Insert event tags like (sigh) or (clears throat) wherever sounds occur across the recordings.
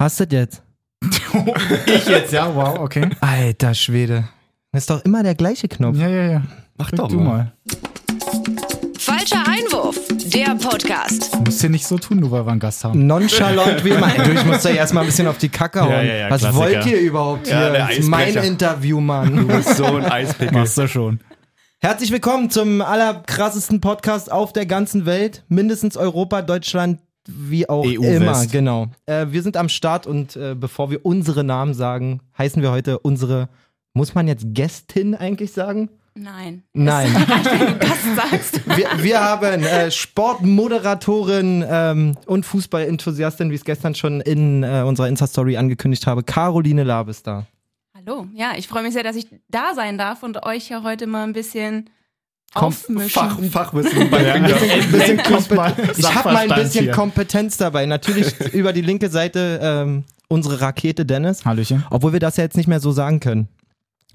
Hast du das jetzt? (laughs) Ich jetzt, ja, wow, okay. Alter Schwede. Das ist doch immer der gleiche Knopf. Ja, ja, ja. Mach Drück doch du mal. mal. Falscher Einwurf, der Podcast. Du musst hier nicht so tun, nur weil wir einen Gast haben. Nonchalant wie immer. (laughs) Du, ich muss da erstmal ein bisschen auf die Kacke hauen. Ja, ja, ja, Was Klassiker. wollt ihr überhaupt hier? Das ist mein. Interview, Mann. Du bist so ein Eispickel. Machst du schon. Herzlich willkommen zum allerkrassesten Podcast auf der ganzen Welt. Mindestens Europa, Deutschland, wie auch EU immer. West. Genau. Äh, wir sind am Start und äh, bevor wir unsere Namen sagen, heißen wir heute unsere, muss man jetzt Gästin eigentlich sagen? Nein. Nein. (laughs) Das sagst. Wir, wir haben äh, Sportmoderatorin ähm, und Fußballenthusiastin, wie ich es gestern schon in äh, unserer Insta-Story angekündigt habe, Caroline Lab ist da. Hallo. Ja, ich freue mich sehr, dass ich da sein darf und euch ja heute mal ein bisschen Aufmischen. Fach, Fachwissen bei Ja. Ein bisschen Endlich mal Kompet- ich habe mal ein bisschen hier. Kompetenz dabei. Natürlich (laughs) über die linke Seite ähm, unsere Rakete Dennis. Hallöchen. Obwohl wir das ja jetzt nicht mehr so sagen können.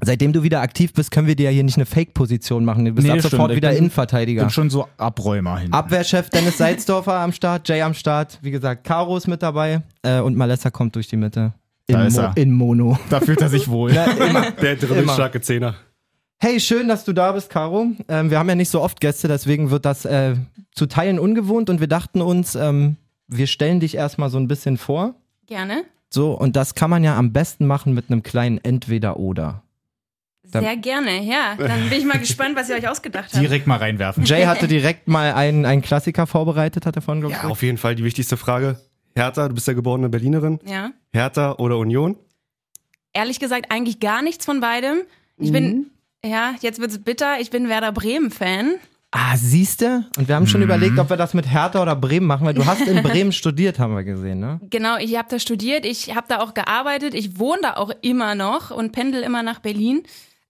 Seitdem du wieder aktiv bist, können wir dir ja hier nicht eine Fake-Position machen. Du bist Nee, ab stimmt. sofort Ich wieder bin- Innenverteidiger. bin schon so Abräumer hin. Abwehrchef Dennis Seidsdorfer am Start, Jay am Start. Wie gesagt, Caro ist mit dabei äh, und Malessa kommt durch die Mitte. In, Da ist Mo er. in Mono. Da fühlt er sich wohl. Der dribbelstarke Zehner. Hey, schön, dass du da bist, Caro. Ähm, wir haben ja nicht so oft Gäste, deswegen wird das äh, zu Teilen ungewohnt und wir dachten uns, ähm, wir stellen dich erstmal so ein bisschen vor. Gerne. So, und das kann man ja am besten machen mit einem kleinen Entweder-Oder. Sehr gerne, ja. Dann bin ich mal (laughs) gespannt, was ihr euch ausgedacht habt. Direkt mal reinwerfen. Jay hatte direkt mal einen, einen Klassiker vorbereitet, hat er vorhin, ich. Ja, gesagt. auf jeden Fall die wichtigste Frage. Hertha, du bist ja geborene Berlinerin. Ja. Hertha oder Union? Ehrlich gesagt, eigentlich gar nichts von beidem. Ich bin, ja, jetzt wird's bitter. Ich bin Werder Bremen-Fan. Ah, siehste? Und wir haben schon überlegt, ob wir das mit Hertha oder Bremen machen, weil du hast in Bremen (laughs) studiert, haben wir gesehen, ne? Genau, ich habe da studiert, ich habe da auch gearbeitet, ich wohne da auch immer noch und pendel immer nach Berlin.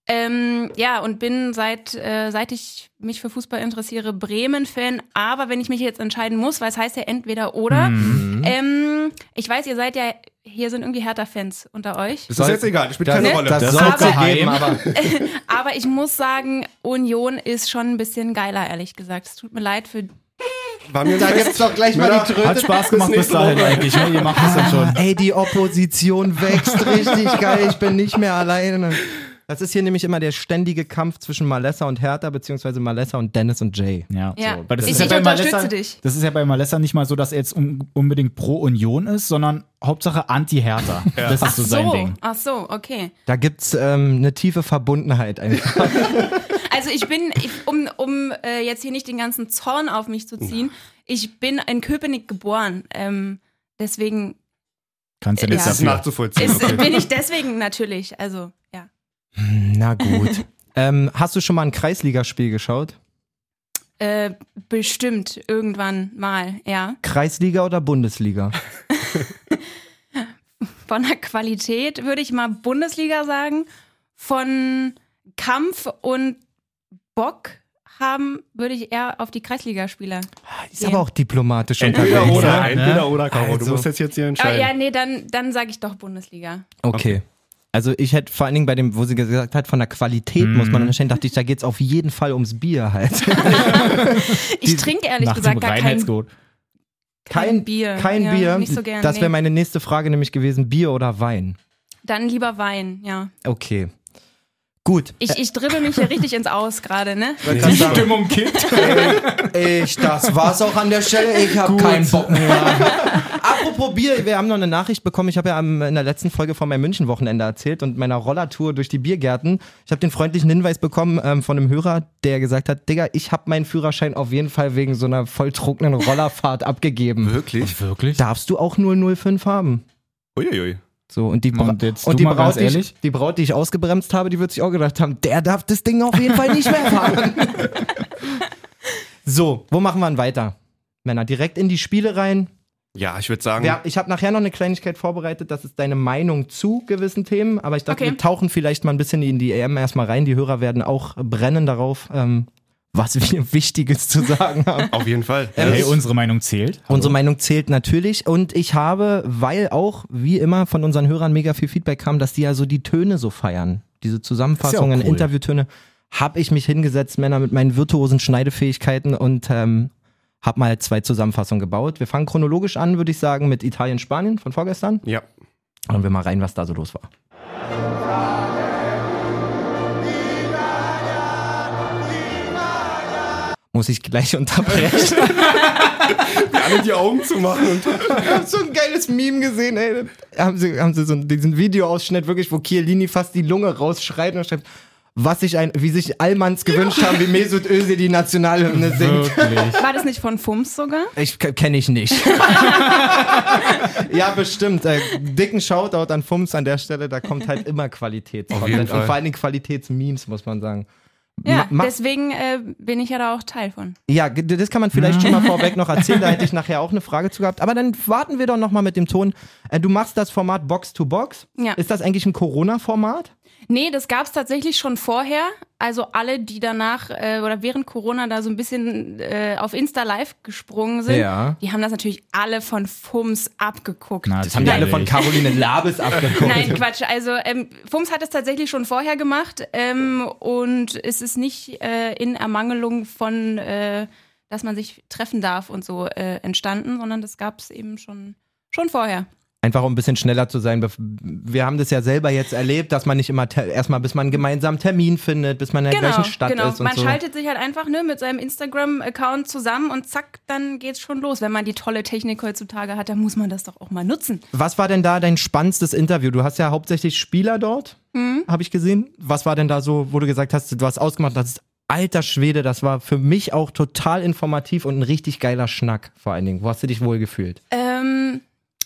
Ähm, ja, und bin seit, äh, seit ich mich für Fußball interessiere, Bremen-Fan. Aber wenn ich mich jetzt entscheiden muss, weil es heißt ja entweder oder. Mhm. Ähm, ich weiß, ihr seid ja, hier sind irgendwie Hertha-Fans unter euch. Das ist jetzt egal, das spielt Das, keine Ne? Rolle. das Das soll ist es geheim. geben, aber (laughs) Aber ich muss sagen, Union ist schon ein bisschen geiler, ehrlich gesagt. Es tut mir leid für. War mir (laughs) da gibt's doch gleich mal die Tröte. Hat Spaß gemacht bis dahin eigentlich. Ne? Ihr macht es dann (laughs) schon. Ey, die Opposition wächst richtig geil. Ich bin nicht mehr alleine. Das ist hier nämlich immer der ständige Kampf zwischen Malessa und Hertha, beziehungsweise Malessa und Dennis und Jay. Ja, Ja. So. Weil das Ich- ist ja ich bei unterstütze Malessa, dich. Das ist ja bei Malessa nicht mal so, dass er jetzt un unbedingt pro Union ist, sondern Hauptsache Anti-Hertha. (laughs) Das ist so sein Ding. ach so, okay. Da gibt's ähm, eine tiefe Verbundenheit einfach. (laughs) (laughs) Also ich bin, ich, um, um äh, jetzt hier nicht den ganzen Zorn auf mich zu ziehen, ich bin in Köpenick geboren. Ähm, deswegen Kannst du nichts Ja. Das nachzuvollziehen. ist, bin ich deswegen natürlich, also ja. Na gut. (laughs) ähm, hast du schon mal ein Kreisligaspiel geschaut? Äh, bestimmt irgendwann mal, ja. Kreisliga oder Bundesliga? (laughs) Von der Qualität würde ich mal Bundesliga sagen. Von Kampf und Bock haben, würde ich eher auf die Kreisligaspieler. Ist aber auch diplomatisch Entweder unterwegs. oder, Ja, ne? entweder oder, Caro. Du Also- musst jetzt, jetzt hier Aber entscheiden. ja, nee, dann, dann sage ich doch Bundesliga. Okay. Also ich hätte vor allen Dingen bei dem, wo sie gesagt hat, von der Qualität muss Mhm. man unterscheiden, dachte ich, da geht's auf jeden Fall ums Bier halt. (laughs) Ich trinke ehrlich Nach gesagt gar kein, Reinheitsgebot. kein Bier. Kein ja, Bier. Nicht so gern. das wäre nee. meine nächste Frage nämlich gewesen, Bier oder Wein? Dann lieber Wein, ja. Okay. Gut. Ich, ich dribbel mich hier richtig ins Aus gerade, ne? Die Stimmung kippt. Ich, das war's auch an der Stelle. Ich habe keinen Bock mehr. (laughs) Apropos Bier, wir haben noch eine Nachricht bekommen. Ich habe ja in der letzten Folge von meinem München-Wochenende erzählt und meiner Rollertour durch die Biergärten. Ich habe den freundlichen Hinweis bekommen ähm, von einem Hörer, der gesagt hat, Digga, ich habe meinen Führerschein auf jeden Fall wegen so einer volltrunkenen Rollerfahrt (laughs) abgegeben. Wirklich? Wirklich? Darfst du auch 005 haben? Uiuiui. So, und die, Bra Und jetzt und die, Braut, die, ich, die Braut, die ich ausgebremst habe, die wird sich auch gedacht haben, der darf das Ding auf jeden Fall nicht mehr fahren. (laughs) so, wo machen wir denn weiter? Männer, direkt in die Spiele rein. Ja, ich würde sagen, Ja, ich habe nachher noch eine Kleinigkeit vorbereitet, das ist deine Meinung zu gewissen Themen, aber ich dachte, Okay. wir tauchen vielleicht mal ein bisschen in die EM erstmal rein. Die Hörer werden auch brennen darauf, ähm, was wir (laughs) Wichtiges zu sagen haben. auf jeden Fall. Hey, ich- unsere Meinung zählt. Hallo. Unsere Meinung zählt natürlich und ich habe, weil auch wie immer von unseren Hörern mega viel Feedback kam, dass die ja so die Töne so feiern, diese Zusammenfassungen, cool. Interviewtöne, habe ich mich hingesetzt, Männer mit meinen virtuosen Schneidefähigkeiten und ähm, hab mal zwei Zusammenfassungen gebaut. Wir fangen chronologisch an, würde ich sagen, mit Italien-Spanien von vorgestern. Ja. Schauen wir mal rein, was da so los war. Muss ich gleich unterbrechen. (laughs) Alle die Augen zu machen und Ich hab so ein geiles Meme gesehen, ey. Haben sie, haben sie so diesen Videoausschnitt wirklich, wo Chiellini fast die Lunge rausschreit und schreibt, was sich ein, wie sich Allmanns gewünscht haben, wie Mesut Özil die Nationalhymne singt. Wirklich. War das nicht von Fums sogar? Ich kenne ich nicht. (laughs) ja, bestimmt. Äh, dicken Shoutout an Fums an der Stelle, da kommt halt immer Qualitätscontent und vor allen Dingen Qualitätsmemes, muss man sagen. Ja, Ma- deswegen äh, bin ich ja da auch Teil von. Ja, das kann man vielleicht schon mal vorweg noch erzählen, da hätte ich (laughs) nachher auch eine Frage zu gehabt. Aber dann warten wir doch noch mal mit dem Ton. Äh, Du machst das Format Box to Box. Ja. Ist das eigentlich ein Corona-Format? Nee, das gab's tatsächlich schon vorher. Also alle, die danach äh, oder während Corona da so ein bisschen äh, auf Insta Live gesprungen sind, Ja. die haben das natürlich alle von Fums abgeguckt. Na, Das haben die alle von Caroline (laughs) Labes abgeguckt. Nein, Quatsch. Also ähm, Fums hat es tatsächlich schon vorher gemacht ähm, und es ist nicht äh, in Ermangelung von, äh, dass man sich treffen darf und so äh, entstanden, sondern das gab's eben schon, schon vorher. Einfach um ein bisschen schneller zu sein. Wir haben das ja selber jetzt erlebt, dass man nicht immer erstmal, bis man einen gemeinsamen Termin findet, bis man in der Genau, gleichen Stadt genau. ist und Man so. schaltet sich halt einfach ne, mit seinem Instagram-Account zusammen und zack, dann geht's schon los. Wenn man die tolle Technik heutzutage hat, dann muss man das doch auch mal nutzen. Was war denn da dein spannendstes Interview? Du hast ja hauptsächlich Spieler dort, Mhm. habe ich gesehen. Was war denn da so, wo du gesagt hast, du hast ausgemacht, das ist alter Schwede, das war für mich auch total informativ und ein richtig geiler Schnack vor allen Dingen. Wo hast du dich wohl gefühlt? Ähm,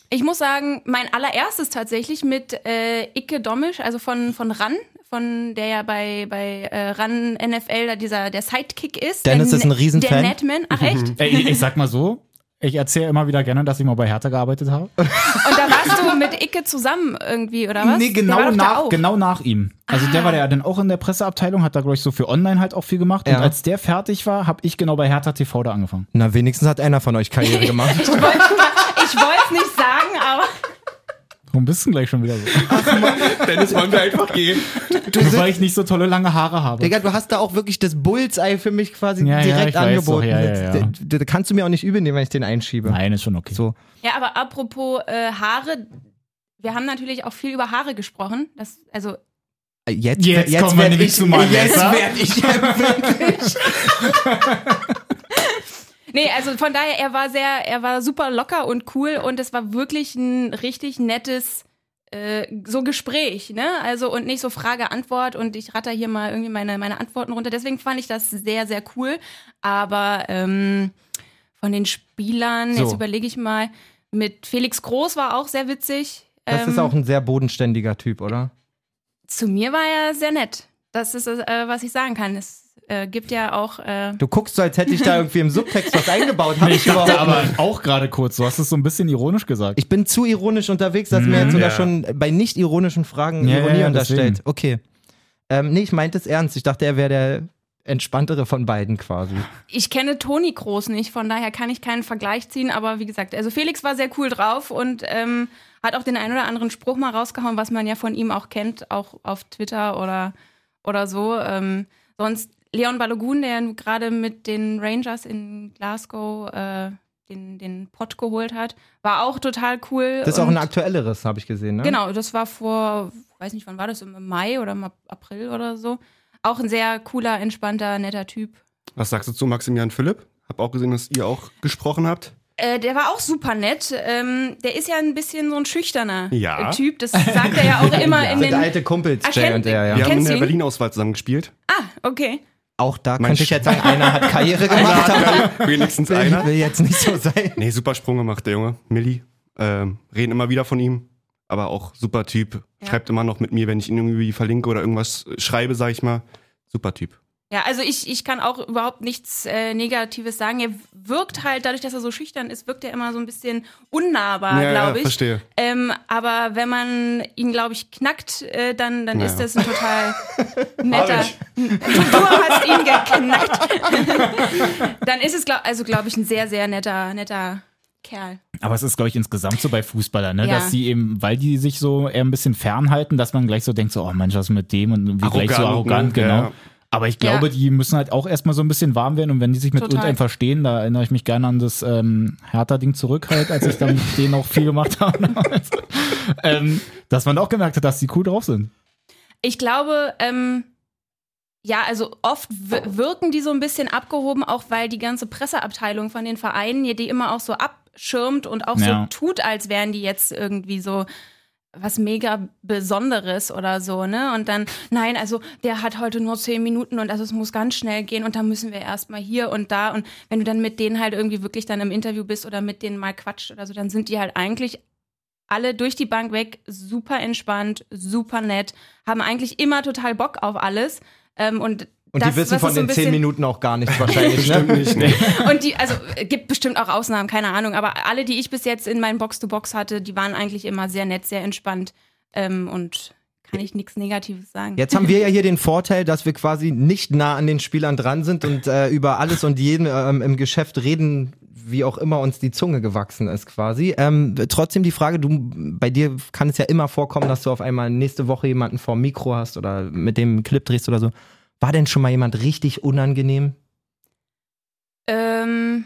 ich muss sagen, mein allererstes tatsächlich mit äh, Icke Domisch, also von, von RAN, von der ja bei, bei äh, RAN NFL da dieser der Sidekick ist. Dennis der, ist ein Ne- Riesenfan. Der Netman, ach echt? Ey, ich, ich sag mal so, ich erzähle immer wieder gerne, dass ich mal bei Hertha gearbeitet habe. Und da warst du mit Icke zusammen irgendwie, oder was? Nee, genau nach. Ah. genau nach ihm. Also der war ja dann auch in der Presseabteilung, hat da, glaube ich, so für online halt auch viel gemacht. Ja. Und als der fertig war, habe ich genau bei Hertha TV da angefangen. Na, wenigstens hat einer von euch Karriere (laughs) gemacht. Ich wollte es nicht sagen, aber Warum bist du denn gleich schon wieder so? (laughs) Dennis wollen wir einfach gehen. Nur weil ich nicht so tolle lange Haare habe. Digga, du hast da auch wirklich das Bullseye für mich quasi Ja, ja, direkt ich weiß angeboten. doch, ja, ja, ja. Das- das- das kannst du mir auch nicht übel nehmen, wenn ich den einschiebe. Nein, ist schon okay. So. Ja, aber apropos äh, Haare, wir haben natürlich auch viel über Haare gesprochen. Das, also Äh, Jetzt, Jetzt jetzt kommen wir nämlich ich, zu meinem Jetzt werde ich empfindlich. (laughs) Nee, also von daher, er war sehr, er war super locker und cool und es war wirklich ein richtig nettes äh, so Gespräch, ne? Also und nicht so Frage-Antwort und ich ratter hier mal irgendwie meine, meine Antworten runter. Deswegen fand ich das sehr, sehr cool. Aber ähm, von den Spielern, So. jetzt überlege ich mal, mit Felix Groß war auch sehr witzig. Das Ähm, ist auch ein sehr bodenständiger Typ, oder? zu mir war er sehr nett. Das ist, äh, was ich sagen kann. Es äh, gibt ja auch. Äh, Du guckst so, als hätte ich da (laughs) irgendwie im Subtext was eingebaut. Hab ich Ich dachte überhaupt aber nicht. auch gerade kurz, du hast es so ein bisschen ironisch gesagt. Ich bin zu ironisch unterwegs, dass mir jetzt sogar Ja. schon bei nicht ironischen Fragen Ja, Ironie ja, unterstellt. deswegen. Okay. Ähm, nee, ich meinte es ernst. Ich dachte, er wäre der entspanntere von beiden quasi. ich kenne Toni Groß nicht, von daher kann ich keinen Vergleich ziehen, aber wie gesagt, also Felix war sehr cool drauf und ähm, hat auch den einen oder anderen Spruch mal rausgehauen, was man ja von ihm auch kennt, auch auf Twitter oder, oder so. Ähm, sonst Leon Balogun, der gerade mit den Rangers in Glasgow äh, den, den Pott geholt hat, war auch total cool. Das ist auch ein aktuelleres, habe ich gesehen, ne? Genau, das war vor, weiß nicht, wann war das, im Mai oder im April oder so. Auch ein sehr cooler, entspannter, netter Typ. Was sagst du zu Maximilian Philipp? Hab auch gesehen, dass ihr auch gesprochen habt. Äh, der war auch super nett. Ähm, der ist ja ein bisschen so ein schüchterner Ja. Typ. Das sagt er ja auch (laughs) immer in Sind den. alte Kumpels, Jay und er, ja. Wir haben in der? Berlin-Auswahl zusammen gespielt. Ah, okay. Auch da Mein könnte ich jetzt sagen, einer hat Karriere (laughs) gemacht, aber Wenigstens will, einer. will jetzt nicht so sein. Nee, super Sprung gemacht, der Junge. Milli. Ähm, reden immer wieder von ihm. Aber auch super Typ. Ja. Schreibt immer noch mit mir, wenn ich ihn irgendwie verlinke oder irgendwas schreibe, sag ich mal. Super Typ. Ja, also ich, ich kann auch überhaupt nichts äh, Negatives sagen. Er wirkt halt, dadurch, dass er so schüchtern ist, wirkt er immer so ein bisschen unnahbar, ja, ja, glaube ich. verstehe. Ähm, aber wenn man ihn, glaube ich, knackt, äh, dann, dann Ja. ist das ein total (laughs) netter. Du, hast ihn geknackt. (laughs) dann ist es, glaub, also glaube ich, ein sehr, sehr netter, netter Kerl. Aber es ist, glaube ich, insgesamt so bei Fußballern, ne? Ja. dass sie eben, weil die sich so eher ein bisschen fernhalten, dass man gleich so denkt, so, oh Mensch, was ist mit dem und wie gleich so Arrogant, arrogant, ne? genau. Ja. Aber ich glaube, Ja. die müssen halt auch erstmal so ein bisschen warm werden und wenn die sich mit Total. irgendeinem verstehen, da erinnere ich mich gerne an das ähm, Hertha-Ding zurück halt, als ich dann mit (laughs) denen auch viel gemacht habe. ähm, dass man auch gemerkt hat, dass die cool drauf sind. Ich glaube, ähm, ja, also oft wirken die so ein bisschen abgehoben, auch weil die ganze Presseabteilung von den Vereinen ja die immer auch so abschirmt und auch Ja. so tut, als wären die jetzt irgendwie so was mega Besonderes oder so, ne? Und dann, nein, also der hat heute nur zehn Minuten und also es muss ganz schnell gehen und dann müssen wir erstmal hier und da. Und wenn du dann mit denen halt irgendwie wirklich dann im Interview bist oder mit denen mal quatscht oder so, dann sind die halt eigentlich alle durch die Bank weg, super entspannt, super nett, haben eigentlich immer total Bock auf alles. Ähm, und Und das, die wissen von den zehn Minuten auch gar nichts wahrscheinlich. (laughs) ne? nicht, nee. (laughs) Und die, also äh, gibt bestimmt auch Ausnahmen, keine Ahnung, aber alle, die ich bis jetzt in meinen Box-to-Box hatte, die waren eigentlich immer sehr nett, sehr entspannt ähm, und kann ich nichts Negatives sagen. Jetzt haben wir ja hier den Vorteil, dass wir quasi nicht nah an den Spielern dran sind und äh, über alles und jeden ähm, im Geschäft reden, wie auch immer uns die Zunge gewachsen ist quasi. Ähm, trotzdem die Frage, du bei dir kann es ja immer vorkommen, dass du auf einmal nächste Woche jemanden vor dem Mikro hast oder mit dem Clip drehst oder so. War denn schon mal jemand richtig unangenehm? Ähm,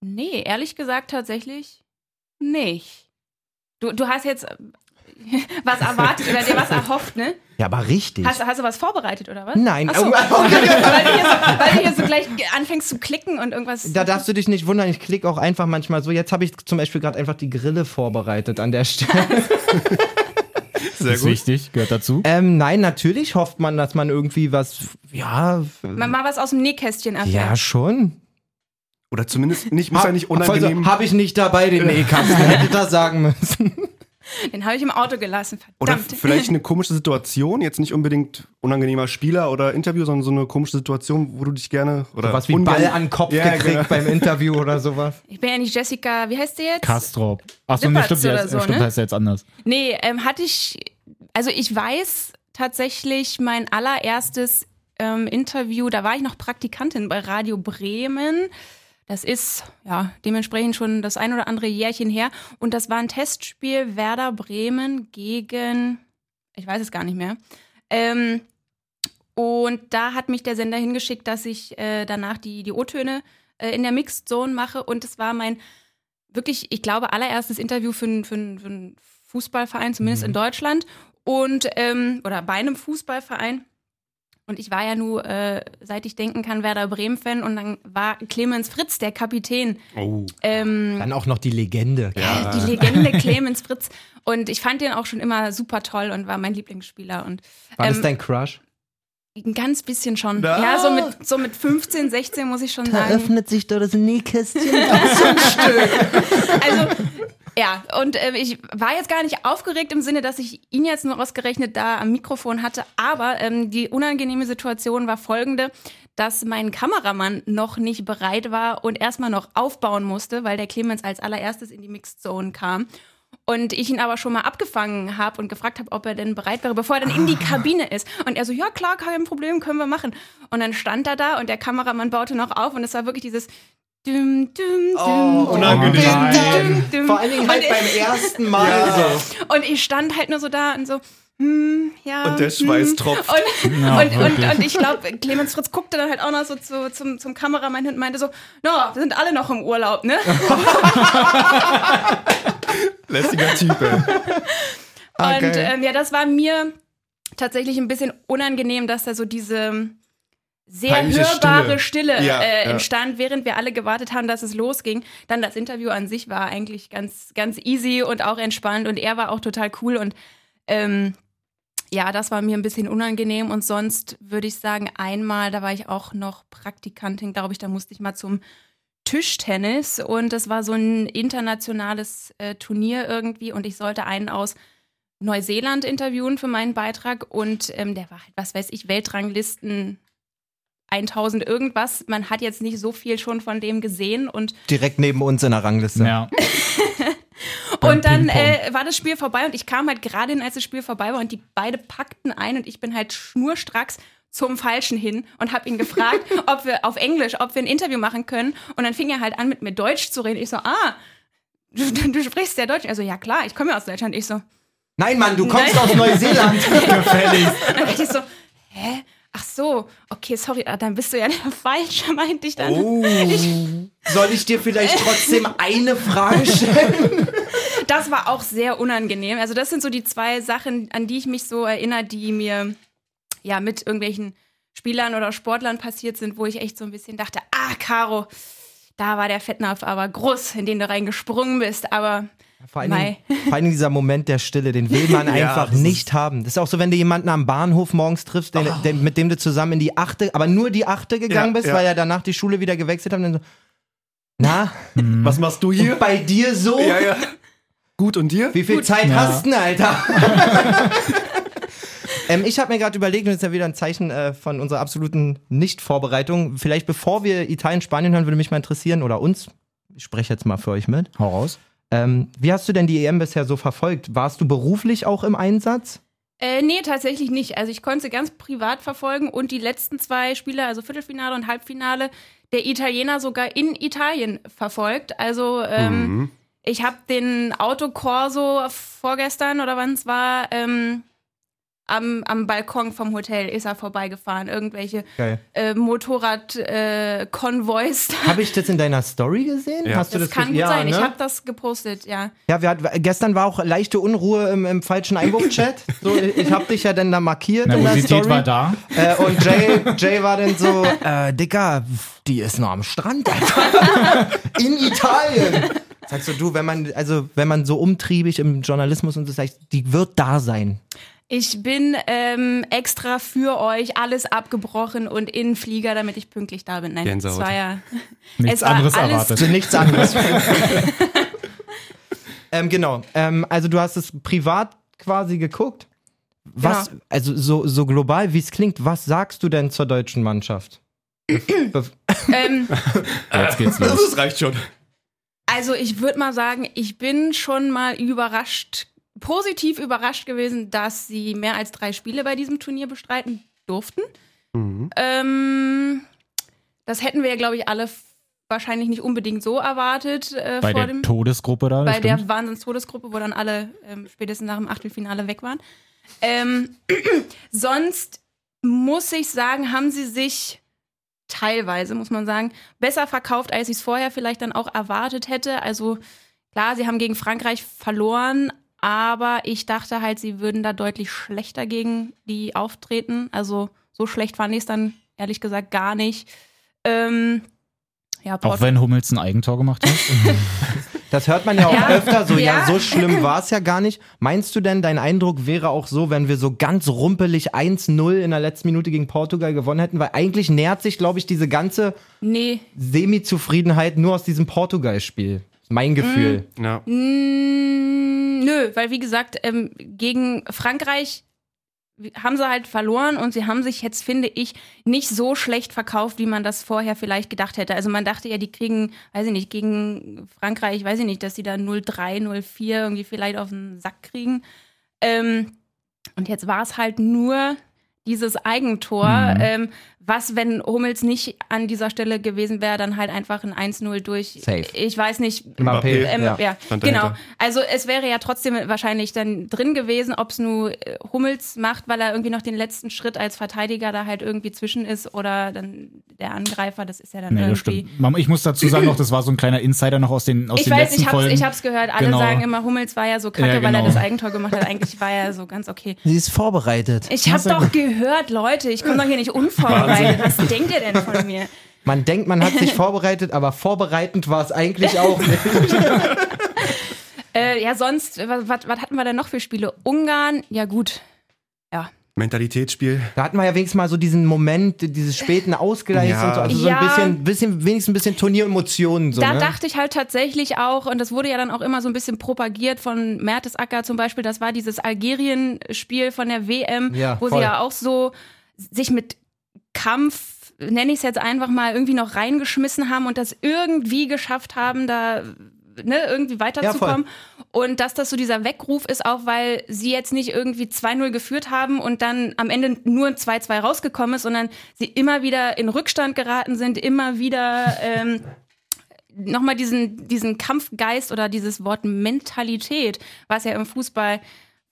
nee, ehrlich gesagt tatsächlich nicht. Du, du hast jetzt äh, (laughs) was erwartet oder dir was erhofft, ne? Ja, aber richtig. Hast, hast du was vorbereitet oder was? Nein, Ach so. oh, (laughs) weil, du hier so, (laughs) weil du hier so gleich anfängst zu klicken und irgendwas. Da darfst du dich nicht wundern, ich klicke auch einfach manchmal so. Jetzt habe ich zum Beispiel gerade einfach die Grille vorbereitet an der Stelle. Sehr ist wichtig, gehört dazu. ähm, nein, natürlich hofft man, dass man irgendwie was, ja, mal, mal was aus dem Nähkästchen erfährt. ja schon. Oder zumindest nicht, muss ja nicht unangenehm. Habe ich nicht dabei, den Nähkasten. Hätte das sagen müssen. Den habe ich im Auto gelassen, Oder verdammt. vielleicht eine (laughs) komische Situation, jetzt nicht unbedingt unangenehmer Spieler oder Interview, sondern so eine komische Situation, wo du dich gerne oder Was wie ungern- Ball an den Kopf Ja, gekriegt genau. beim Interview oder sowas. Ich bin ja nicht Jessica, wie heißt die jetzt? Kastrop. Achso, nee, Lippertz stimmt, oder heißt, so, stimmt ne? heißt ja jetzt anders. Nee, ähm, hatte ich, also ich weiß tatsächlich mein allererstes ähm, Interview, da war ich noch Praktikantin bei Radio Bremen. Das ist ja dementsprechend schon das ein oder andere Jährchen her. Und das war ein Testspiel Werder Bremen gegen, ich weiß es gar nicht mehr. Ähm, und da hat mich der Sender hingeschickt, dass ich äh, danach die, die O-Töne äh, in der Mixed Zone mache. Und es war mein wirklich, ich glaube, allererstes Interview für, einen- für, für einen Fußballverein, zumindest in Deutschland. Und, ähm, oder bei einem Fußballverein. Und ich war ja nur, äh, seit ich denken kann, Werder Bremen-Fan. Und dann war Clemens Fritz der Kapitän. Oh. Ähm, Dann auch noch die Legende. die Legende Clemens Fritz. Und ich fand den auch schon immer super toll und war mein Lieblingsspieler. Und War das ähm, dein Crush? Ein ganz bisschen schon. Na. Ja, so mit, so mit 15, 16 muss ich schon Da sagen. öffnet sich da das Nähkästchen. (laughs) Also, ja, und äh, ich war jetzt gar nicht aufgeregt im Sinne, dass ich ihn jetzt nur ausgerechnet da am Mikrofon hatte, aber ähm, die unangenehme Situation war folgende, dass mein Kameramann noch nicht bereit war und erstmal noch aufbauen musste, weil der Clemens als allererstes in die Mixed Zone kam. Und ich ihn aber schon mal abgefangen habe und gefragt habe, ob er denn bereit wäre, bevor er dann in die Kabine ist. Und er so, ja klar, kein Problem, können wir machen. Und dann stand er da und der Kameramann baute noch auf und es war wirklich dieses düm, düm, düm, Oh, düm, unangenehm. düm, düm. Vor allen Dingen halt beim ersten Mal (laughs) so. und ich stand halt nur so da und so, hm, ja. Und der Schweiß hm. tropft. Und, Ja, und, und, und ich glaube, Clemens Fritz guckte dann halt auch noch so zu, zum, zum Kameramann hin und meinte so, no, wir sind alle noch im Urlaub, ne? (laughs) Lässiger Typ, ey. Ah, und ähm, ja, das war mir tatsächlich ein bisschen unangenehm, dass da so diese sehr Peinliche hörbare Stille, Stille. Ja, äh, ja. entstand, während wir alle gewartet haben, dass es losging. Dann das Interview an sich war eigentlich ganz, ganz easy und auch entspannt und er war auch total cool und ähm, ja, das war mir ein bisschen unangenehm und sonst würde ich sagen, einmal, da war ich auch noch Praktikantin, glaube ich, da musste ich mal zum Tischtennis und das war so ein internationales äh, Turnier irgendwie und ich sollte einen aus Neuseeland interviewen für meinen Beitrag und ähm, der war halt, was weiß ich, Weltranglisten 1000 irgendwas. Man hat jetzt nicht so viel schon von dem gesehen und Direkt neben uns in der Rangliste. Ja. (laughs) Und dann äh, war das Spiel vorbei und ich kam halt gerade hin, als das Spiel vorbei war und die beide packten ein und ich bin halt schnurstracks zum Falschen hin und habe ihn gefragt, (laughs) ob wir auf Englisch, ob wir ein Interview machen können. Und dann fing er halt an, mit mir Deutsch zu reden. Ich so, ah, du, du sprichst ja Deutsch. Also ja klar, ich komme ja aus Deutschland. Ich so, Nein, Mann, du kommst Nein. aus Neuseeland. (laughs) (laughs) Dann dachte ich so, hä? ach so, okay, sorry, ah, dann bist du ja der Falsche, meinte ich dann. Oh. Soll ich dir vielleicht trotzdem eine Frage stellen? Das war auch sehr unangenehm. Also das sind so die zwei Sachen, an die ich mich so erinnere, die mir ja mit irgendwelchen Spielern oder Sportlern passiert sind, wo ich echt so ein bisschen dachte, ah, Caro, da war der Fettnapf aber groß, in den du reingesprungen bist, aber Vor allen, Dingen, vor allen Dingen dieser Moment der Stille, den will man (laughs) einfach nicht haben. Das ist auch so, wenn du jemanden am Bahnhof morgens triffst, den, den, mit dem du zusammen in die achte, aber nur die achte gegangen Ja, bist, ja. weil er danach die Schule wieder gewechselt dann so, na, Was machst du hier? und bei dir so? Ja, ja. Gut, und dir? Wie viel Zeit Ja. hast du denn, Alter? (laughs) ähm, ich habe mir gerade überlegt, und das ist ja wieder ein Zeichen äh, von unserer absoluten Nicht-Vorbereitung. Vielleicht bevor wir Italien, Spanien hören, würde mich mal interessieren, oder uns, ich spreche jetzt mal für euch mit. Hau raus. Ähm, wie hast du denn die EM bisher so verfolgt? Warst du beruflich auch im Einsatz? Äh, nee, tatsächlich nicht. Also ich konnte sie ganz privat verfolgen und die letzten zwei Spiele, also Viertelfinale und Halbfinale, der Italiener sogar in Italien verfolgt. Also ähm, Mhm. Ich habe den Autokorso vorgestern oder wann es war, ähm, am, am Balkon vom Hotel ist er vorbeigefahren. Irgendwelche äh, Motorrad-Konvois. Äh. Habe ich das in deiner Story gesehen? Ja. Hast du das das, kann gut ja, sein. Ich ne? habe das gepostet, ja. Ja, wir hat, gestern war auch leichte Unruhe im, im falschen Einwurfchat. (laughs) So, ich ich habe dich ja dann da markiert in der Nervosität Story. war da. Äh, und Jay, Jay war dann so, äh, Dicker, die ist noch am Strand, Alter. (laughs) In Italien. Sagst du, du, wenn man, also, wenn man so umtriebig im Journalismus und so sagt, die wird da sein. Ich bin ähm, extra für euch alles abgebrochen und in den Flieger, damit ich pünktlich da bin. Nein, Gänsehaut. es war ja. Nichts es war anderes alles, erwartet. Nichts anderes. (laughs) ähm, genau. Ähm, also du hast es privat quasi geguckt. Was, Genau. also so, so global, wie es klingt, was sagst du denn zur deutschen Mannschaft? (clears throat) Ähm, Jetzt geht's los. Das reicht schon. Also ich würde mal sagen, ich bin schon mal überrascht, positiv überrascht gewesen, dass sie mehr als drei Spiele bei diesem Turnier bestreiten durften. Mhm. Ähm, das hätten wir ja, glaube ich, alle wahrscheinlich nicht unbedingt so erwartet äh, Bei vor der dem Todesgruppe da. bei das der stimmt. Wahnsinns-Todesgruppe, wo dann alle ähm, spätestens nach dem Achtelfinale weg waren. Ähm, (clears throat) sonst muss ich sagen, haben sie sich teilweise, muss man sagen, besser verkauft, als ich es vorher vielleicht dann auch erwartet hätte. Also klar, sie haben gegen Frankreich verloren, aber ich dachte halt, sie würden da deutlich schlechter gegen die auftreten. Also so schlecht fand ich es dann ehrlich gesagt gar nicht. Ähm, ja, Auch Port- wenn Hummels ein Eigentor gemacht hat. (laughs) Das hört man ja auch Ja. öfter so, ja, Ja. so schlimm war es ja gar nicht. Meinst du denn, dein Eindruck wäre auch so, wenn wir so ganz rumpelig 1-0 in der letzten Minute gegen Portugal gewonnen hätten? Weil eigentlich nährt sich, glaube ich, diese ganze nee, Semi-Zufriedenheit nur aus diesem Portugal-Spiel. Mein Gefühl. Ja. Mm, nö, weil wie gesagt, ähm, gegen Frankreich haben sie halt verloren und sie haben sich jetzt, finde ich, nicht so schlecht verkauft, wie man das vorher vielleicht gedacht hätte. Also man dachte ja, die kriegen, weiß ich nicht, gegen Frankreich, weiß ich nicht, dass sie da 0-3, 0-4 irgendwie vielleicht auf den Sack kriegen. Ähm, und jetzt war es halt nur dieses Eigentor, Mhm. ähm, was, wenn Hummels nicht an dieser Stelle gewesen wäre, dann halt einfach ein 1-0 durch, Safe. ich weiß nicht, Mbappé, ähm, ja. ja. Genau. Also es wäre ja trotzdem wahrscheinlich dann drin gewesen, ob es nur äh, Hummels macht, weil er irgendwie noch den letzten Schritt als Verteidiger da halt irgendwie zwischen ist oder dann der Angreifer, das ist ja dann Nee, das irgendwie. stimmt. Mama, Ich muss dazu sagen noch, das war so ein kleiner Insider noch aus den, aus Ich den weiß, letzten ich hab's, Folgen. ich hab's gehört. Alle Genau. sagen immer, Hummels war ja so kacke, Ja, weil er genau. das Eigentor gemacht hat. Eigentlich war er so ganz okay. Sie ist vorbereitet. Ich hab sehr doch gehört, Leute, ich komme doch hier nicht (laughs) unvorbereitet. Was denkt ihr denn von mir? (laughs) Man denkt, man hat sich vorbereitet, aber vorbereitend war es eigentlich auch nicht. (laughs) Äh, ja, sonst, was, was, hatten wir denn noch für Spiele? Ungarn, ja gut. Ja. Mentalitätsspiel. Da hatten wir ja wenigstens mal so diesen Moment, dieses späten Ausgleichs Ja. und so. Also so ein Ja. bisschen, bisschen, wenigstens ein bisschen Turnieremotionen. So, Da ne? dachte ich halt tatsächlich auch, und das wurde ja dann auch immer so ein bisschen propagiert von Mertesacker zum Beispiel, das war dieses Algerien-Spiel von der WM, Ja, wo voll. sie ja auch so sich mit Kampf, nenne ich es jetzt einfach mal, irgendwie noch reingeschmissen haben und das irgendwie geschafft haben, da ne, irgendwie weiterzukommen. und dass das so dieser Weckruf ist, auch weil sie jetzt nicht irgendwie 2-0 geführt haben und dann am Ende nur ein 2-2 rausgekommen ist, sondern sie immer wieder in Rückstand geraten sind, immer wieder ähm, (laughs) nochmal diesen, diesen Kampfgeist oder dieses Wort Mentalität, was ja im Fußball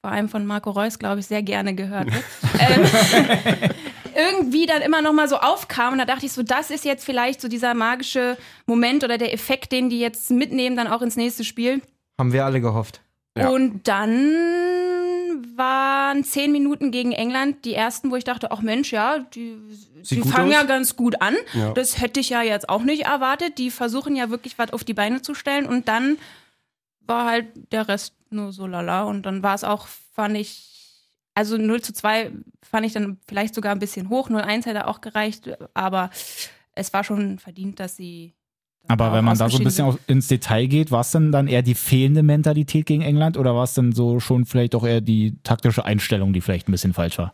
vor allem von Marco Reus, glaube ich, sehr gerne gehört wird, (laughs) ähm, (laughs) irgendwie dann immer noch mal so aufkam. Und da dachte ich so, das ist jetzt vielleicht so dieser magische Moment oder der Effekt, den die jetzt mitnehmen, dann auch ins nächste Spiel. Haben wir alle gehofft. Ja. Und dann waren zehn Minuten gegen England die ersten, wo ich dachte, ach Mensch, ja, die, die fangen aus. ja ganz gut an. Ja. Das hätte ich ja jetzt auch nicht erwartet. Die versuchen ja wirklich was auf die Beine zu stellen. Und dann war halt der Rest nur so lala. Und dann war es auch, fand ich, also 0 zu 2 fand ich dann vielleicht sogar ein bisschen hoch. 0-1 hätte auch gereicht. Aber es war schon verdient, dass sie. dann Aber wenn man da so ein bisschen auf, ins Detail geht, war es denn dann eher die fehlende Mentalität gegen England oder war es denn so schon vielleicht auch eher die taktische Einstellung, die vielleicht ein bisschen falsch war?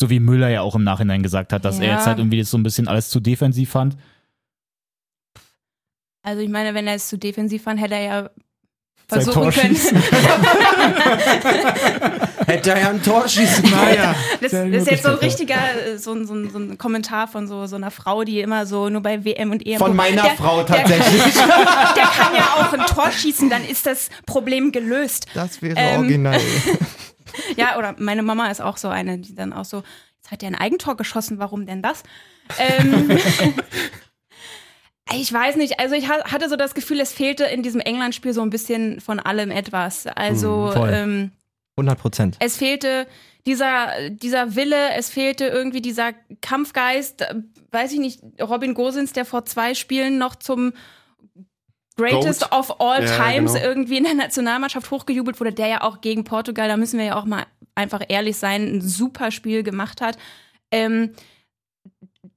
So wie Müller ja auch im Nachhinein gesagt hat, dass er Ja. jetzt halt irgendwie das so ein bisschen alles zu defensiv fand. Also ich meine, wenn er es zu defensiv fand, hätte er ja versuchen Tor können. (laughs) Hätte er ja ein Tor schießen können. Ja. Das, das ist jetzt so ein richtiger, äh, so, ein- so, ein- so ein Kommentar von so, so einer Frau, die immer so nur bei WM und EM. Von meiner der, Frau tatsächlich. Der, (laughs) der kann ja auch ein Tor schießen, dann ist das Problem gelöst. Das wäre Ähm, original. (laughs) Ja, oder meine Mama ist auch so eine, die dann auch so, jetzt hat er ein Eigentor geschossen, warum denn das? Ähm, ich weiß nicht, also ich ha- hatte so das Gefühl, es fehlte in diesem England-Spiel so ein bisschen von allem etwas. Also voll. ähm, 100 Prozent. es fehlte dieser, dieser Wille, es fehlte irgendwie dieser Kampfgeist, weiß ich nicht, Robin Gosens, der vor zwei Spielen noch zum Greatest Goat. of all Ja, times genau. irgendwie in der Nationalmannschaft hochgejubelt wurde, der ja auch gegen Portugal, da müssen wir ja auch mal einfach ehrlich sein, ein super Spiel gemacht hat. Ähm,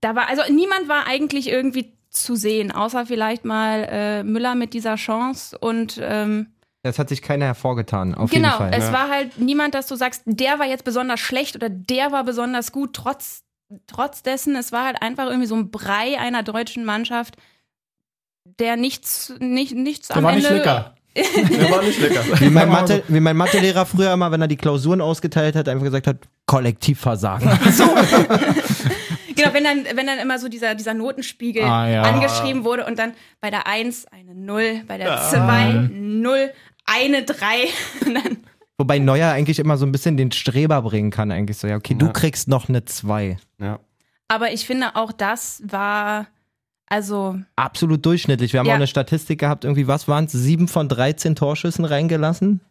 da war, also niemand war eigentlich irgendwie zu sehen, außer vielleicht mal äh, Müller mit dieser Chance und ähm, Es hat sich keiner hervorgetan, auf genau, jeden Fall. es ja. war halt niemand, dass du sagst, der war jetzt besonders schlecht oder der war besonders gut. Trotz, trotz dessen, es war halt einfach irgendwie so ein Brei einer deutschen Mannschaft, der nichts, nicht, nichts Der am war Ende. nicht lecker. (laughs) Der war nicht lecker. Wie mein, (laughs) Mathe, wie mein Mathelehrer früher immer, wenn er die Klausuren ausgeteilt hat, einfach gesagt hat, Kollektivversagen. (laughs) Genau, wenn dann, wenn dann immer so dieser, dieser Notenspiegel Ah, ja. angeschrieben wurde und dann bei der 1 eine 0, bei der 2 0, eine 3. (laughs) Und dann, Wobei Neuer eigentlich immer so ein bisschen den Streber bringen kann, eigentlich so, ja, okay, du Ja. kriegst noch eine 2. Ja. aber ich finde auch das war, also Absolut durchschnittlich. Wir haben Ja. auch eine Statistik gehabt, irgendwie, was waren es? 7 von 13 Torschüssen reingelassen?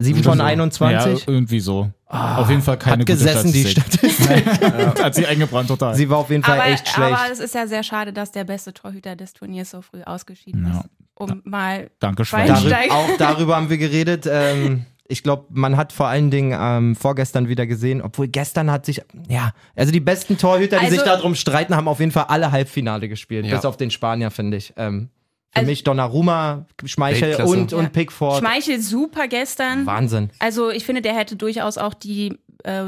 7 von Ja, 21? irgendwie so. Auf jeden Fall keine Hat gesessen, die gute Statistik. Statistik. (laughs) Hat sie eingebrannt total. Sie war auf jeden Fall aber, echt schlecht. aber es ist ja sehr schade, dass der beste Torhüter des Turniers so früh ausgeschieden Ja. ist. Um mal Danke. Darü (laughs) auch darüber haben wir geredet. Ähm, ich glaube, man hat vor allen Dingen ähm, vorgestern wieder gesehen, obwohl gestern hat sich, ja, also die besten Torhüter, die Also- sich darum streiten, haben auf jeden Fall alle Halbfinale gespielt, Ja. bis auf den Spanier, finde ich. Ähm, für Also- mich Donnarumma, Schmeichel Weltklasse. und, und Ja. Pickford. Schmeichel super gestern. Wahnsinn. Also ich finde, der hätte durchaus auch die äh,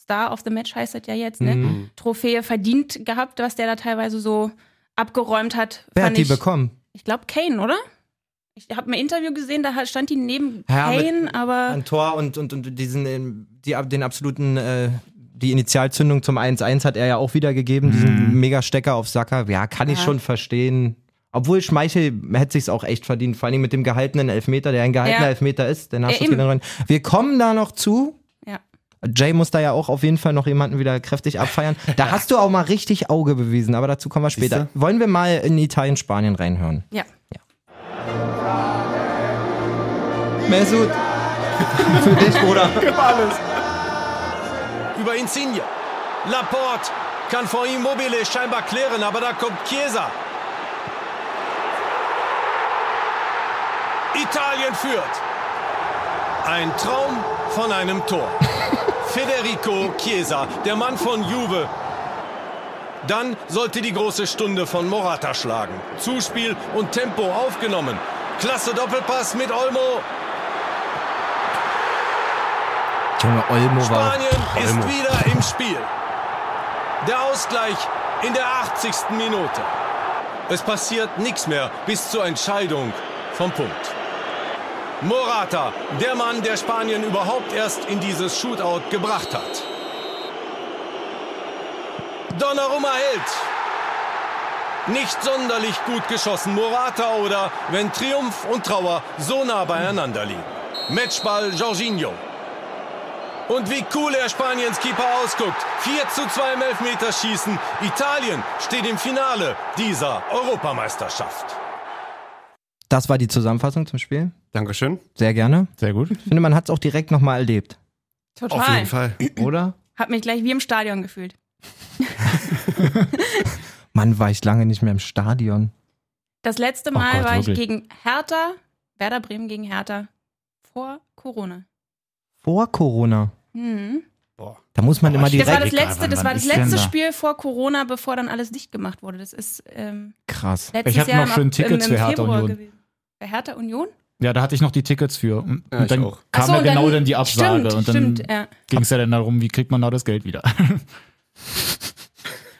Star of the Match heißt das ja jetzt, ne? Mhm. Trophäe verdient gehabt, was der da teilweise so abgeräumt hat. Wer hat die ich, bekommen? Ich glaube Kane, oder? Ich habe ein Interview gesehen, da stand die neben Ja, Kane, aber Ein Tor und, und, und diesen, ähm, die, den absoluten, äh, die Initialzündung zum 1-1 hat er ja auch wieder gegeben, diesen Mega-Stecker auf Sacker. Ja, kann ich Ja. schon verstehen. Obwohl Schmeichel hätte sich's auch echt verdient, vor allem mit dem gehaltenen Elfmeter, der ein gehaltener Ja. Elfmeter ist. Der Nachschuss eben. geht rein. Wir kommen da noch zu. ja. Jay muss da ja auch auf jeden Fall noch jemanden wieder kräftig abfeiern. (laughs) Da hast du auch mal richtig Auge bewiesen, aber dazu kommen wir später. Siehste? Wollen wir mal in Italien, Spanien reinhören? Ja. Mesut. (laughs) Für dich, Bruder. über Insigne. Laporte kann vor ihm Mobile scheinbar klären, aber da kommt Chiesa. Italien führt. Ein Traum von einem Tor. (laughs) Federico Chiesa, der Mann von Juve. Dann sollte die große Stunde von Morata schlagen. Zuspiel und Tempo aufgenommen. Klasse Doppelpass mit Olmo. Junge, Olmo war. Spanien ist wieder im Spiel. Der Ausgleich in der 80. Minute. Es passiert nichts mehr bis zur Entscheidung vom Punkt. Morata, der Mann, der Spanien überhaupt erst in dieses Shootout gebracht hat. Donnarumma hält. Nicht sonderlich gut geschossen, Morata oder wenn Triumph und Trauer so nah beieinander liegen. Matchball Jorginho. Und wie cool er Spaniens Keeper ausguckt. 4 zu 2 im Elfmeterschießen. Italien steht im Finale dieser Europameisterschaft. Das war die Zusammenfassung zum Spiel. Dankeschön. Sehr gerne. Sehr gut. Ich finde, man hat es auch direkt nochmal erlebt, Total. Auf jeden Fall. oder? Hab mich gleich wie im Stadion gefühlt. (laughs) Mann, war ich lange nicht mehr im Stadion. Das letzte Oh Mal Gott, war ich wirklich. gegen Hertha, Werder Bremen gegen Hertha, vor Corona. Vor Corona. Mhm. Da muss man Boah, immer ich- Das war direkt. das letzte, das war das letzte da? Spiel vor Corona, bevor dann alles dicht gemacht wurde. Das ist ähm, Krass. letztes Ich hatte Jahr noch im- schön im, Tickets im für Hertha Februar Union. gewesen. Bei Hertha Union? Ja, da hatte ich noch die Tickets für. Und, Ja, und dann auch. kam so, ja und genau dann- dann die Absage. Stimmt, und dann stimmt, ja. ging es ja dann darum, wie kriegt man da das Geld wieder. (laughs)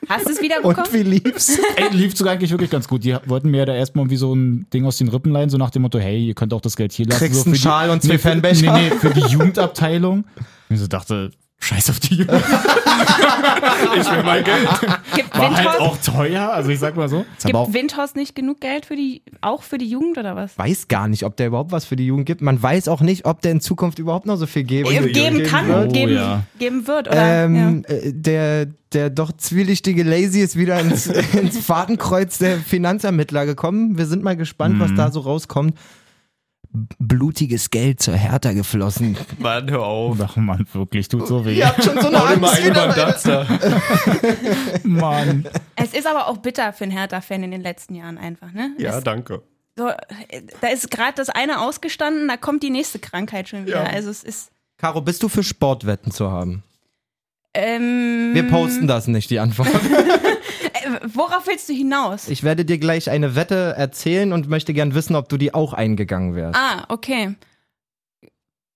Hast du es wieder bekommen? Und wie lief's? (laughs) Ey, lief sogar eigentlich wirklich ganz gut. Die wollten mir da erstmal irgendwie so ein Ding aus den Rippen leihen, so nach dem Motto, hey, ihr könnt auch das Geld hier lassen. Kriegst so einen für die- Schal und zwei nee, für, nee, Fanbecher. nee, für die Jugendabteilung. Und ich so dachte, scheiß auf die Jugend. (laughs) ich will mein Geld. Gibt War halt Windhorst, auch teuer, also ich sag mal so. Auch, gibt Windhorst nicht genug Geld für die, auch für die Jugend oder was? weiß gar nicht, ob der überhaupt was für die Jugend gibt. Man weiß auch nicht, ob der in Zukunft überhaupt noch so viel geben, Äh, geben kann, wird. geben, Oh, ja. geben wird, oder? Ähm, äh, der, der doch zwielichtige Lazy ist wieder ins, (laughs) ins Fadenkreuz der Finanzermittler gekommen. Wir sind mal gespannt, was da so rauskommt. Blutiges Geld zur Hertha geflossen. Mann, hör auf. Ach man, wirklich, tut so weh. Ihr habt schon so eine mal Angst einen wieder. da. (laughs) Mann. Es ist aber auch bitter für einen Hertha-Fan in den letzten Jahren einfach, ne? Ja, Es, danke. so, da ist gerade das eine ausgestanden, da kommt die nächste Krankheit schon wieder. Ja. Also es ist. Caro, bist du für Sportwetten zu haben? Ähm, Wir posten das nicht, die Antwort. (laughs) Äh, worauf willst du hinaus? Ich werde dir gleich eine Wette erzählen und möchte gern wissen, ob du die auch eingegangen wärst. Ah, okay.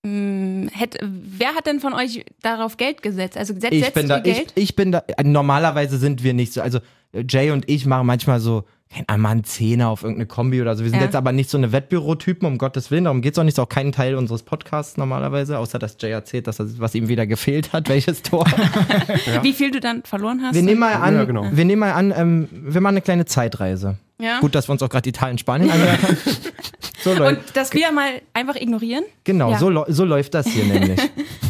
Hm, wer hat denn von euch darauf Geld gesetzt? Also setzt, ich setzt bin da, ich, Geld? ich bin da, normalerweise sind wir nicht so, also äh, Jay und ich machen manchmal so, kein einmal einen Zehner auf irgendeine Kombi oder so. Wir sind Ja. jetzt aber nicht so eine Wettbürotypen, um Gottes Willen. Darum geht's auch nicht, ist auch kein Teil unseres Podcasts normalerweise, außer dass Jay erzählt, dass das, was ihm wieder gefehlt hat, (laughs) welches Tor. (laughs) Wie viel du dann verloren hast? Wir nehmen mal an, Ja, genau. wir nehmen mal an, ähm, wir machen eine kleine Zeitreise. ja? Gut, dass wir uns auch gerade Italien, Spanien angehört haben. (laughs) So Und läuft. das wieder mal einfach ignorieren? Genau, Ja. so, so läuft das hier nämlich.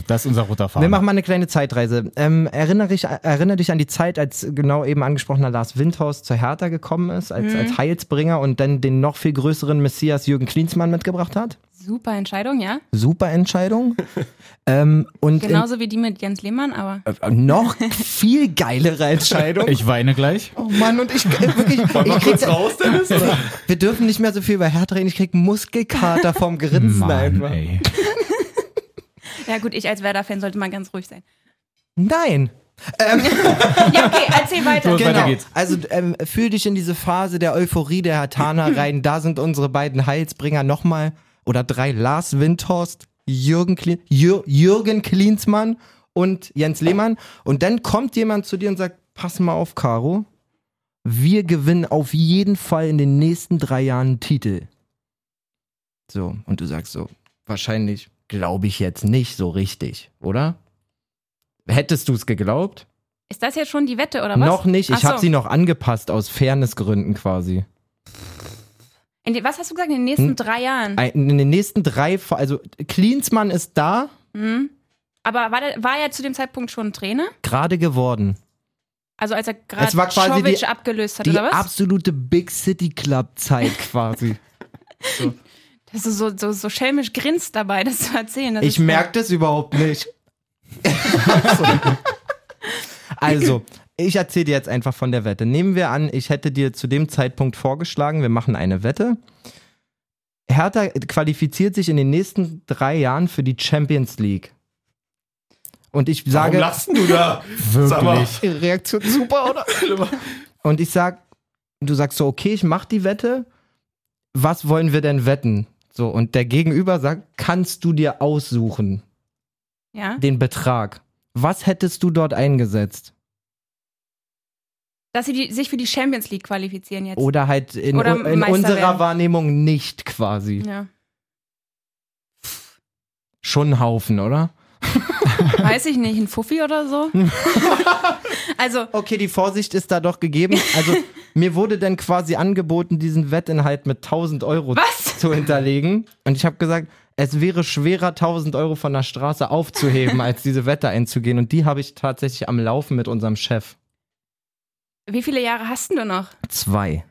Das ist unser roter Faden. Wir machen mal eine kleine Zeitreise. Ähm, erinnere, dich, erinnere dich an die Zeit, als genau eben angesprochener Lars Windhorst zur Hertha gekommen ist, als, Mhm. als Heilsbringer und dann den noch viel größeren Messias Jürgen Klinsmann mitgebracht hat. Super Entscheidung, ja. Super Entscheidung. (laughs) ähm, und Genauso wie die mit Jens Lehmann, aber in, äh, noch viel geilere Entscheidung. Ich weine gleich. oh Mann, und ich äh, wirklich, ich krieg, raus, Dennis? Oder? wir dürfen nicht mehr so viel über Hertha reden. Ich krieg Muskelkater vom Grinsen Mann, einfach. ey. Ja gut, ich als Werder-Fan sollte mal ganz ruhig sein. Nein. (laughs) Ja, okay, erzähl weiter. Los, weiter geht's. Also ähm, fühl dich in diese Phase der Euphorie der Hertaner (clears throat) rein. Da sind unsere beiden Heilsbringer nochmal oder drei Lars Windhorst, Jürgen, Kli Jür Jürgen Klinsmann und Jens Lehmann. Und dann kommt jemand zu dir und sagt, pass mal auf, Caro. Wir gewinnen auf jeden Fall in den nächsten drei Jahren einen Titel. So, und du sagst so, wahrscheinlich glaube ich jetzt nicht so richtig, oder? Hättest du es geglaubt? Ist das jetzt schon die Wette oder was? Noch nicht. Ich Ach habe so. sie noch angepasst aus Fairnessgründen quasi. In den, was hast du gesagt? In den nächsten Hm? drei Jahren? In den nächsten drei, also Klinsmann ist da, Mhm. Aber war, der, war er zu dem Zeitpunkt schon Trainer? gerade geworden. Also als er gerade quasi Czovic die- abgelöst hat, Die oder was? absolute Big City Club Zeit quasi. (laughs) Dass du so, so, so schelmisch grinst dabei, das zu erzählen. Das ich merke das überhaupt nicht. (laughs) also, ich erzähle dir jetzt einfach von der Wette. Nehmen wir an, ich hätte dir zu dem Zeitpunkt vorgeschlagen, wir machen eine Wette. Hertha qualifiziert sich in den nächsten drei Jahren für die Champions League. Und ich Warum sage, lachst du da? Sag mal. Wirklich. Reaktion super, oder? (laughs) Und ich sag, du sagst so, okay, ich mach die Wette. Was wollen wir denn wetten? So, und der Gegenüber sagt, kannst du dir aussuchen, Ja? den Betrag. Was hättest du dort eingesetzt? Dass sie die, sich für die Champions League qualifizieren jetzt. Oder halt in, Oder in unserer. Wahrnehmung nicht quasi. Ja. Schon ein Haufen, oder? (laughs) Weiß ich nicht, ein Fuffi oder so? (laughs) also, Okay, die Vorsicht ist da doch gegeben. Also, mir wurde dann quasi angeboten, diesen Wettinhalt mit 1000 Euro was? zu hinterlegen. Und ich habe gesagt, es wäre schwerer, 1000 Euro von der Straße aufzuheben, (laughs) als diese Wette einzugehen. Und die habe ich tatsächlich am Laufen mit unserem Chef. Wie viele Jahre hast du noch? Zwei.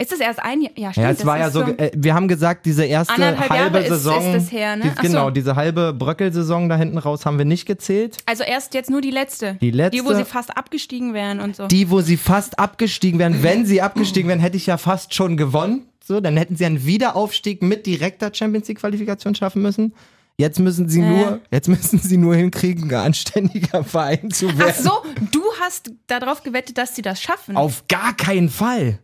Ist das erst ein Jahr? Ja, stimmt. Ja, es das war ja ist so, äh, wir haben gesagt, diese erste halbe Jahre ist- Saison. ist das her, ne? die, so. genau, diese halbe Bröckelsaison da hinten raus haben wir nicht gezählt. Also erst jetzt nur die letzte. Die letzte. Die, wo sie fast abgestiegen wären und so. Die, wo sie fast abgestiegen wären. Wenn sie abgestiegen wären, hätte ich ja fast schon gewonnen. So, dann hätten sie einen Wiederaufstieg mit direkter Champions League Qualifikation schaffen müssen. Jetzt müssen sie Äh. nur, jetzt müssen sie nur hinkriegen, ein anständiger Verein zu werden. Ach so, du hast darauf gewettet, dass sie das schaffen. Auf gar keinen Fall.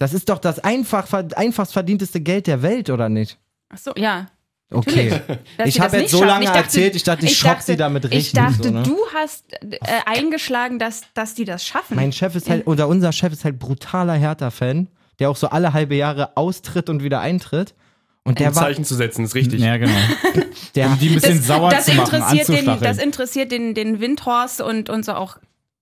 Das ist doch das einfach, einfachst verdienteste Geld der Welt, oder nicht? Ach so, ja. Okay. Dass Ich sie hab das jetzt so lange dachte- erzählt, ich dachte, ich schock dachte- sie damit Ich richtig, dachte, so, ne? du hast äh, eingeschlagen, dass, dass die das schaffen. Mein Chef ist halt, oder unser Chef ist halt brutaler Hertha-Fan, der auch so alle halbe Jahre austritt und wieder eintritt. Und der Um war, Zeichen zu setzen, ist richtig. Ja, genau. (laughs) der, Um die ein bisschen das, sauer das zu machen, interessiert den. Das interessiert den, den Windhorst und, und so auch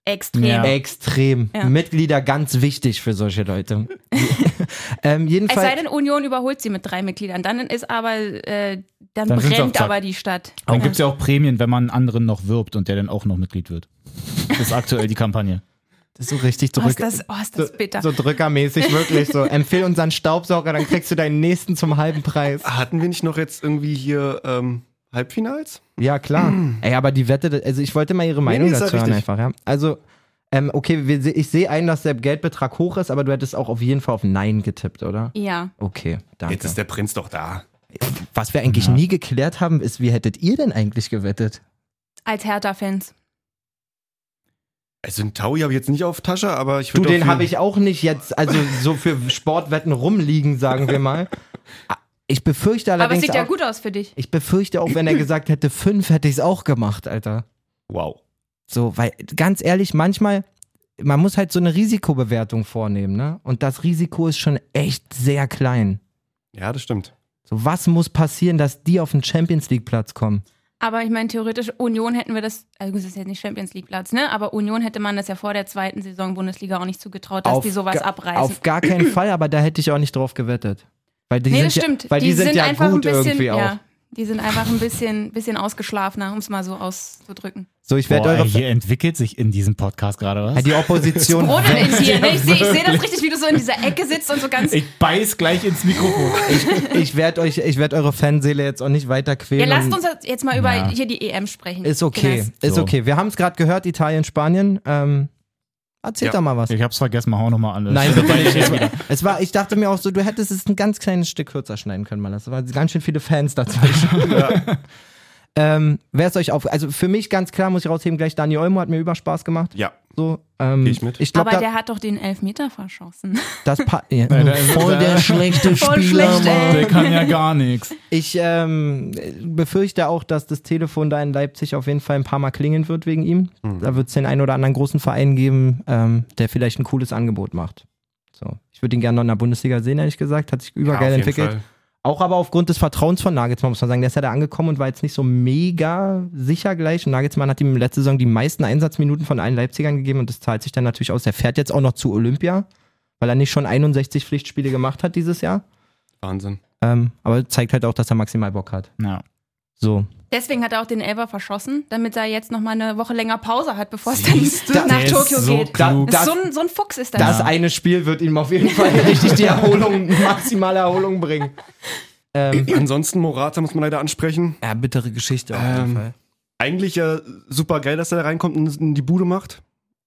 extrem. Ja. extrem. Ja. Mitglieder ganz wichtig für solche Leute. (laughs) ähm, Es sei jedenfalls, denn, Union überholt sie mit drei Mitgliedern. Dann ist aber, äh, dann, Dann brennt aber die Stadt. Dann gibt es ja auch Prämien, wenn man einen anderen noch wirbt und der dann auch noch Mitglied wird. Das ist aktuell die Kampagne. das ist so richtig Oh, zurück. ist das, oh, ist das bitter. So drückermäßig, wirklich so. Empfehl unseren Staubsauger, dann kriegst du deinen nächsten zum halben Preis. Hatten wir nicht noch jetzt irgendwie hier ähm, Halbfinals? Ja, klar. (clears throat) Ey, aber die Wette, also ich wollte mal ihre Meinung nee, ist ja dazu hören einfach, ja. Also, ähm, okay, wir, ich sehe ein, dass der Geldbetrag hoch ist, aber du hättest auch auf jeden Fall auf Nein getippt, oder? ja. Okay, danke. Jetzt ist der Prinz doch da. Was wir eigentlich nie geklärt haben, ist, wie hättet ihr denn eigentlich gewettet? Als Hertha-Fans. Also einen Taui habe ich jetzt nicht auf Tasche, aber ich Du, würde den auf habe ich auch nicht jetzt, also so für Sportwetten rumliegen, sagen wir mal. (laughs) Ich befürchte Aber es allerdings sieht ja auch, gut aus für dich. ich befürchte auch, wenn er gesagt hätte fünf, hätte ich es auch gemacht, Alter. Wow. So, weil ganz ehrlich, manchmal, man muss halt so eine Risikobewertung vornehmen, ne? Und das Risiko ist schon echt sehr klein. Ja, das stimmt. So, was muss passieren, dass die auf den Champions League Platz kommen? Aber ich meine, theoretisch, Union hätten wir das, also das ist jetzt nicht Champions League Platz, ne? Aber Union hätte man das ja vor der zweiten Saison Bundesliga auch nicht zugetraut, dass die sowas abreißen. Auf gar keinen Fall, aber da hätte ich auch nicht drauf gewettet. Weil die nee, sind das stimmt. Ja, weil die, sind, ja einfach gut ein bisschen, irgendwie auch. ja, die sind einfach ein bisschen, bisschen ausgeschlafener, um es mal so auszudrücken. So, ich werde eure. hier entwickelt sich in diesem Podcast gerade was. Ja, die Opposition. (laughs) Brodelt in dir, ne? Ich sehe ich seh das richtig, wie du so in dieser Ecke sitzt und so ganz. Ich beiß gleich ins Mikrofon. ich werde euch, ich werde eure Fanseele jetzt auch nicht weiter Ja, quälen. lasst und- uns jetzt mal über Ja. hier die EM sprechen. ist okay, ist So. okay. Wir haben es gerade gehört, Italien, Spanien. Ähm, erzähl Ja. doch mal was. Ich hab's vergessen, mach auch nochmal an. Nein. (laughs) Es war, (laughs) es war, ich dachte mir auch so, du hättest es ein ganz kleines Stück kürzer schneiden können, mal. Das waren ganz schön viele Fans dazwischen. (laughs) ähm, Wer ist euch auf? Also für mich ganz klar muss ich rausheben, gleich Dani Olmo hat mir über Spaß gemacht. Ja. So, ähm, Geh ich mit. Ich glaube, Aber da, der hat doch den Elfmeter verschossen. (laughs) das pa ja, der ist- voll der schlechte (laughs) Voll Spieler. schlecht, Mann. Der kann ja gar nichts. Ich ähm, befürchte auch, dass das Telefon da in Leipzig auf jeden Fall ein paar Mal klingeln wird wegen ihm. Da wird es den einen oder anderen großen Verein geben, ähm, der vielleicht ein cooles Angebot macht. So. Ich würde ihn gerne noch in der Bundesliga sehen, ehrlich gesagt. Hat sich ja, übergeil jeden entwickelt. Fall. Auch aber aufgrund des Vertrauens von Nagelsmann, muss man sagen. Der ist ja da angekommen und war jetzt nicht so mega sicher gleich. Und Nagelsmann hat ihm letzte Saison die meisten Einsatzminuten von allen Leipzigern gegeben und das zahlt sich dann natürlich aus. Er fährt jetzt auch noch zu Olympia, weil er nicht schon 61 Pflichtspiele gemacht hat dieses Jahr. Wahnsinn. Ähm, aber zeigt halt auch, dass er maximal Bock hat. Ja. So. Deswegen hat er auch den Elfer verschossen, damit er jetzt noch mal eine Woche länger Pause hat, bevor es dann nach Tokio so geht. klug. Das ist Das- so, ein, so ein Fuchs ist das. Das eine Spiel wird ihm auf jeden Fall richtig die Erholung, (laughs) maximale Erholung bringen. Ähm, Ansonsten Morata muss man leider ansprechen. ja, bittere Geschichte auf jeden Ähm, Fall. Eigentlich ja super geil, dass er da reinkommt und in die Bude macht.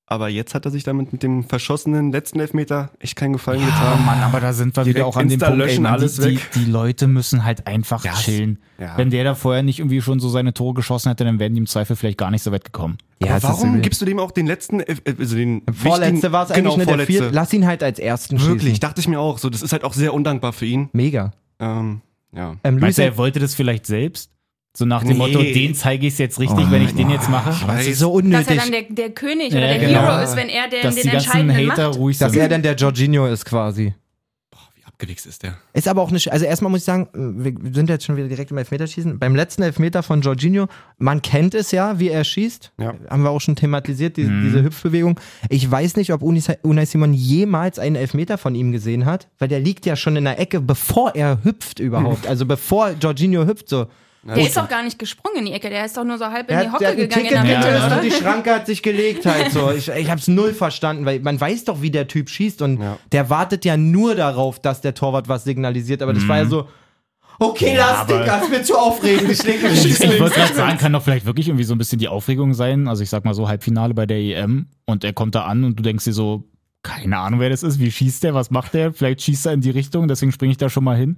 Aber jetzt hat er sich damit mit dem verschossenen letzten Elfmeter echt keinen Gefallen Oh getan. Mann, aber da sind wir Direkt wieder auch an dem Insta Punkt, ey, löschen, Mann, alles die, die, weg. die Leute müssen halt einfach Ja, chillen. ja. Wenn der da vorher nicht irgendwie schon so seine Tore geschossen hätte, dann wären die im Zweifel vielleicht gar nicht so weit gekommen. Aber es ist warum gibst du dem auch den letzten, äh, also den Vorletzte wichtigen- war es eigentlich genau, der vorletzte. vierte. Lass ihn halt als ersten Wirklich, schießen. dachte ich mir auch. So, das ist halt auch sehr undankbar für ihn. Mega. Ähm, ja. Ähm, Meinst du, er wollte das vielleicht selbst? So nach dem Nee. Motto, den zeige ich jetzt richtig, Oh wenn ich den jetzt mache? das ist so dass er unnötig, dann der, der König Ja, oder der genau. Hero ist, wenn er der, Dass den die ganzen Entscheidenden Hater macht. ruhig dass sind. er denn der Jorginho ist quasi. Wie abgewichst ist der. Ist aber auch nicht, also erstmal muss ich sagen, wir sind jetzt schon wieder direkt im Elfmeterschießen. Beim letzten Elfmeter von Jorginho, man kennt es ja, wie er schießt. Ja. Haben wir auch schon thematisiert, die, diese Hüpfbewegung. Ich weiß nicht, ob Unai Unai Simon jemals einen Elfmeter von ihm gesehen hat, weil der liegt ja schon in der Ecke, bevor er hüpft überhaupt. Also bevor Jorginho hüpft so. Der ist doch gar nicht gesprungen in die Ecke, der ist doch nur so halb in die hat, Hocke gegangen in Ticket der Mitte. Ja. und die Schranke hat sich gelegt halt so. Ich, ich hab's null verstanden, weil man weiß doch, wie der Typ schießt und Ja. der wartet ja nur darauf, dass der Torwart was signalisiert, aber das war ja so, okay, lass Digga, ist mir zu aufregend, (laughs) ich leg mich Ich, ich wollte gerade sagen, kann doch vielleicht wirklich irgendwie so ein bisschen die Aufregung sein. Also ich sag mal so Halbfinale bei der EM und er kommt da an und du denkst dir so, keine Ahnung, wer das ist, wie schießt der, was macht der? Vielleicht schießt er in die Richtung, deswegen springe ich da schon mal hin.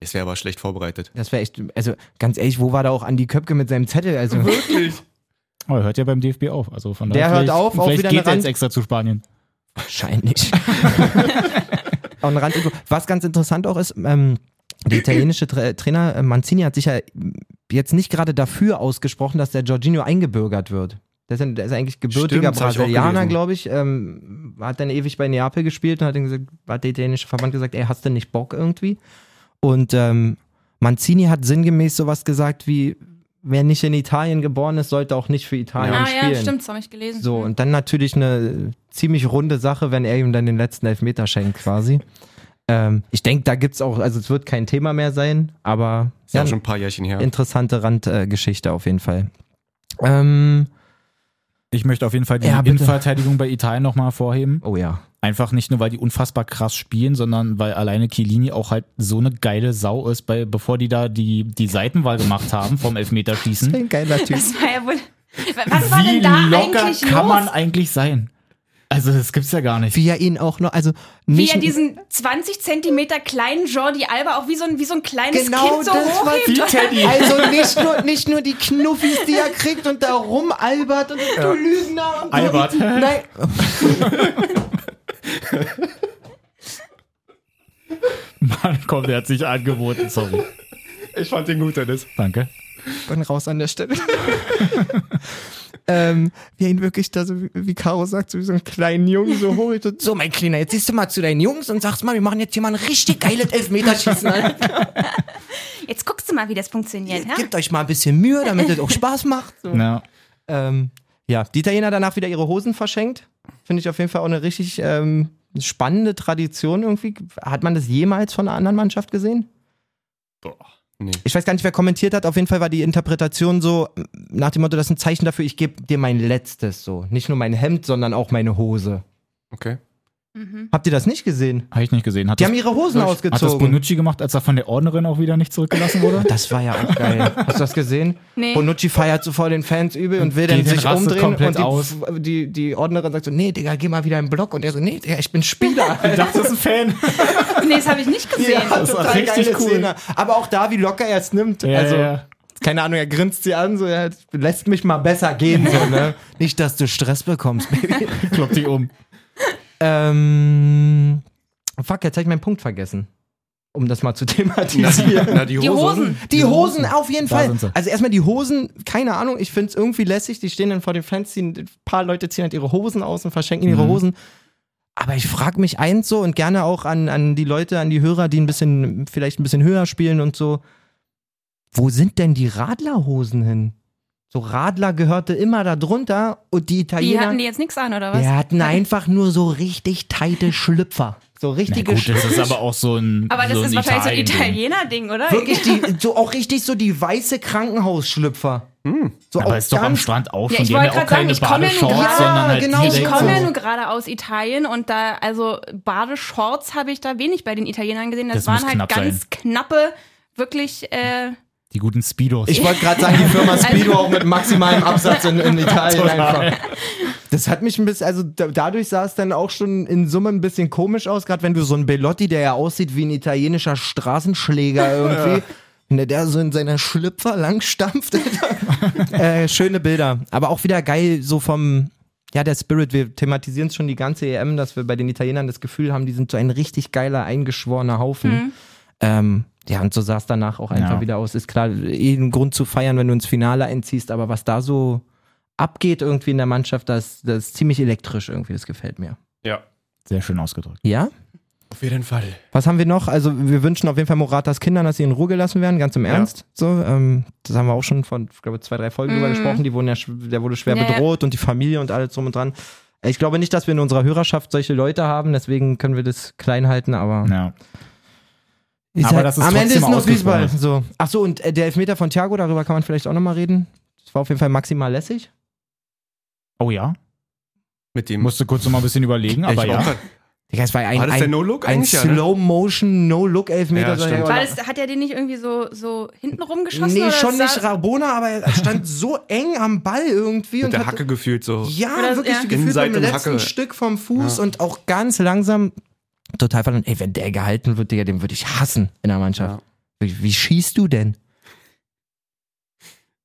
Es wäre aber schlecht vorbereitet. Das wäre echt, also ganz ehrlich, wo war da auch Andi Köpke mit seinem Zettel? Also, Wirklich? (laughs) Aber er hört ja beim DFB auf. Also von Der daher hört vielleicht- auf, auch vielleicht wieder geht er jetzt extra zu Spanien. wahrscheinlich. (laughs) (laughs) auch eine Randinfo. Was ganz interessant auch ist, ähm, der italienische Tra Trainer äh, Mancini hat sich ja jetzt nicht gerade dafür ausgesprochen, dass der Jorginho eingebürgert wird. Der ist, der ist eigentlich gebürtiger Stimmt, auch Brasilianer, glaube ich. Ähm, hat dann ewig bei Neapel gespielt und hat, dann gesagt, hat der italienische Verband gesagt, ey, hast du nicht Bock irgendwie? Und ähm, Mancini hat sinngemäß sowas gesagt wie, wer nicht in Italien geboren ist, sollte auch nicht für Italien Ah spielen. ja, stimmt, das habe ich gelesen. So, und dann natürlich eine ziemlich runde Sache, wenn er ihm dann den letzten Elfmeter schenkt, quasi. (laughs) Ähm, ich denke, da gibt's auch, also es wird kein Thema mehr sein, aber Ist ja ja, auch schon ein paar Jährchen her. interessante Randgeschichte auf jeden Fall. Ähm, Ich möchte auf jeden Fall die Ja. Innenverteidigung bei Italien nochmal hervorheben. oh ja. Einfach nicht nur, weil die unfassbar krass spielen, sondern weil alleine Chiellini auch halt so eine geile Sau ist, bei, bevor die da die, die Seitenwahl gemacht haben vom Elfmeterschießen. Ein geiler Typ. Das war ja wohl. Was war Wie denn da locker eigentlich kann los? man eigentlich sein? Also das gibt's ja gar nicht. Wie er ihn auch noch, also wie nicht er diesen 20 Zentimeter kleinen Jordi Alba auch wie so ein, wie so ein kleines Genau Kind so das, hochhebt. Wie Teddy. also nicht nur, nicht nur die Knuffis, die er kriegt und da rumalbert und du Lügner und so. Albert. Nein. (laughs) Mann, komm, der hat sich angeboten, sorry. Ich fand den gut, Dennis. Danke. bin raus an der Stelle. (laughs) ähm, wie er ihn wirklich da so, wie- Caro sagt, so wie so einen kleinen Jungen so hoch. So, so, mein Kleiner, jetzt siehst du mal zu deinen Jungs und sagst mal, wir machen jetzt hier mal ein richtig geiles Elfmeterschießen. Alter. (laughs) Jetzt guckst du mal, wie das funktioniert. Ja? Gebt euch mal ein bisschen Mühe, damit es auch Spaß macht. So. Ja. Ähm, ja, die Italiener danach wieder ihre Hosen verschenkt. Finde ich auf jeden Fall auch eine richtig ähm, spannende Tradition irgendwie. Hat man das jemals von einer anderen Mannschaft gesehen? Nee. Ich weiß gar nicht, wer kommentiert hat. Auf jeden Fall war die Interpretation so nach dem Motto, das ist ein Zeichen dafür, ich gebe dir mein Letztes so. Nicht nur mein Hemd, sondern auch meine Hose. Okay. Mhm. Habt ihr das nicht gesehen? Habe ich nicht gesehen. Hat Die das, haben ihre Hosen hat das ausgezogen. Bonucci gemacht, als er von der Ordnerin auch wieder nicht zurückgelassen wurde? (laughs) Das war ja auch geil. Hast du das gesehen? Nee. Bonucci feiert so vor den Fans übel und will dann sich umdrehen komplett und die, aus. Die, die Ordnerin sagt so, nee, Digga, geh mal wieder im Block. Und er so, nee, Digga, ich bin Spieler. (laughs) Ich dachte, das ist ein Fan. Nee, das habe ich nicht gesehen. Ja, Das war richtig geile cool. Szene. Aber auch da, wie locker er es nimmt. Ja, also, ja. keine Ahnung, er grinst sie an, so, er lässt mich mal besser gehen, so, ne? (laughs) Nicht, dass du Stress bekommst, Baby. Kloppt dich um. Ähm, fuck, jetzt habe ich meinen Punkt vergessen. Um das mal zu (laughs) thematisieren. Na, die Die Hosen. Die Hosen, auf jeden Da Fall. Also erstmal die Hosen, keine Ahnung, ich finde es irgendwie lässig. Die stehen dann vor den Fans, ziehen, ein paar Leute ziehen halt ihre Hosen aus und verschenken ihre Mhm. Hosen. Aber ich frage mich eins so und gerne auch an, an die Leute, an die Hörer, die ein bisschen, vielleicht ein bisschen höher spielen und so. Wo sind denn die Radlerhosen hin? So Radler gehörte immer da drunter und die Die Italiener. hatten die jetzt nichts an, oder was? die hatten einfach nur so richtig teite Schlüpfer. So Na richtige gut, das ist aber auch so ein Aber das so ist ein wahrscheinlich so ein. Italiener-Ding, oder? Wirklich die, so auch richtig so die weiße Krankenhausschlüpfer. So Aber auch ist doch am Strand auch Ja, schon. ich die haben ja wollte auch grad keine sagen, ich komme gerade- sondern halt genau, Ich komme ja nur gerade aus Italien und da, also Badeshorts habe ich da wenig bei den Italienern gesehen. Das, Das waren halt ganz knappe, wirklich, äh, die guten Speedos. Ich wollte gerade sagen, die Firma (laughs) Speedo auch mit maximalem Absatz in, in Italien einfach. (laughs) Das hat mich ein bisschen, also da, dadurch sah es dann auch schon in Summe ein bisschen komisch aus, gerade wenn du so einen Bellotti, der ja aussieht wie ein italienischer Straßenschläger irgendwie, wenn der da so in seiner Schlüpfer langstampft. (laughs) Äh, schöne Bilder. Aber auch wieder geil, so vom, ja, der Spirit, wir thematisieren es schon die ganze EM, dass wir bei den Italienern das Gefühl haben, die sind so ein richtig geiler, eingeschworener Haufen. Ähm, ja, und so sah es danach auch einfach Ja. wieder aus. Ist klar, eh ein Grund zu feiern, wenn du ins Finale einziehst, aber was da so abgeht irgendwie in der Mannschaft, das, das ist ziemlich elektrisch irgendwie, das gefällt mir. Ja. Sehr schön ausgedrückt. Ja? Auf jeden Fall. Was haben wir noch? Also wir wünschen auf jeden Fall Moratas Kindern, dass sie in Ruhe gelassen werden, ganz im Ernst. So, ähm, das haben wir auch schon von, ich glaube, zwei, drei Folgen drüber gesprochen. Die wurden ja, der wurde schwer Ja, ja. bedroht und die Familie und alles drum und dran. Ich glaube nicht, dass wir in unserer Hörerschaft solche Leute haben, deswegen können wir das klein halten, aber, Ja. Ist Aber halt, das ist am Ende ist noch Fußball. So. Ach so, und äh, der Elfmeter von Thiago, darüber kann man vielleicht auch nochmal reden. Das war auf jeden Fall maximal lässig. Oh ja? Mit dem. Musste kurz noch mal ein bisschen überlegen, aber ich ja. auch Digga, es war ein, War das der ein, No-Look ein? Slow-Motion, No-Look-Elfmeter. Ja, sag ich. War das, hat er den nicht irgendwie so, so hinten rumgeschossen? Nee, oder schon nicht Rabona, aber er stand so eng am Ball irgendwie Mit und der hat, Hacke gefühlt so. ja, Oder- wirklich ja. gefühlt Innenseite beim letzten Hacke. Stück vom Fuß Ja. und auch ganz langsam total verloren. Ey, wenn der gehalten wird, Digga, den würde ich hassen in der Mannschaft. Wie, wie schießt du denn?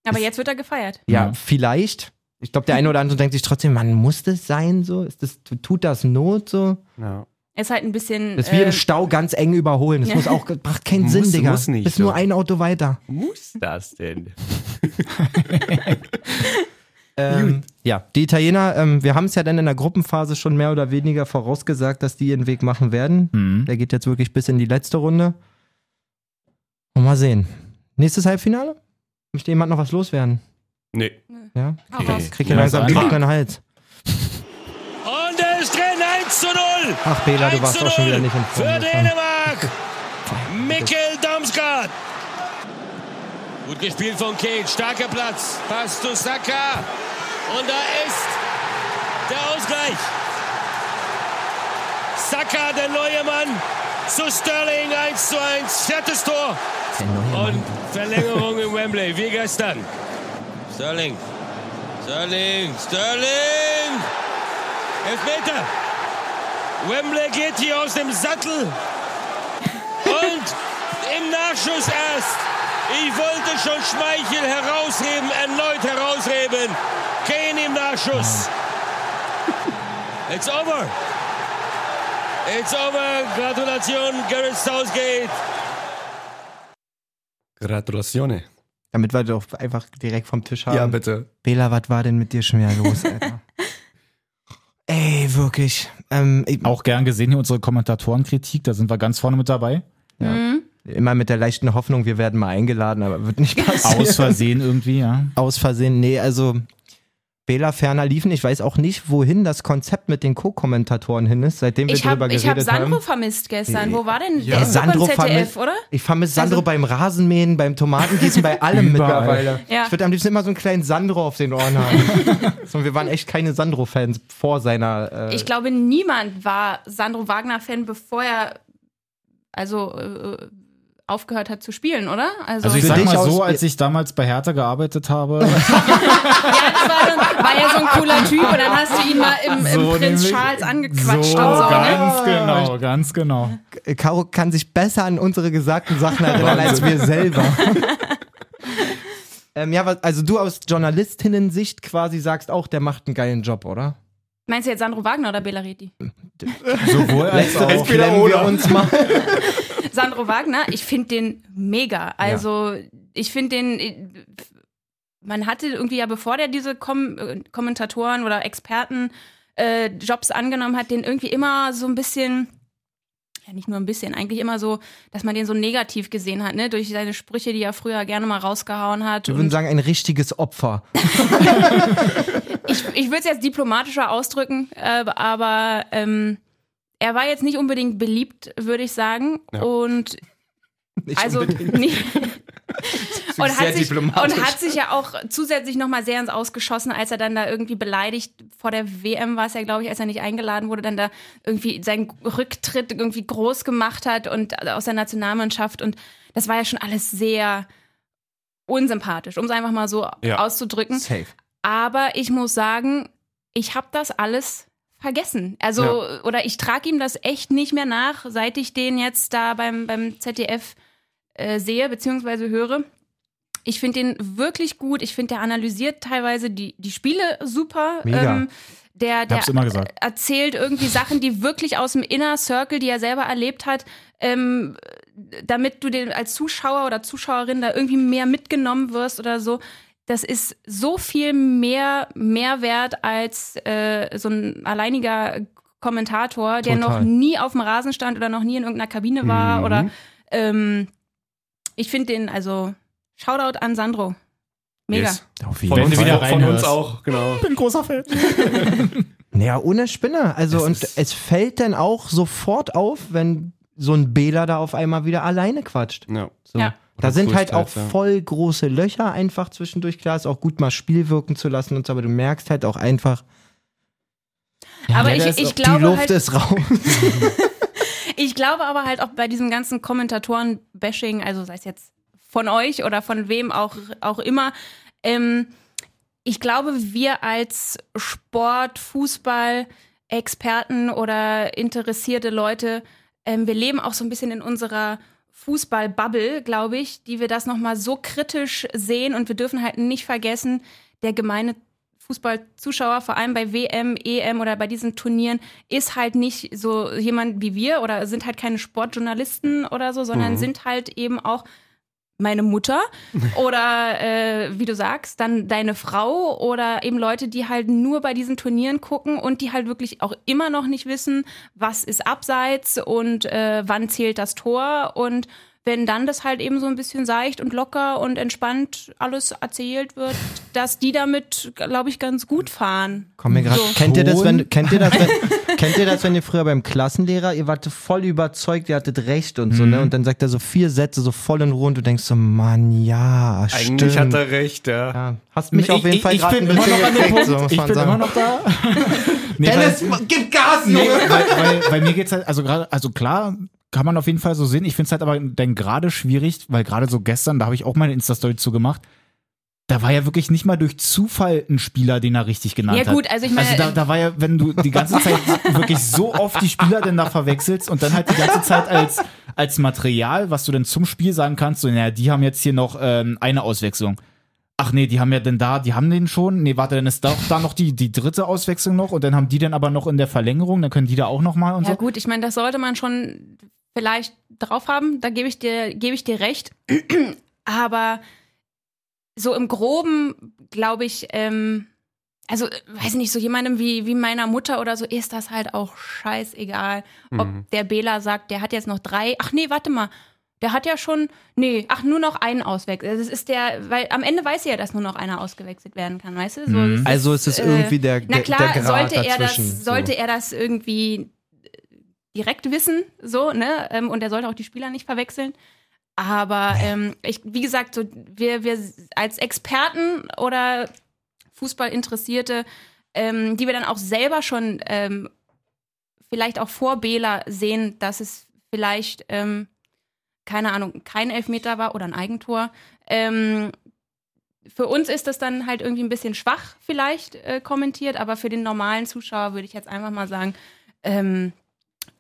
Aber jetzt wird er gefeiert. Ja, Ja. vielleicht. Ich glaube, der eine oder andere denkt sich trotzdem, man muss das sein so? Ist das, tut das Not so? Ja. Ist halt ein bisschen. Das ist wie äh, im Stau ganz eng überholen. Das Ja. muss auch, macht keinen Muss- Sinn, Digga. muss nicht Bist nur ein Auto weiter. Muss das denn? (laughs) (laughs) Ähm, ja, die Italiener, ähm, wir haben es ja dann in der Gruppenphase schon mehr oder weniger vorausgesagt, dass die ihren Weg machen werden. Mhm. Der geht jetzt wirklich bis in die letzte Runde. Und mal sehen. Nächstes Halbfinale? Möchte jemand noch was loswerden? Nee. Ja? hau raus. Krieg hier Ja, langsam einfach. trockenen Hals. Und er ist drin, 1 zu 0. Ach, Bela, du 1 warst auch schon wieder 0 nicht in Form. Für Dänemark. (laughs) Mikkel Damsgaard. Gut gespielt von Kane. Starker Platz. Pass zu Saka. Und da ist der Ausgleich. Saka, der neue Mann. Zu Sterling 1 zu 1. Viertes Tor. Und Verlängerung in Wembley, wie gestern. Sterling. Sterling. Sterling. Elfmeter. Wembley geht hier aus dem Sattel. Und im Nachschuss erst. Ich wollte schon Schmeichel herausheben, erneut herausheben. Kane im Nachschuss. It's over. It's over. Gratulation, Gareth Southgate. Gratulatione. Damit wir doch einfach direkt vom Tisch haben. Ja, bitte. Bela, was war denn mit dir schon wieder los, Alter? (laughs) Ey, wirklich. Ähm, ich, Auch gern gesehen hier unsere Kommentatorenkritik, da sind wir ganz vorne mit dabei. Immer mit der leichten Hoffnung, wir werden mal eingeladen, aber wird nicht (laughs) passieren. Aus Versehen irgendwie, ja. Aus Versehen, nee, also Bela ferner liefen. Ich weiß auch nicht, wohin das Konzept mit den Co-Kommentatoren hin ist, seitdem wir Ich drüber habe ich hab geredet Sandro haben. vermisst gestern. Wo war denn Ja, der? Sandro beim ZDF, vermisst- oder? Ich vermisse Sandro Also- beim Rasenmähen, beim Tomatengießen, bei allem mittlerweile. Ja. Ich würde am liebsten immer so einen kleinen Sandro auf den Ohren haben. (laughs) so, wir waren echt keine Sandro-Fans vor seiner. Äh, Ich glaube, niemand war Sandro Wagner-Fan, bevor er also äh, aufgehört hat zu spielen, oder? Also, Also ich sag mal so, als ich damals bei Hertha gearbeitet habe, (laughs) ja, das war, dann, war ja so ein cooler Typ und dann hast du ihn mal im, im So Prinz Charles angequatscht so, und so. Ne? ganz genau, ganz genau. Caro kann sich besser an unsere gesagten Sachen erinnern als wir selber. (laughs) ähm, ja, also du aus Journalistinnen-Sicht quasi sagst auch, der macht einen geilen Job, oder? Meinst du jetzt Sandro Wagner oder Belariti? Sowohl als auch. Entweder wir uns mal. (laughs) Sandro Wagner, ich finde den mega. Also ich finde den, man hatte irgendwie ja, bevor der diese Kom äh, Kommentatoren oder Experten äh, Jobs angenommen hat, den irgendwie immer so ein bisschen, ja nicht nur ein bisschen, eigentlich immer so, dass man den so negativ gesehen hat, ne? Durch seine Sprüche, die er früher gerne mal rausgehauen hat. Wir würden sagen, ein richtiges Opfer. (laughs) ich ich würde es jetzt diplomatischer ausdrücken, äh, aber ähm, er war jetzt nicht unbedingt beliebt, würde ich sagen. Ja. Und (laughs) Nicht also nicht. (laughs) und, hat sich, und hat sich ja auch zusätzlich nochmal sehr ins Ausgeschossen, als er dann da irgendwie beleidigt, vor der WM war es ja, glaube ich, als er nicht eingeladen wurde, dann da irgendwie seinen Rücktritt irgendwie groß gemacht hat und aus der Nationalmannschaft. Und das war ja schon alles sehr unsympathisch, um es einfach mal so Ja. auszudrücken. Safe. Aber ich muss sagen, ich habe das alles vergessen. Also, oder ich trage ihm das echt nicht mehr nach, seit ich den jetzt da beim, beim ZDF äh, sehe bzw. höre. Ich finde den wirklich gut. Ich finde, der analysiert teilweise die, die Spiele super. Ähm, Mega. der, der gesagt. erzählt irgendwie Sachen, die wirklich aus dem Inner Circle, die er selber erlebt hat, ähm, damit du den als Zuschauer oder Zuschauerin da irgendwie mehr mitgenommen wirst oder so. Das ist so viel mehr Mehrwert als äh, so ein alleiniger Kommentator, der Total. noch nie auf dem Rasen stand oder noch nie in irgendeiner Kabine war Mhm. oder ähm, ich finde den, also Shoutout an Sandro. Mega. Yes. Auf uns, du wieder auch, von uns reinhörst. auch, genau. bin großer Fan. (laughs) Naja, ohne Spinne. Also, Es und es fällt dann auch sofort auf, wenn so ein Bela da auf einmal wieder alleine quatscht. Ja. So. Ja. Da sind halt auch ja. voll große Löcher einfach zwischendurch. Klar, ist auch gut mal Spiel wirken zu lassen und so, aber du merkst halt auch einfach, Aber Ja, ich, der ist ich auch- die glaube Luft halt, ist raus. (laughs) ich glaube aber halt auch bei diesem ganzen Kommentatoren-Bashing, also sei es jetzt von euch oder von wem auch, auch immer, ähm, ich glaube, wir als Sport, Fußball, Experten oder interessierte Leute, ähm, wir leben auch so ein bisschen in unserer Fußball-Bubble, glaube ich, die wir das nochmal so kritisch sehen. Und wir dürfen halt nicht vergessen, der gemeine Fußballzuschauer, vor allem bei WM, EM oder bei diesen Turnieren, ist halt nicht so jemand wie wir oder sind halt keine Sportjournalisten oder so, sondern sind halt eben auch meine Mutter oder äh, wie du sagst, dann deine Frau oder eben Leute, die halt nur bei diesen Turnieren gucken und die halt wirklich auch immer noch nicht wissen, was ist abseits und äh, wann zählt das Tor und wenn dann das halt eben so ein bisschen seicht und locker und entspannt alles erzählt wird, dass die damit, glaube ich, ganz gut fahren. Komm mir grad, So. kennt ihr das, wenn, kennt ihr das, wenn, (laughs) kennt ihr das, wenn ihr früher beim Klassenlehrer, ihr wart voll überzeugt, ihr hattet recht und so, ne? Und dann sagt er so vier Sätze so voll in Ruhe und du denkst so, Mann, ja, Eigentlich stimmt. hat er recht, ja. ja, hast mich auf jeden ich, Fall ich gerade bin ein immer bisschen noch an dem gekriegt, Punkt. so muss ich man bin sagen. immer noch da. (laughs) nee, Dennis, weil, gib Gas, nee, Junge! weil, weil, weil mir geht's halt, also gerade, also klar, kann man auf jeden Fall so sehen. Ich finde es halt aber dann gerade schwierig, weil gerade so gestern, da habe ich auch meine Insta-Story zugemacht. Da war ja wirklich nicht mal durch Zufall ein Spieler, den er richtig genannt Ja hat. gut, also ich meine, Also da, da war ja, wenn du die ganze Zeit (laughs) wirklich so oft die Spieler denn da verwechselst und dann halt die ganze Zeit als, als Material, was du dann zum Spiel sagen kannst, so, naja, die haben jetzt hier noch ähm, eine Auswechslung. Ach nee, die haben ja denn da, die haben den schon. Nee, warte, dann ist da, da noch die, die dritte Auswechslung noch und dann haben die dann aber noch in der Verlängerung, dann können die da auch noch mal und Ja so. gut, ich meine, das sollte man schon vielleicht drauf haben, da gebe ich dir, gebe ich dir recht. (clears throat) Aber so im Groben, glaube ich, ähm, also weiß nicht, so jemandem wie, wie meiner Mutter oder so ist das halt auch scheißegal. Ob der Bela sagt, der hat jetzt noch drei, ach nee, warte mal. Der hat ja schon, nee, ach, nur noch einen auswechseln. Das ist der, weil am Ende weiß sie ja, dass nur noch einer ausgewechselt werden kann, weißt du? So, das ist, Also es ist äh, irgendwie der, na der, klar, der Grad sollte er dazwischen. das, sollte er das irgendwie direkt wissen, so, ne? Ähm, Und er sollte auch die Spieler nicht verwechseln. Aber ähm, ich, wie gesagt, so wir, wir als Experten oder Fußballinteressierte, ähm, die wir dann auch selber schon ähm, vielleicht auch vor Bela sehen, dass es vielleicht, ähm, keine Ahnung, kein Elfmeter war oder ein Eigentor. Ähm, für uns ist das dann halt irgendwie ein bisschen schwach vielleicht äh, kommentiert, aber für den normalen Zuschauer würde ich jetzt einfach mal sagen, ähm,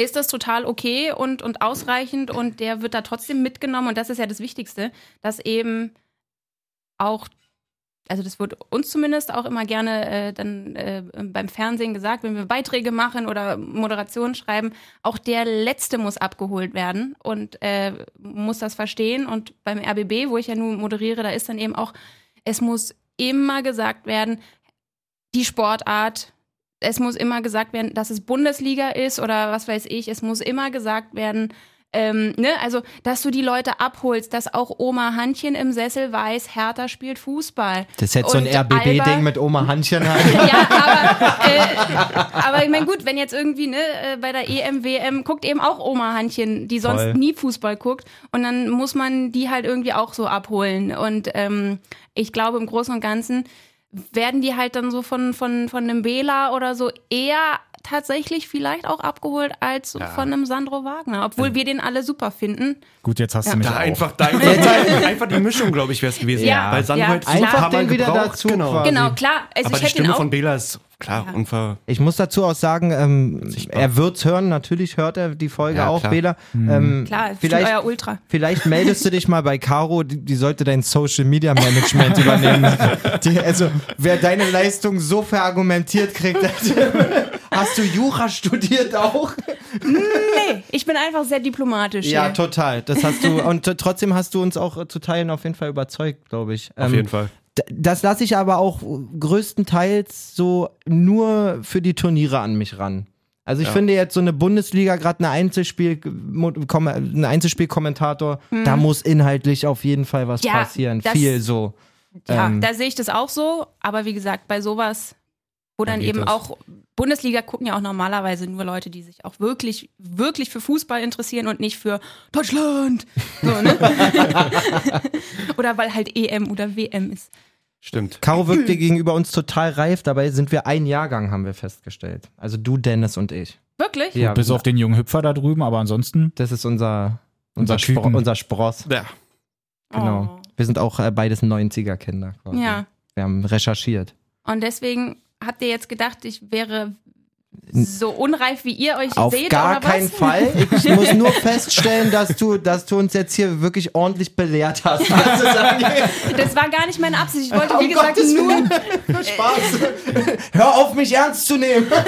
ist das total okay und, und ausreichend und der wird da trotzdem mitgenommen. Und das ist ja das Wichtigste, dass eben auch, also das wird uns zumindest auch immer gerne äh, dann äh, beim Fernsehen gesagt, wenn wir Beiträge machen oder Moderationen schreiben, auch der Letzte muss abgeholt werden und äh, muss das verstehen. Und beim RBB, wo ich ja nun moderiere, da ist dann eben auch, es muss immer gesagt werden, die Sportart, es muss immer gesagt werden, dass es Bundesliga ist oder was weiß ich. Es muss immer gesagt werden, ähm, ne, also, dass du die Leute abholst, dass auch Oma Handchen im Sessel weiß, Hertha spielt Fußball. Das ist jetzt so ein Und RBB-Ding mit Oma Handchen halt. (laughs) Ja, aber, äh, aber ich meine, gut, wenn jetzt irgendwie, ne, äh, bei der EM, WM guckt eben auch Oma Handchen, die sonst Voll. nie Fußball guckt. Und dann muss man die halt irgendwie auch so abholen. Und ähm, ich glaube, im Großen und Ganzen werden die halt dann so von, von, von einem Bela oder so eher tatsächlich vielleicht auch abgeholt als von einem Sandro Wagner, obwohl wir den alle super finden. Gut, jetzt hast Ja. du mich Da auch. einfach, da (laughs) einfach, einfach die Mischung, glaube ich, wäre es gewesen. Ja, Weil Sandro ja. halt Einfach den wieder gebraucht, dazu Genau. Genau, klar. Also Aber ich die hätte ihn Stimme auch von Bela ist klar unver... Ich muss dazu auch sagen, ähm, er wird's hören, natürlich hört er die Folge Ja, auch, klar. Bela. Ähm, Klar, vielleicht, vielleicht, euer Ultra. vielleicht (laughs) meldest du dich mal bei Caro, die, die sollte dein Social Media Management (laughs) übernehmen. Die, also, wer deine Leistung so verargumentiert kriegt, (laughs) hast du Jura studiert auch? Nee, ich bin einfach sehr diplomatisch. Ja, hier. total. Das hast du, und trotzdem hast du uns auch zu Teilen auf jeden Fall überzeugt, glaube ich. Auf Ähm, jeden Fall. Das lasse ich aber auch größtenteils so nur für die Turniere an mich ran. Also ich Ja. finde jetzt so eine Bundesliga, gerade eine Einzelspiel, ein Einzelspielkommentator, da muss inhaltlich auf jeden Fall was Mhm. Ja, passieren. das- Viel so. Ja, Ähm, da sehe ich das auch so. Aber wie gesagt, bei sowas, wo dann eben das. auch Bundesliga gucken ja auch normalerweise nur Leute, die sich auch wirklich, wirklich für Fußball interessieren und nicht für Deutschland. So, ne? (laughs) oder weil halt EM oder WM ist. Stimmt. Caro wirkte gegenüber uns total reif, dabei sind wir ein Jahrgang, haben wir festgestellt. Also du, Dennis und ich. Wirklich? Ja, Bis auf den jungen Hüpfer da drüben, aber ansonsten. das ist unser, unser, Unser Spro unser Spross. Ja. Genau. Oh. Wir sind auch äh, beides 90er-Kinder. quasi. Ja. Wir haben recherchiert. Und deswegen habt ihr jetzt gedacht, ich wäre so unreif, wie ihr euch Auf seht gar oder was? keinen Fall. Ich muss nur feststellen, dass du, dass du uns jetzt hier wirklich ordentlich belehrt hast. (laughs) Das war gar nicht meine Absicht. Ich wollte, wie gesagt, Gottes nur. Willen. Spaß. Hör auf, mich ernst zu nehmen. (laughs)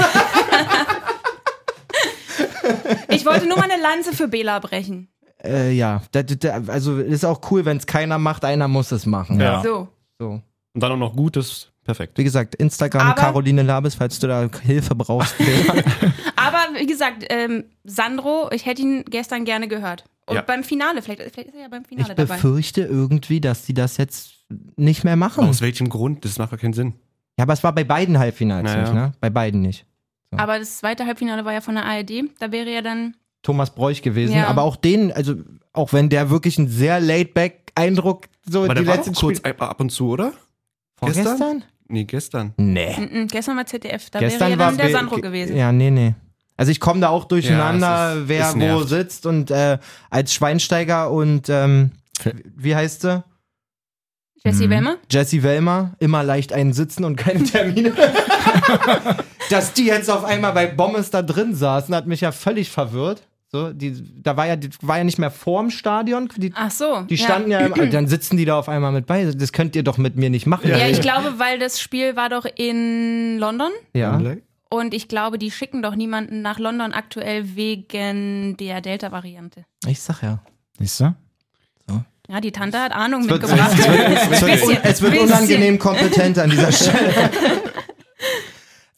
Ich wollte nur mal eine Lanze für Bela brechen. Äh, ja, da, da, also ist auch cool, wenn es keiner macht, einer muss es machen. Ja. So. So. Und dann auch noch gut ist perfekt. Wie gesagt, Instagram Aber- Caroline Labes, falls du da Hilfe brauchst. (laughs) (laughs) Aber wie gesagt, ähm, Sandro, ich hätte ihn gestern gerne gehört. Und Ja. beim Finale, vielleicht, vielleicht ist er ja beim ich Finale dabei. befürchte irgendwie, dass die das jetzt nicht mehr machen. Aus welchem Grund? Das macht gar keinen Sinn. Ja, aber es war bei beiden Halbfinals Naja. nicht, ne? Bei beiden nicht. Aber das zweite Halbfinale war ja von der ARD. Da wäre ja dann. Thomas Bräuch gewesen, Ja. aber auch den, also auch wenn der wirklich einen sehr laid-back Eindruck so Aber die der war letzten doch kurz Spiele- ab ab und zu, oder? Vorgestern? Nee, gestern. Nee. Mm -mm, gestern war ZDF. Da Gestern wäre ja war dann der Sandro gewesen. Ja, nee, nee. Also ich komme da auch durcheinander, Ja, ist- wer es wo sitzt und äh, als Schweinsteiger und ähm, wie heißt sie? Jessie Mhm. Wellmer? Jessie Wellmer, immer leicht einen sitzen und keine Termine. (laughs) Dass die jetzt auf einmal bei Bommes da drin saßen, hat mich ja völlig verwirrt. So, die, da war ja, die war ja nicht mehr vorm Stadion. Die, Ach so. die standen ja, im, (clears throat) dann sitzen die da auf einmal mit bei. Das könnt ihr doch mit mir nicht machen. Ja, ja, ich glaube, weil das Spiel war doch in London. Ja. Und ich glaube, die schicken doch niemanden nach London aktuell wegen der Delta-Variante. Ich sag ja. Siehst du? Ja, die Tante hat Ahnung Es wird, mitgebracht. es wird, es wird, es wird unangenehm kompetent an dieser (laughs) Stelle. (laughs)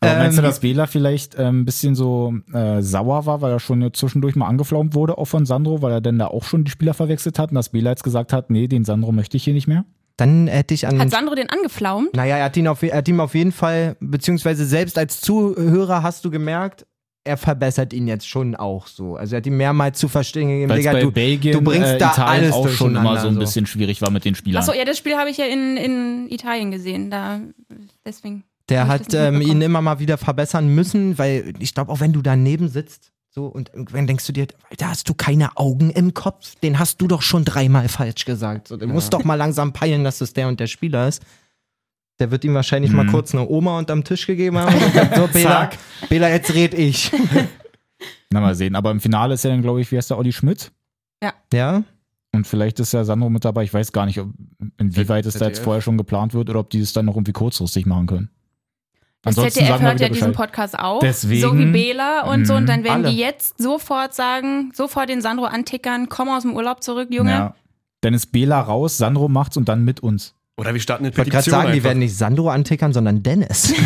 Aber meinst du, Ähm, dass Bela vielleicht äh, ein bisschen so äh, sauer war, weil er schon zwischendurch mal angeflaumt wurde, auch von Sandro, weil er denn da auch schon die Spieler verwechselt hat und dass Bela jetzt gesagt hat, nee, den Sandro möchte ich hier nicht mehr? Dann hätte ich an. Hat Sandro den angeflaumt? Naja, er hat, ihn auf, er hat ihm auf jeden Fall, beziehungsweise selbst als Zuhörer hast du gemerkt, er verbessert ihn jetzt schon auch so. Also er hat ihm mehrmals zu verstehen gegeben, Weil es Digga, bei du, Belgien, du bringst äh, da Italien alles auch schon immer so ein bisschen schwierig war mit den Spielern. Achso, ja, das Spiel habe ich ja in, in Italien gesehen. Da, deswegen. Der hat ähm, ihn immer mal wieder verbessern müssen, weil ich glaube, auch wenn du daneben sitzt, so und irgendwann denkst du dir, da hast du keine Augen im Kopf, den hast du doch schon dreimal falsch gesagt. So, du musst doch mal langsam peilen, dass es der und der Spieler ist. Der wird ihm wahrscheinlich mal Mhm. kurz eine Oma unterm Tisch gegeben haben. Und gesagt, so, (laughs) Bela, Bela, jetzt red ich. (laughs) Na, mal sehen. Aber im Finale ist ja dann, glaube ich, wie heißt der, Olli Schmidt? Ja? Und vielleicht ist ja Sandro mit dabei. Ich weiß gar nicht, ob, inwieweit es da jetzt vorher schon geplant wird oder ob die es dann noch irgendwie kurzfristig machen können. Das Ansonsten ZDF sagen wir hört ja diesen. Podcast auch. Deswegen- So wie Bela und so. Und dann werden Alle. die jetzt sofort sagen, sofort den Sandro antickern, komm aus dem Urlaub zurück, Junge. Ja. Dann ist Bela raus, Sandro macht's und dann mit uns. Oder wir starten eine Ich wollte gerade Petition sagen, die einfach. werden nicht Sandro antickern, sondern Dennis. (laughs)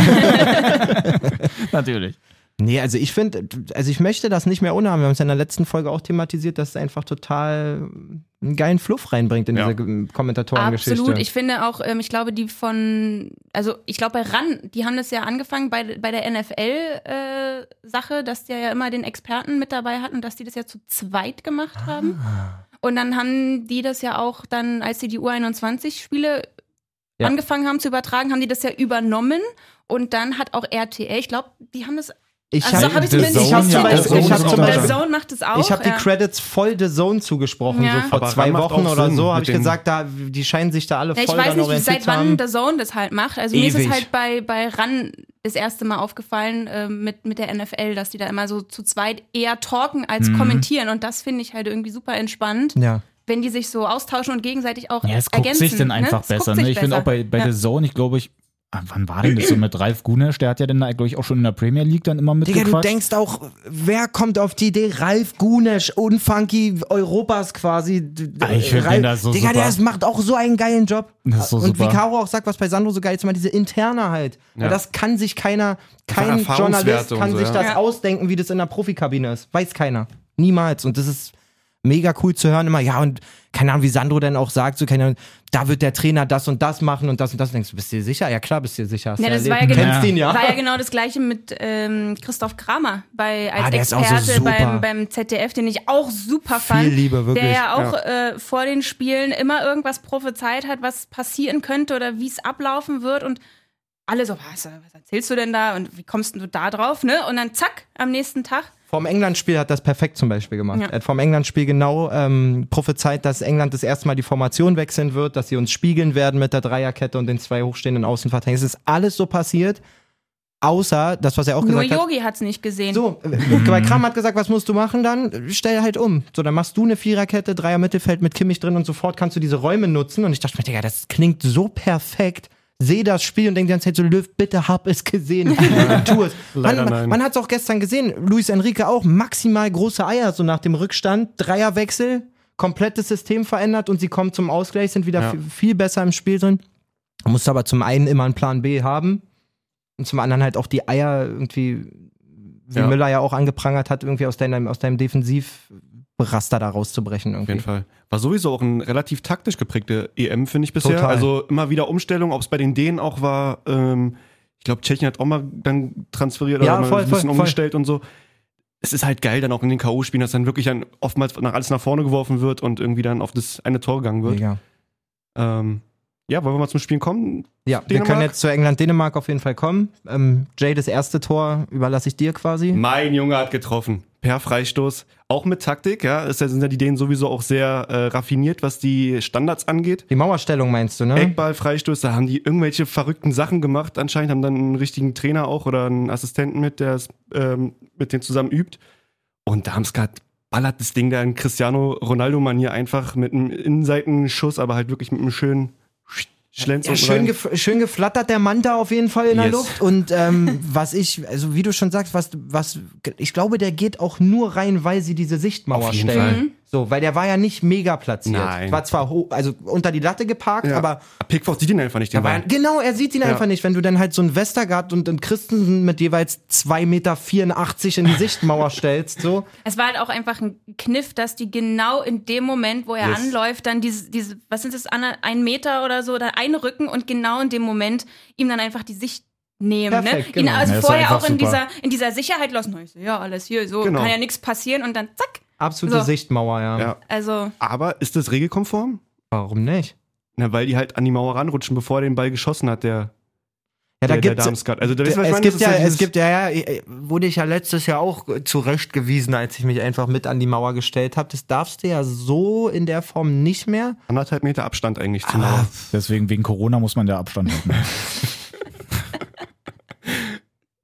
(laughs) Natürlich. Nee, also ich finde, also ich möchte das nicht mehr ohne haben. Wir haben es ja in der letzten Folge auch thematisiert, dass es einfach total einen geilen Fluff reinbringt in Ja. diese Kommentatorengeschichte. Absolut. Ich finde auch, ähm, ich glaube, die von, also ich glaube bei RAN, die haben das ja angefangen bei, bei der NFL-Sache, dass die ja immer den Experten mit dabei hatten, dass die das ja zu zweit gemacht haben. Ah. Und dann haben die das ja auch dann, als sie die U21-Spiele Ja. angefangen haben zu übertragen, haben die das ja übernommen. Und dann hat auch RTL, ich glaube, die haben das. Ich Also hab- habe ich The zumindest ich hab Zone, zum ja, The ich Zone hab macht es auch. Ich habe die ja. Credits voll The Zone zugesprochen, Ja. so vor Aber zwei Wochen oder so, habe ich gesagt, da, die scheinen sich da alle Ja, voll ich weiß nicht, seit wann der Zone das halt macht. Also mir ist Ewig. es halt bei, bei RAN das erste Mal aufgefallen äh, mit, mit der NFL, dass die da immer so zu zweit eher talken als Mhm. kommentieren. Und das finde ich halt irgendwie super entspannt, Ja. wenn die sich so austauschen und gegenseitig auch Ja, es guckt ergänzen. sich dann einfach ne? Es guckt besser. Ne? Ich finde auch bei, bei ja. The Zone, ich glaube, ich Wann war denn das so mit Ralf Gunesch? Der hat ja dann, glaube ich, auch schon in der Premier League dann immer Digga, du mitgequatscht. denkst auch, wer kommt auf die Idee? Ralf Gunesch, Unfunky Europas quasi. Ah, ich find Ralf- den da so Digga, super. der ist- macht auch so einen geilen Job. Das ist so Und wie super. Caro auch sagt, was bei Sandro so geil ist, immer diese interne halt. Weil das kann sich keiner, kein Journalist kann so, sich ja. das Ja. ausdenken, wie das in der Profikabine ist. Weiß keiner. Niemals. Und das ist mega cool zu hören immer. Ja, und keine Ahnung, wie Sandro dann auch sagt, so keine Ahnung, da wird der Trainer das und das machen und das und das. Und denkst du, bist du dir sicher? Ja klar, bist du dir sicher. Hast Ja, das war ja genau- ihn ja. War ja genau das gleiche mit ähm, Christoph Kramer bei, als Ah, auch so Experte super. beim, beim ZDF, den ich auch super fand. Viel Liebe, wirklich. Der ja auch Äh, vor den Spielen immer irgendwas prophezeit hat, was passieren könnte oder wie es ablaufen wird und alle so, was, was erzählst du denn da und wie kommst denn du da drauf, ne? Und dann zack, am nächsten Tag. Vom England-Spiel hat das perfekt zum Beispiel gemacht. Ja. Er hat vom England-Spiel genau ähm, prophezeit, dass England das erste Mal die Formation wechseln wird, dass sie uns spiegeln werden mit der Dreierkette und den zwei hochstehenden Außenverteidigern. Es ist alles so passiert, außer das, was er auch Nur gesagt hat. Yogi hat's nicht gesehen. So, äh, bei Kram hat gesagt, was musst du machen dann? Stell halt um. So, dann machst du eine Viererkette, Dreier Mittelfeld mit Kimmich drin und sofort kannst du diese Räume nutzen. Und ich dachte mir, Digga, das klingt so perfekt. Seh das Spiel und denk die ganze Zeit so, Löw, bitte hab es gesehen. (laughs) tu es. Man nein. man hat es auch gestern gesehen. Luis Enrique auch maximal große Eier, so nach dem Rückstand. Dreierwechsel, komplettes System verändert und sie kommen zum Ausgleich, sind wieder Ja. viel, besser im Spiel drin. Man muss aber zum einen immer einen Plan B haben und zum anderen halt auch die Eier irgendwie, wie Ja. Müller ja auch angeprangert hat, irgendwie aus deinem, aus deinem Defensivraster da rauszubrechen. Auf Irgendwie. jeden Fall. War sowieso auch ein relativ taktisch geprägte EM, finde ich bisher. Total. Also immer wieder Umstellung, ob es bei den Dänen auch war. Ähm, ich glaube, Tschechien hat auch mal dann transferiert Ja, oder mal voll, ein bisschen voll, voll. umgestellt und so. Es ist halt geil dann auch in den K.O.-Spielen, dass dann wirklich dann oftmals nach alles nach vorne geworfen wird und irgendwie dann auf das eine Tor gegangen wird. Mega. Ähm, ja, wollen wir mal zum Spielen kommen? Ja, wir Dänemark? können jetzt zu England-Dänemark auf jeden Fall kommen. Ähm, Jay, das erste Tor überlasse ich dir quasi. Mein Junge hat getroffen. Per Freistoß. Auch mit Taktik, ja. Es sind ja die Dänen sowieso auch sehr äh, raffiniert, was die Standards angeht. Die Mauerstellung meinst du, ne? Eckball, Freistoß, da haben die irgendwelche verrückten Sachen gemacht. Anscheinend haben dann einen richtigen Trainer auch oder einen Assistenten mit, der es ähm, mit denen zusammen übt. Und Darmstadt ballert das Ding da in Cristiano Ronaldo-Manier einfach mit einem Innenseitenschuss, aber halt wirklich mit einem schönen Ja, schön, gef schön geflattert der Manta auf jeden Fall in der Yes. Luft. Und ähm, (laughs) was ich, also wie du schon sagst, was, was, ich glaube, der geht auch nur rein, weil sie diese Sichtmauer Auf jeden stellen. Fall. So, weil der war ja nicht mega platziert. Nein. War zwar hoch, also unter die Latte geparkt, Ja. aber Pickford sieht ihn einfach nicht, den war, genau, er sieht ihn einfach nicht. Wenn du dann halt so einen Westergaard und einen Christensen mit jeweils 2,84 Meter in die (laughs) Sichtmauer stellst, so. Es war halt auch einfach ein Kniff, dass die genau in dem Moment, wo er Yes. anläuft, dann diese, diese, was sind das, Anna- ein Meter oder so, da einrücken und genau in dem Moment ihm dann einfach die Sicht nehmen. Perfekt, ne? Ihn genau. also Ja, vorher auch in super. dieser, in dieser Sicherheit lassen. Ich so, Ja, alles hier, so Genau. kann ja nichts passieren und dann zack. Absolute So. Sichtmauer, ja. Ja. Also, Aber ist das regelkonform? Warum nicht? Na, weil die halt an die Mauer ranrutschen, bevor er den Ball geschossen hat, der, Ja, da der, der Darmstadt. Also, es meine? gibt ja, es gibt ja, ja, äh, wurde ich ja letztes Jahr auch zurechtgewiesen, als ich mich einfach mit an die Mauer gestellt habe. Das darfst du ja so in der Form nicht mehr. anderthalb Meter Abstand eigentlich Ah. zur Mauer. Deswegen wegen Corona muss man da Abstand halten. (laughs)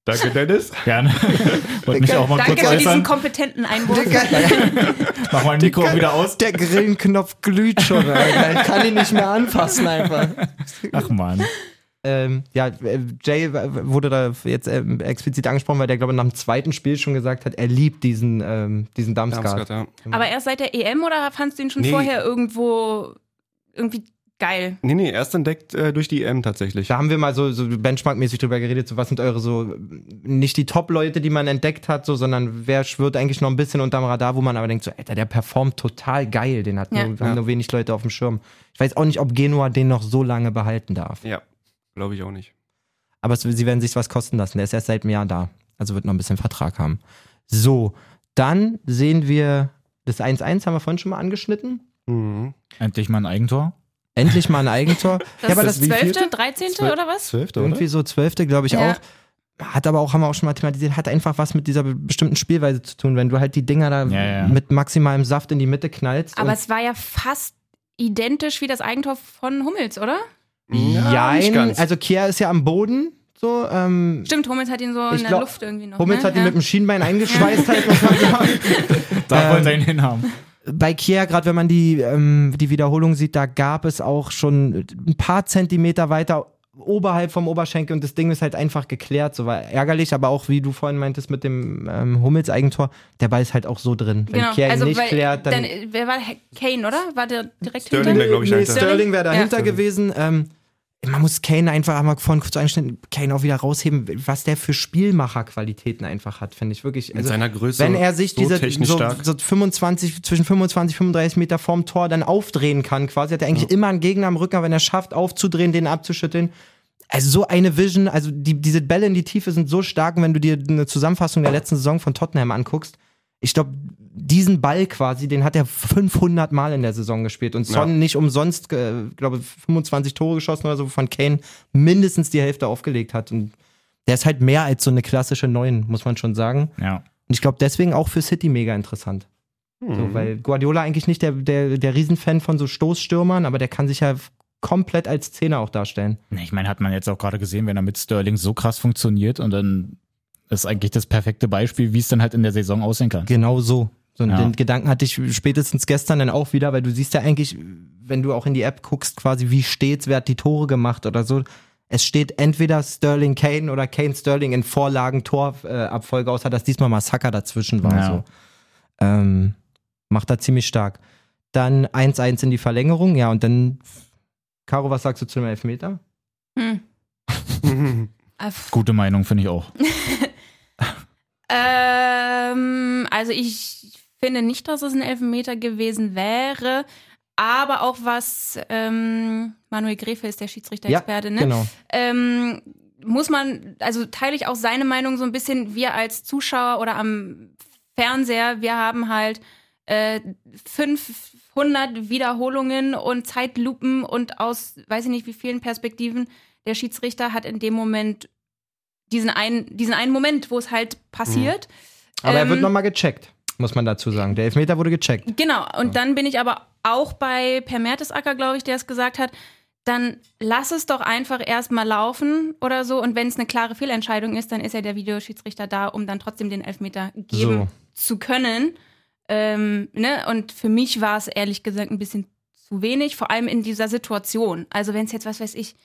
Danke, Dennis. (laughs) Gerne. (laughs) Wollte mich auch mal danke kurz für diesen kompetenten Einwurf. (laughs) Mach mal ein Mikro wieder aus. Der Grillenknopf glüht schon, Alter. Ich kann ihn nicht mehr anfassen einfach. Ach man. Ähm, ja, Jay wurde da jetzt ähm, explizit angesprochen, weil der, glaube ich, nach dem zweiten Spiel schon gesagt hat, er liebt diesen, ähm, diesen Damsgaard. Darmstadt, ja. Aber erst seit der EM oder fandst du ihn schon Nee. vorher irgendwo irgendwie geil? Nee, nee, erst entdeckt äh, durch die EM tatsächlich. Da haben wir mal so, so benchmarkmäßig drüber geredet, so was sind eure so, nicht die Top-Leute, die man entdeckt hat, so, sondern wer schwirrt eigentlich noch ein bisschen unterm Radar, wo man aber denkt, so, Alter, der performt total geil, den hat Ja. nur, haben Ja. nur wenig Leute auf dem Schirm. Ich weiß auch nicht, ob Genua den noch so lange behalten darf. Ja, glaube ich auch nicht. Aber es, sie werden sich was kosten lassen. Der ist erst seit einem Jahr da. Also wird noch ein bisschen Vertrag haben. So, dann sehen wir das 1-1, haben wir vorhin schon mal angeschnitten. Mhm. Endlich mal ein Eigentor. Endlich mal ein Eigentor. (laughs) Das ja, aber ist das das wie 12., 13. Zwölf- oder was? Zwölfte, irgendwie so zwölfte, glaube ich Ja. auch. Hat aber auch, haben wir auch schon mal thematisiert, hat einfach was mit dieser be- bestimmten Spielweise zu tun, wenn du halt die Dinger da Ja, ja. mit maximalem Saft in die Mitte knallst. Aber es war ja fast identisch wie das Eigentor von Hummels, oder? Ja, ganz. also Kier ist ja am Boden, so, ähm, Stimmt, Hummels hat ihn so in der glaub, Luft irgendwie noch. Hummels ne? hat ihn ja. mit dem Schienbein (laughs) eingeschweißt, halt, muss man (laughs) sagen. Da Ähm, wollte er ihn hinhaben. Bei Kier, gerade wenn man die, ähm, die Wiederholung sieht, da gab es auch schon ein paar Zentimeter weiter oberhalb vom Oberschenkel und das Ding ist halt einfach geklärt. So war ärgerlich, aber auch wie du vorhin meintest mit dem ähm, Hummels Eigentor, der Ball ist halt auch so drin. Wenn Genau, Kier ihn also nicht weil, klärt, dann. dann, wer war Kane, oder? War der direkt Sterling hinter? wäre, glaube ich, nee, dahinter. Sterling wäre dahinter Ja. gewesen. Ähm, man muss Kane einfach einmal vorhin kurz einstellen, Kane auch wieder rausheben, was der für Spielmacherqualitäten einfach hat, finde ich wirklich. Mit Also, seiner Größe. wenn er sich so diese so, so 25, zwischen 25, 35 Meter vorm Tor dann aufdrehen kann, quasi, hat er eigentlich immer einen Gegner am Rücken, aber wenn er schafft, aufzudrehen, den abzuschütteln. Also so eine Vision, also die, diese Bälle in die Tiefe sind so stark, und wenn du dir eine Zusammenfassung der letzten Saison von Tottenham anguckst, ich glaube, diesen Ball quasi, den hat er 500 Mal in der Saison gespielt und Son Ja. nicht umsonst, äh, glaube 25 Tore geschossen oder so, von Kane mindestens die Hälfte aufgelegt hat und der ist halt mehr als so eine klassische Neun, muss man schon sagen. Ja. Und ich glaube deswegen auch für City mega interessant. So, weil Guardiola eigentlich nicht der, der, der Riesenfan von so Stoßstürmern, aber der kann sich ja komplett als Zehner auch darstellen. Ich meine, hat man jetzt auch gerade gesehen, wenn er mit Sterling so krass funktioniert und dann ist eigentlich das perfekte Beispiel, wie es dann halt in der Saison aussehen kann. Genau so. So, und Ja. den Gedanken hatte ich spätestens gestern dann auch wieder, weil du siehst ja eigentlich, wenn du auch in die App guckst, quasi wie steht's, wer hat die Tore gemacht oder so. Es steht entweder Sterling Kane oder Kane Sterling in Vorlagen Torabfolge, außer dass diesmal mal Saka dazwischen war. Ja. So. Ähm, macht er ziemlich stark. Dann 1-1 in die Verlängerung, ja, und dann, Caro, was sagst du zu dem Elfmeter? Hm. Äh, (laughs) Gute Meinung, finde ich auch. (laughs) Ähm, also ich finde nicht, dass es ein Elfmeter gewesen wäre. Aber auch was ähm, Manuel Grefe ist der Schiedsrichter-Experte, ne? genau. ähm, muss man, also teile ich auch seine Meinung so ein bisschen, wir als Zuschauer oder am Fernseher, wir haben halt äh, 500 Wiederholungen und Zeitlupen und aus, weiß ich nicht wie vielen Perspektiven, der Schiedsrichter hat in dem Moment diesen einen, diesen einen Moment, wo es halt passiert. Aber er Ähm, wird nochmal gecheckt, muss man dazu sagen. Der Elfmeter wurde gecheckt. Genau, und dann bin ich aber auch bei Per Mertesacker, glaube ich, der es gesagt hat, dann lass es doch einfach erstmal laufen oder so. Und wenn es eine klare Fehlentscheidung ist, dann ist ja der Videoschiedsrichter da, um dann trotzdem den Elfmeter geben zu können. Ähm, ne? Und für mich war es ehrlich gesagt ein bisschen zu wenig, vor allem in dieser Situation. Also wenn es jetzt, was weiß ich,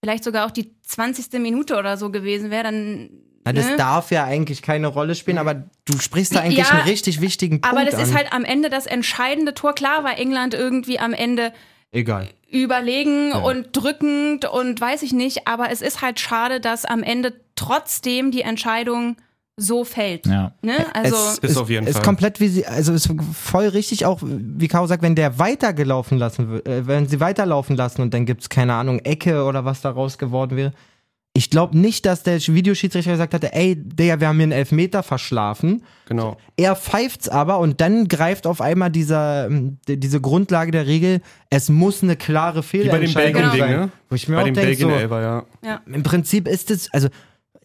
vielleicht sogar auch die 20. Minute oder so gewesen wäre, dann. Na, das ne? darf ja eigentlich keine Rolle spielen, aber du sprichst da eigentlich Ja, einen richtig wichtigen Punkt Aber das an. ist halt am Ende das entscheidende Tor. Klar war England irgendwie am Ende Egal. überlegen und drückend und weiß ich nicht, aber es ist halt schade, dass am Ende trotzdem die Entscheidung so fällt. Ja. Ne? Also es Ist auf jeden ist Fall. komplett wie sie, also ist voll richtig auch, wie Caro sagt, wenn der weitergelaufen lassen wird, äh, wenn sie weiterlaufen lassen und dann gibt's keine Ahnung, Ecke oder was daraus geworden wäre. Ich glaube nicht, dass der Videoschiedsrichter gesagt hatte, ey, Digga, wir haben hier einen Elfmeter verschlafen. Genau. Er pfeift's aber und dann greift auf einmal dieser, ähm, die- diese Grundlage der Regel, es muss eine klare Wie bei dem Fehlentscheidung Belgien-Ding, sein. ne? Wo ich mir Bei auch dem denke, so, Belgien-Elfer, ja. im Prinzip ist es, also,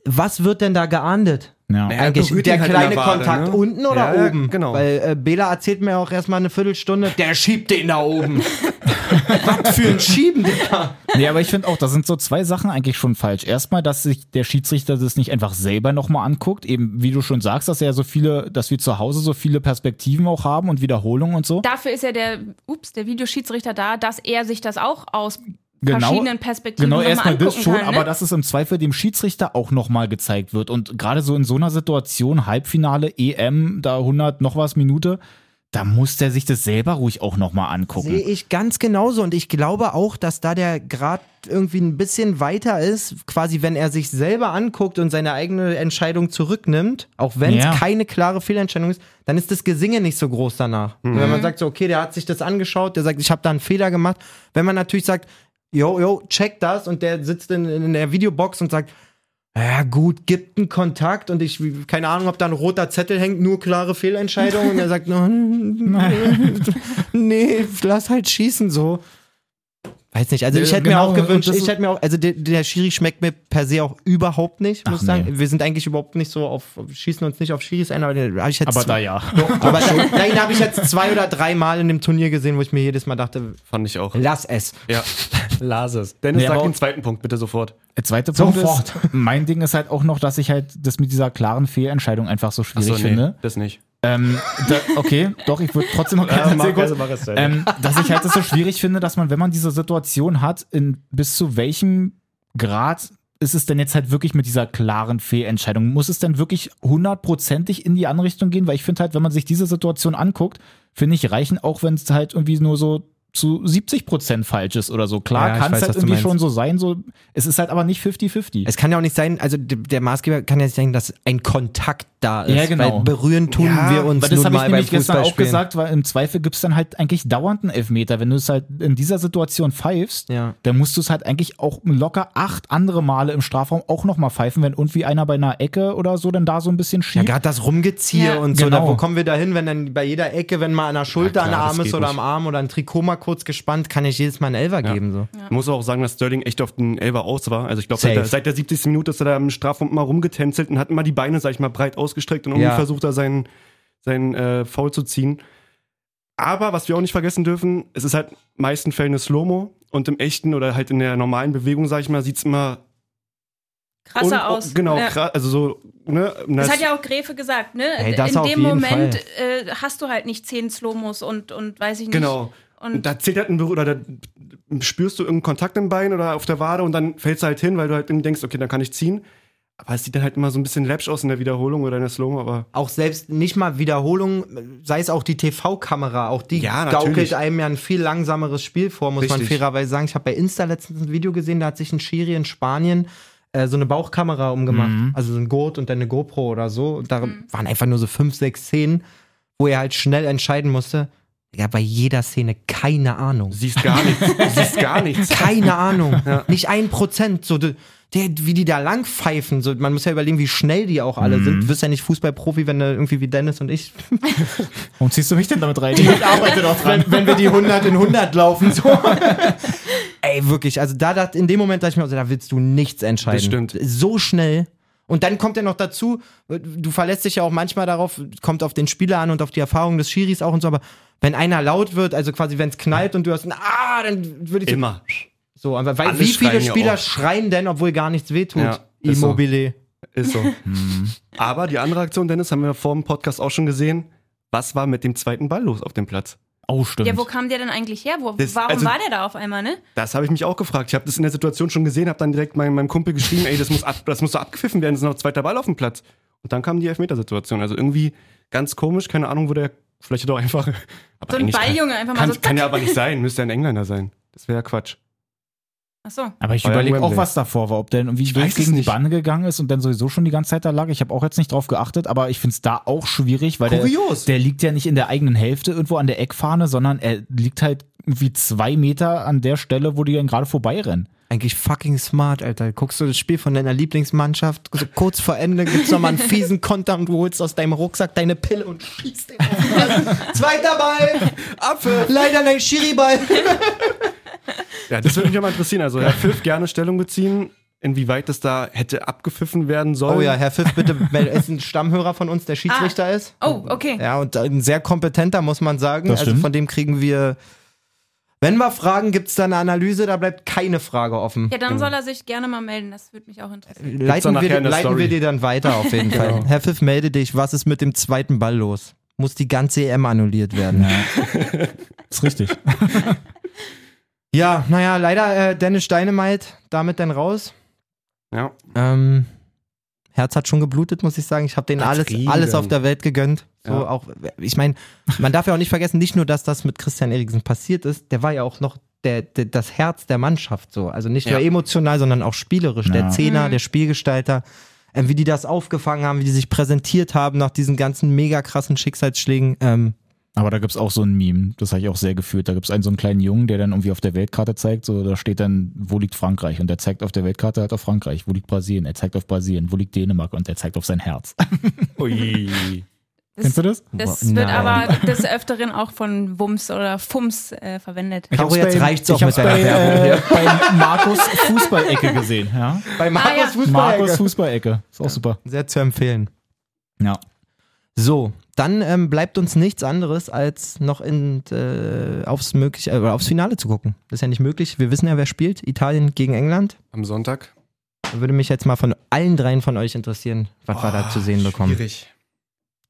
was wird denn da geahndet? Ja. Naja, Eigentlich der halt in kleine Wade, Kontakt ne? unten oder Ja, ja, oben? genau. Weil äh, Bela erzählt mir auch erstmal eine Viertelstunde, der schiebt den da oben. (laughs) Was für ein Schieben, Digga. Nee, aber ich finde auch, da sind so zwei Sachen eigentlich schon falsch. Erstmal, dass sich der Schiedsrichter das nicht einfach selber nochmal anguckt. Eben, wie du schon sagst, dass er so viele, dass wir zu Hause so viele Perspektiven auch haben und Wiederholungen und so. dafür ist ja der, ups, der Videoschiedsrichter da, dass er sich das auch aus Genau- verschiedenen Perspektiven Genau, erstmal das schon, kann. Ne? aber dass es im Zweifel dem Schiedsrichter auch nochmal gezeigt wird. Und gerade so in so einer Situation, Halbfinale, EM, da 100 noch was Minute, da muss der sich das selber ruhig auch nochmal angucken. Sehe ich ganz genauso und ich glaube auch, dass da der Grad irgendwie ein bisschen weiter ist, quasi wenn er sich selber anguckt und seine eigene Entscheidung zurücknimmt, auch wenn es Ja. keine klare Fehlentscheidung ist, dann ist das Gesinge nicht so groß danach. Wenn man sagt so, okay, der hat sich das angeschaut, der sagt, ich habe da einen Fehler gemacht. Wenn man natürlich sagt, yo, yo, check das. Und der sitzt in, in der Videobox und sagt, ja gut, gibt einen Kontakt. Und ich, keine Ahnung, ob da ein roter Zettel hängt, nur klare Fehlentscheidung und er sagt, (laughs) (laughs) nee, lass halt schießen so. Weiß nicht, also ich hätte genau, mir auch gewünscht, ich hätte mir auch, also der, der Schiri schmeckt mir per se auch überhaupt nicht, muss Ach, ich sagen. nee. Wir sind eigentlich überhaupt nicht so auf, schießen uns nicht auf Schiris ein, aber ich jetzt aber da ja. (laughs) aber da, den habe ich jetzt zwei oder drei Mal in dem Turnier gesehen, wo ich mir jedes Mal dachte, Fand ich auch. lass es. Ja. (laughs) Lass es. Dennis, Nee, sag den zweiten Punkt bitte sofort. Der zweite Punkt Sofort. ist, mein Ding ist halt auch noch, dass ich halt das mit dieser klaren Fehlentscheidung einfach so schwierig Achso, nee, finde. das nicht. Ähm, da, okay, doch, ich würde trotzdem noch (laughs) ganz kurz, ähm, dass ich halt das so schwierig finde, dass man, wenn man diese Situation hat, in bis zu welchem Grad ist es denn jetzt halt wirklich mit dieser klaren Fehlentscheidung? Muss es denn wirklich hundertprozentig in die andere Richtung gehen? Weil ich finde halt, wenn man sich diese Situation anguckt, finde ich, reichen auch, wenn es halt irgendwie nur so zu 70 Prozent falsch ist oder so. Klar Ja, kann es halt irgendwie schon so sein, so, es ist halt aber nicht 50-50. Es kann ja auch nicht sein, also der Maßgeber kann ja nicht sein, dass ein Kontakt da ist. Ja, genau. Weil berühren tun Ja, wir uns Weil das nun habe ich mal beim nämlich gestern auch gesagt, weil im Zweifel gibt's dann halt eigentlich dauernd einen Elfmeter. Wenn du es halt in dieser Situation pfeifst, Ja. dann musst du es halt eigentlich auch locker acht andere Male im Strafraum auch nochmal pfeifen, wenn irgendwie einer bei einer Ecke oder so dann da so ein bisschen Ja, schiebt. gerade das Rumgeziehe Ja. und so, Genau. da, wo kommen wir da hin, wenn dann bei jeder Ecke, wenn mal an der Schulter Ja, klar, ein das Arm ist oder nicht. am Arm oder ein Trikot mal kurz gespannt, kann ich jedes Mal einen Elfer geben. So. Man muss auch sagen, dass Sterling echt auf den Elber aus war. Also ich glaube, seit, der- seit der 70. Minute ist er da im Strafraum immer rumgetänzelt und hat immer die Beine, sag ich mal, breit ausgestreckt und irgendwie Ja. versucht er seinen, seinen äh, Foul zu ziehen. Aber was wir auch nicht vergessen dürfen, es ist halt in den meisten Fällen eine Slow-Mo und im echten oder halt in der normalen Bewegung, sag ich mal, sieht's immer Krasser un- aus. Genau, Ja. krass, also so, ne? Das hat ja auch Gräfe gesagt, ne? Ey, das In dem Moment äh, hast du halt nicht zehn Slomos und, und weiß ich nicht. Genau. Und Und da zählt halt ein Berühr oder da spürst du irgendeinen Kontakt im Bein oder auf der Wade und dann fällst du halt hin, weil du halt irgendwie denkst, okay, dann kann ich ziehen. Aber es sieht dann halt immer so ein bisschen läppsch aus in der Wiederholung oder in der Slow, aber Auch selbst nicht mal Wiederholung, sei es auch die TV-Kamera, auch die Ja, gaukelt einem ja ein viel langsameres Spiel vor, muss man Richtig. fairerweise sagen. Ich habe bei Insta letztens ein Video gesehen, da hat sich ein Schiri in Spanien äh, so eine Bauchkamera umgemacht. Also so ein Gurt und dann eine GoPro oder so. Und da waren einfach nur so fünf, sechs Szenen, wo er halt schnell entscheiden musste. Ja, bei jeder Szene keine Ahnung. du siehst gar nichts. Du (laughs) siehst gar nichts. Keine Ahnung. Nicht ein Prozent. So, der, wie die da lang pfeifen. So, man muss ja überlegen, wie schnell die auch alle sind. Du wirst ja nicht Fußballprofi, wenn du irgendwie wie Dennis und ich, (laughs) Warum ziehst du mich denn damit rein? Ich arbeite doch dran. (laughs) wenn, wenn wir die 100 in 100 laufen. So. (laughs) Ey, wirklich. Also da, da in dem Moment dachte ich mir, also, da willst du nichts entscheiden. Das stimmt. So schnell. Und dann kommt ja noch dazu, du verlässt dich ja auch manchmal darauf, kommt auf den Spieler an und auf die Erfahrung des Schiris auch und so, aber wenn einer laut wird, also quasi wenn es knallt und du hast ein Ah, dann würde ich Immer. So, aber weil, Alle wie viele Spieler auch. schreien denn, obwohl gar nichts wehtut? Ja, ist so. Immobile. Ist so. (laughs) Aber die andere Aktion, Dennis, haben wir vor dem Podcast auch schon gesehen. Was war mit dem zweiten Ball los auf dem Platz? Oh, stimmt. ja, wo kam der denn eigentlich her? Wo, Das- warum also- war der da auf einmal, ne? Das habe ich mich auch gefragt. Ich habe das in der Situation schon gesehen, habe dann direkt meinem, meinem Kumpel geschrieben, ey, das muss, ab, das muss so abgepfiffen werden, es ist noch zweiter Ball auf dem Platz. Und dann kam die Elfmetersituation. Also irgendwie ganz komisch, keine Ahnung, wo der vielleicht doch einfach. Aber So ein kann- Balljunge einfach mal Kann, so. kann ja aber nicht sein, (laughs) müsste ja ein Engländer sein. Das wäre ja Quatsch. Achso. Aber ich überlege auch, was davor war. Ob der Ich wild gegen die. Banne gegangen ist und dann sowieso schon die ganze Zeit da lag. Ich habe auch jetzt nicht drauf geachtet, aber ich finde es da auch schwierig, weil der, Kurios. der liegt ja nicht in der eigenen Hälfte irgendwo an der Eckfahne, sondern er liegt halt irgendwie zwei Meter an der Stelle, wo die dann gerade vorbeirennen. Eigentlich fucking smart, Alter. Guckst du das Spiel von deiner Lieblingsmannschaft, so kurz vor Ende gibt's noch mal einen fiesen Konter und du holst aus deinem Rucksack deine Pille und schießt den auf den Ball. Zweiter Ball! (laughs) Apfel! Leider ein Schiriball! Ja, das würde mich (laughs) auch mal interessieren. Also, Herr Pfiff gerne Stellung beziehen, inwieweit das da hätte abgepfiffen werden sollen. Oh ja, Herr Pfiff, bitte, (laughs) meld- ist ein Stammhörer von uns, der Schiedsrichter ist. Oh, okay. Ja, und ein sehr kompetenter, muss man sagen. Das also von dem kriegen wir. Wenn wir fragen, gibt's da eine Analyse, da bleibt keine Frage offen. Ja, dann soll er sich gerne mal melden. Das würde mich auch interessieren. Leiten, dann wir, leiten wir dir dann weiter auf jeden (laughs) Fall. Herr Pfiff, melde dich. Was ist mit dem zweiten Ball los? Muss die ganze EM annulliert werden? Ist richtig. Ja, naja, leider äh, Dennis Steinemeit damit dann raus. Ja. Ähm, Herz hat schon geblutet, muss ich sagen. Ich habe denen alles, alles auf der Welt gegönnt. So Ja. auch, ich meine, man darf ja auch nicht vergessen, nicht nur, dass das mit Christian Eriksen passiert ist, der war ja auch noch der, der, das Herz der Mannschaft so. Also nicht nur Ja. emotional, sondern auch spielerisch. Der Ja. Zehner, der Spielgestalter, ähm, wie die das aufgefangen haben, wie die sich präsentiert haben nach diesen ganzen mega krassen Schicksalsschlägen. Ähm, Aber da gibt's auch so ein Meme, das habe ich auch sehr gefühlt. Da gibt's einen so einen kleinen Jungen, der dann irgendwie auf der Weltkarte zeigt, so da steht dann, wo liegt Frankreich? Und der zeigt auf der Weltkarte halt auf Frankreich. Wo liegt Brasilien? Er zeigt auf Brasilien. Wo liegt Dänemark? Und er zeigt auf sein Herz. (laughs) Ui. Kennst du das? Das Nein. wird aber des Öfteren auch von Wums oder Fums äh, verwendet. Ich Caro, hab's jetzt bei- reicht's auch mit deiner bei, Werbung äh, bei Markus Fußballecke gesehen. Ja? bei Markus Markus ja. Markus Fußballecke. Ist auch super. Sehr zu empfehlen. Ja. So, dann ähm, bleibt uns nichts anderes, als noch in, äh, aufs, möglich, äh, aufs Finale zu gucken. Das ist ja nicht möglich. Wir wissen ja, wer spielt. Italien gegen England. Am Sonntag. Da würde mich jetzt mal von allen dreien von euch interessieren, was wir da zu sehen bekommen. Schwierig.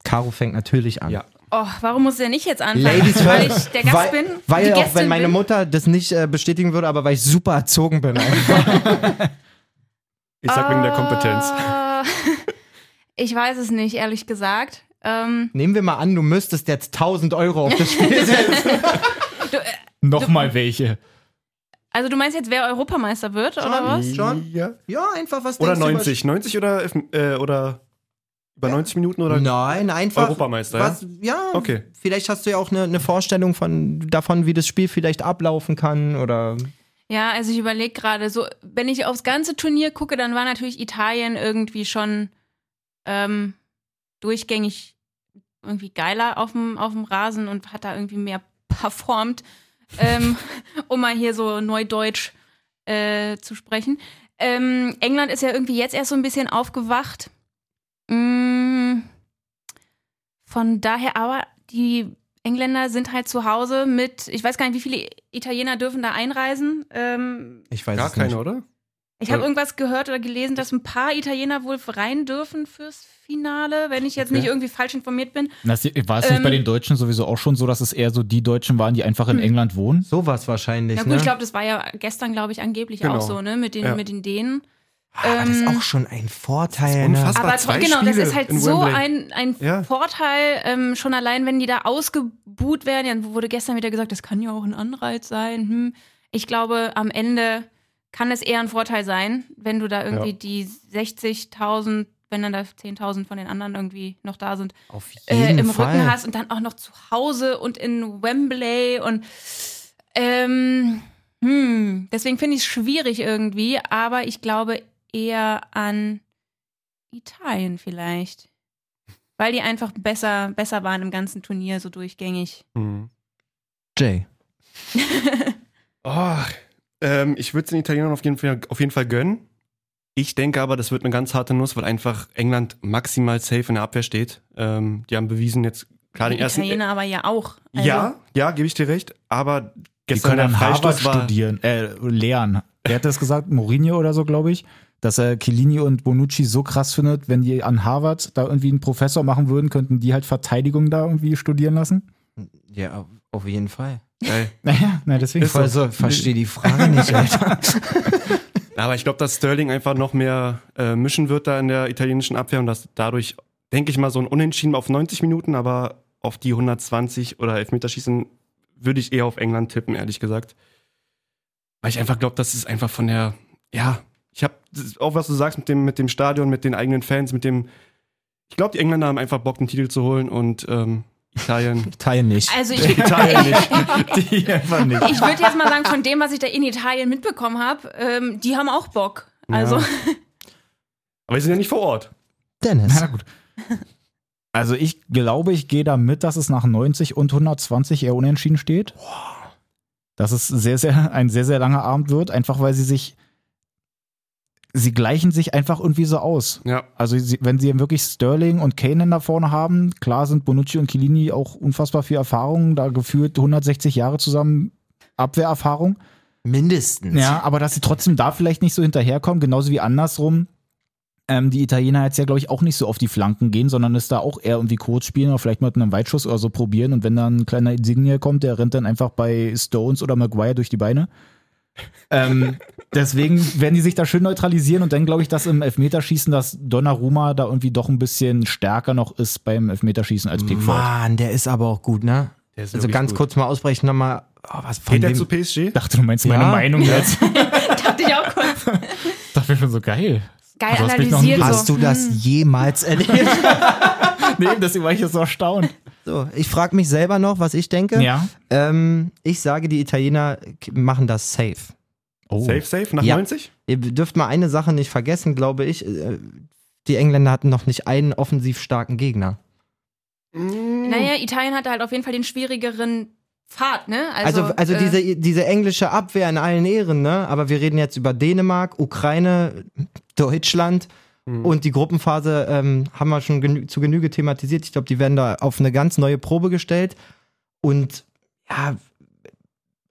Caro fängt natürlich an. Ja. Oh, warum muss er nicht jetzt anfangen? Ladies weil ich der Gast weil, bin? Weil die auch wenn meine bin? Mutter das nicht äh, bestätigen würde, aber weil ich super erzogen bin. Ich sag wegen der Kompetenz. Äh, (laughs) ich weiß es nicht, ehrlich gesagt. Ähm, Nehmen wir mal an, du müsstest jetzt 1000 Euro auf das Spiel setzen. (laughs) Nochmal welche. also du meinst jetzt, wer Europameister wird, oder was? Schon? Ja. Ja, einfach was Oder denkst du über- 90. 90 oder, äh, oder über 90 Minuten oder Nein, einfach. Europameister, was, ja? Okay. Vielleicht hast du ja auch eine, eine Vorstellung von, davon, wie das Spiel vielleicht ablaufen kann oder. Ja, also ich überlege gerade, so, wenn ich aufs ganze Turnier gucke, dann war natürlich Italien irgendwie schon ähm, durchgängig irgendwie geiler auf dem, auf dem Rasen und hat da irgendwie mehr (laughs) performt, ähm, (laughs) um mal hier so neudeutsch äh, zu sprechen. Ähm, England ist ja irgendwie jetzt erst so ein bisschen aufgewacht. Mm, von daher aber, die Engländer sind halt zu Hause mit, ich weiß gar nicht, wie viele Italiener dürfen da einreisen. Ähm, Ich weiß gar es keine, nicht. oder? Ich habe Ja. irgendwas gehört oder gelesen, dass ein paar Italiener wohl rein dürfen fürs Finale, wenn ich jetzt Okay. nicht irgendwie falsch informiert bin. Das, war es nicht Ähm, bei den Deutschen sowieso auch schon so, dass es eher so die Deutschen waren, die einfach in England wohnen? Sowas wahrscheinlich. Ja gut, ne? ich glaube, das war ja gestern, glaube ich, angeblich Genau. auch so, ne, mit den, Ja. mit den Dänen. Ah, das ist ähm, auch schon ein Vorteil. unfassbar. Ne? Aber zwei genau, das Spiele ist halt so Wembley. ein, ein Ja. Vorteil, ähm, schon allein, wenn die da ausgebuht werden. Ja, wurde gestern wieder gesagt, das kann ja auch ein Anreiz sein. Hm. Ich glaube, am Ende kann es eher ein Vorteil sein, wenn du da irgendwie Ja. die 60.000, wenn dann da 10.000 von den anderen irgendwie noch da sind, Auf äh, im Fall. Rücken hast und dann auch noch zu Hause und in Wembley und ähm, hm, deswegen finde ich es schwierig irgendwie, aber ich glaube eher an Italien vielleicht. Weil die einfach besser, besser waren im ganzen Turnier, so durchgängig. Mhm. Jay. (laughs) Oh, ähm, ich würde es den Italienern auf jeden, Fall, auf jeden Fall gönnen. Ich denke aber, das wird eine ganz harte Nuss, weil einfach England maximal safe in der Abwehr steht. Ähm, die haben bewiesen jetzt klar Die den ersten. Italiener aber ja auch. Also, ja, ja, gebe ich dir recht. Aber Die gestern können der an Harvard Freistoß war. studieren, äh, lernen. Wer hat das gesagt? Mourinho oder so, glaube ich. Dass er Chiellini und Bonucci so krass findet, wenn die an Harvard da irgendwie einen Professor machen würden, könnten die halt Verteidigung da irgendwie studieren lassen? Ja, auf jeden Fall. Geil. (laughs) Naja, na, deswegen. Ich also, verstehe die Frage nicht, (laughs) Alter. Aber ich glaube, dass Sterling einfach noch mehr äh, mischen wird da in der italienischen Abwehr und dass dadurch, denke ich mal, so ein Unentschieden auf 90 Minuten, aber auf die 120 oder Elfmeterschießen würde ich eher auf England tippen, ehrlich gesagt. Weil ich einfach glaube, das ist einfach von der, ja, ich habe auch was du sagst mit dem, mit dem Stadion, mit den eigenen Fans, mit dem, ich glaube, die Engländer haben einfach Bock, den Titel zu holen und ähm, Italien. Italien nicht. Also (laughs) ich, Italien nicht. (laughs) die einfach nicht. ich würde jetzt mal sagen, von dem, was ich da in Italien mitbekommen habe, ähm, die haben auch Bock. Also, Ja. (laughs) Aber wir sind ja nicht vor Ort. Dennis. Na gut. Also ich glaube, ich gehe da mit, dass es nach 90 und 120 eher unentschieden steht. Dass es sehr, sehr, ein sehr, sehr langer Abend wird, einfach weil sie sich, sie gleichen sich einfach irgendwie so aus. Ja. Also sie, wenn sie wirklich Sterling und Kane da vorne haben, klar sind Bonucci und Chiellini auch unfassbar viel Erfahrung, da gefühlt 160 Jahre zusammen Abwehrerfahrung. Mindestens. Ja, aber dass sie trotzdem da vielleicht nicht so hinterherkommen, genauso wie andersrum. Ähm, die Italiener jetzt ja, glaube ich, auch nicht so auf die Flanken gehen, sondern es da auch eher irgendwie kurz spielen oder vielleicht mit einem Weitschuss oder so probieren. Und wenn dann ein kleiner Insignia kommt, der rennt dann einfach bei Stones oder Maguire durch die Beine. Ähm, deswegen werden die sich da schön neutralisieren und dann glaube ich, dass im Elfmeterschießen, dass Donnarumma da irgendwie doch ein bisschen stärker noch ist beim Elfmeterschießen als Pickford. Mann, der ist aber auch gut, ne? Der ist Also ganz gut. kurz mal ausbrechen nochmal. Oh, was von Geht er wem- zu PSG? Ich dachte, du meinst meine Ja. Meinung jetzt. (laughs) dachte ich auch kurz. (laughs) Das wäre schon so geil. Geil hast nie analysiert. Hast so. du das jemals erlebt? (laughs) Nee, deswegen war ich jetzt so erstaunt. So, ich frage mich selber noch, was ich denke. Ja. Ähm, ich sage, die Italiener machen das safe. Oh. Safe, safe, nach Ja. 90? Ihr dürft mal eine Sache nicht vergessen, glaube ich. äh, Die Engländer hatten noch nicht einen offensiv starken Gegner. Naja, Italien hatte halt auf jeden Fall den schwierigeren Pfad, ne? Also, also äh, diese, diese englische Abwehr in allen Ehren, ne? Aber wir reden jetzt über Dänemark, Ukraine, Deutschland und die Gruppenphase ähm, haben wir schon genü zu Genüge thematisiert. Ich glaube, die werden da auf eine ganz neue Probe gestellt. Und ja,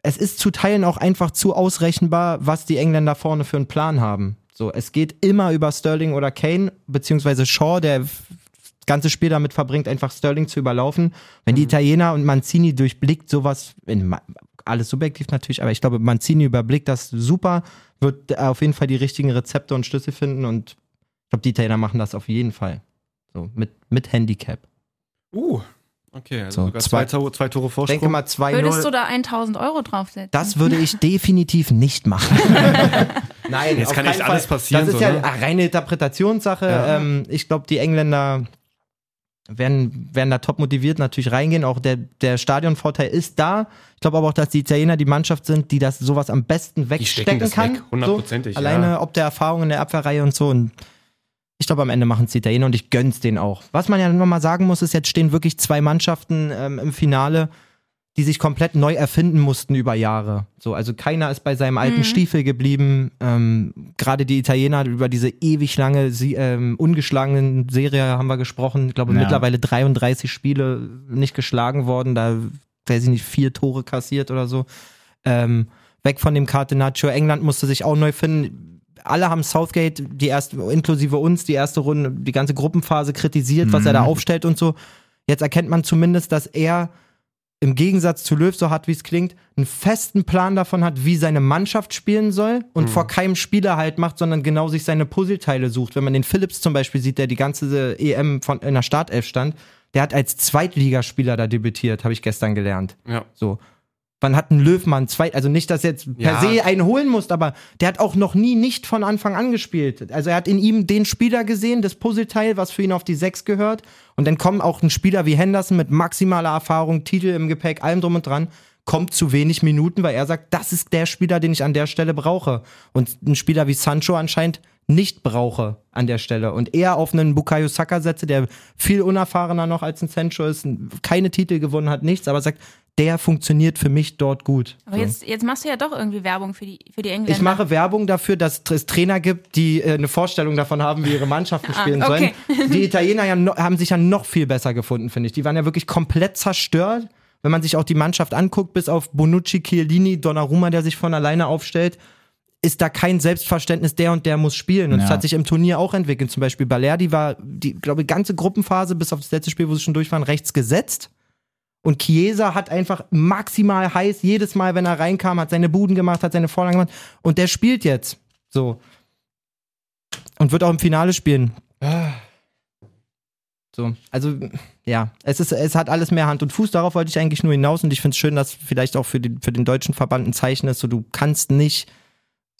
es ist zu Teilen auch einfach zu ausrechenbar, was die Engländer vorne für einen Plan haben. So, es geht immer über Sterling oder Kane, beziehungsweise Shaw, der das ganze Spiel damit verbringt, einfach Sterling zu überlaufen. Wenn die Italiener und Mancini durchblickt sowas alles subjektiv natürlich, aber ich glaube, Mancini überblickt das super, wird auf jeden Fall die richtigen Rezepte und Schlüssel finden und ich glaube, die Italiener machen das auf jeden Fall. So, mit, mit Handicap. Uh, okay, also So, sogar zwei- zwei, Tore, zwei Tore Vorsprung. denke mal 2-0. Würdest du da 1000 Euro draufsetzen? Das würde ich (laughs) definitiv nicht machen. (laughs) (laughs) Nein, Jetzt auf kann echt alles passieren, Das ist so, ja ne? eine reine Interpretationssache. Ja. Ähm, ich glaube, die Engländer werden, werden da top motiviert natürlich reingehen. Auch der, der Stadionvorteil ist da. Ich glaube aber auch, dass die Italiener die Mannschaft sind, die das sowas am besten stecken wegstecken das kann. weg, hundertprozentig, So. Alleine ja. ob der Erfahrung in der Abwehrreihe und so. Und ich glaube, am Ende machen es die Italiener und ich gönn's denen auch. Was man ja nochmal sagen muss, ist, jetzt stehen wirklich zwei Mannschaften ähm, im Finale, die sich komplett neu erfinden mussten über Jahre. So, also keiner ist bei seinem alten Mhm. Stiefel geblieben. Ähm, Gerade die Italiener über diese ewig lange, sie, ähm, ungeschlagenen Serie haben wir gesprochen. Ich glaube, Ja. mittlerweile 33 Spiele nicht geschlagen worden. Da, weiß ich nicht, vier Tore kassiert oder so. Ähm, weg von dem Catenaccio. England musste sich auch neu finden. Alle haben Southgate, die erste, inklusive uns, die erste Runde, die ganze Gruppenphase kritisiert, was er da Mhm. aufstellt und so. Jetzt erkennt man zumindest, dass er im Gegensatz zu Löw, so hart wie es klingt, einen festen Plan davon hat, wie seine Mannschaft spielen soll und vor keinem Spieler halt macht, sondern genau sich seine Puzzleteile sucht. Wenn man den Phillips zum Beispiel sieht, der die ganze EM von, in der Startelf stand, der hat als Zweitligaspieler da debütiert, habe ich gestern gelernt. Ja. So. Wann hat ein Löwmann zwei, also nicht, dass jetzt per Ja. se einen holen musst, aber der hat auch noch nie nicht von Anfang an gespielt. Also er hat in ihm den Spieler gesehen, das Puzzleteil, was für ihn auf die Sechs gehört. Und dann kommen auch ein Spieler wie Henderson mit maximaler Erfahrung, Titel im Gepäck, allem drum und dran, kommt zu wenig Minuten, weil er sagt, das ist der Spieler, den ich an der Stelle brauche. Und ein Spieler wie Sancho anscheinend nicht brauche an der Stelle und eher auf einen Bukayo Saka setze, der viel unerfahrener noch als ein Sancho ist, keine Titel gewonnen hat, nichts, aber sagt, der funktioniert für mich dort gut. Aber So. jetzt, jetzt machst du ja doch irgendwie Werbung für die, für die Engländer. Ich mache Werbung dafür, dass es Trainer gibt, die äh, eine Vorstellung davon haben, wie ihre Mannschaften (laughs) spielen Ah, okay. sollen. (laughs) Die Italiener ja no, haben sich ja noch viel besser gefunden, finde ich. Die waren ja wirklich komplett zerstört. Wenn man sich auch die Mannschaft anguckt, bis auf Bonucci, Chiellini, Donnarumma, der sich von alleine aufstellt, ist da kein Selbstverständnis, der und der muss spielen. Und es Ja. hat sich im Turnier auch entwickelt. Zum Beispiel Balerdi war, die, glaube ich, ganze Gruppenphase bis auf das letzte Spiel, wo sie schon durch waren, rechts gesetzt. Und Chiesa hat einfach maximal heiß, jedes Mal, wenn er reinkam, hat seine Buden gemacht, hat seine Vorlagen gemacht. Und der spielt jetzt. So. Und wird auch im Finale spielen. So. Also, ja, es, ist, es hat alles mehr Hand und Fuß. Darauf wollte ich eigentlich nur hinaus. Und ich finde es schön, dass vielleicht auch für den, für den deutschen Verband ein Zeichen ist, so du kannst nicht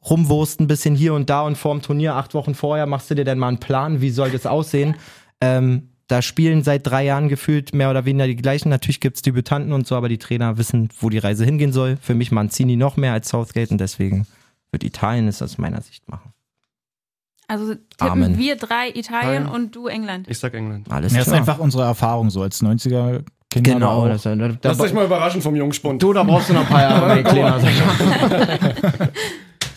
rumwursten, ein bisschen hier und da und vorm Turnier, acht Wochen vorher, machst du dir dann mal einen Plan, wie soll das aussehen. Ähm, da spielen seit drei Jahren gefühlt mehr oder weniger die gleichen. Natürlich gibt's Debütanten und so, aber die Trainer wissen, wo die Reise hingehen soll. Für mich Mancini noch mehr als Southgate und deswegen wird Italien es aus meiner Sicht machen. Also tippen Amen. wir drei Italien Nein. und du England. Ich sag England. Alles Das ist klar. einfach unsere Erfahrung so als 90er Kinder. genau. Das, da, da, Lasst euch mal überraschen vom Jungspund. Du, da brauchst du noch ein paar Jahre, (laughs) nee, Kleiner. (laughs) (laughs)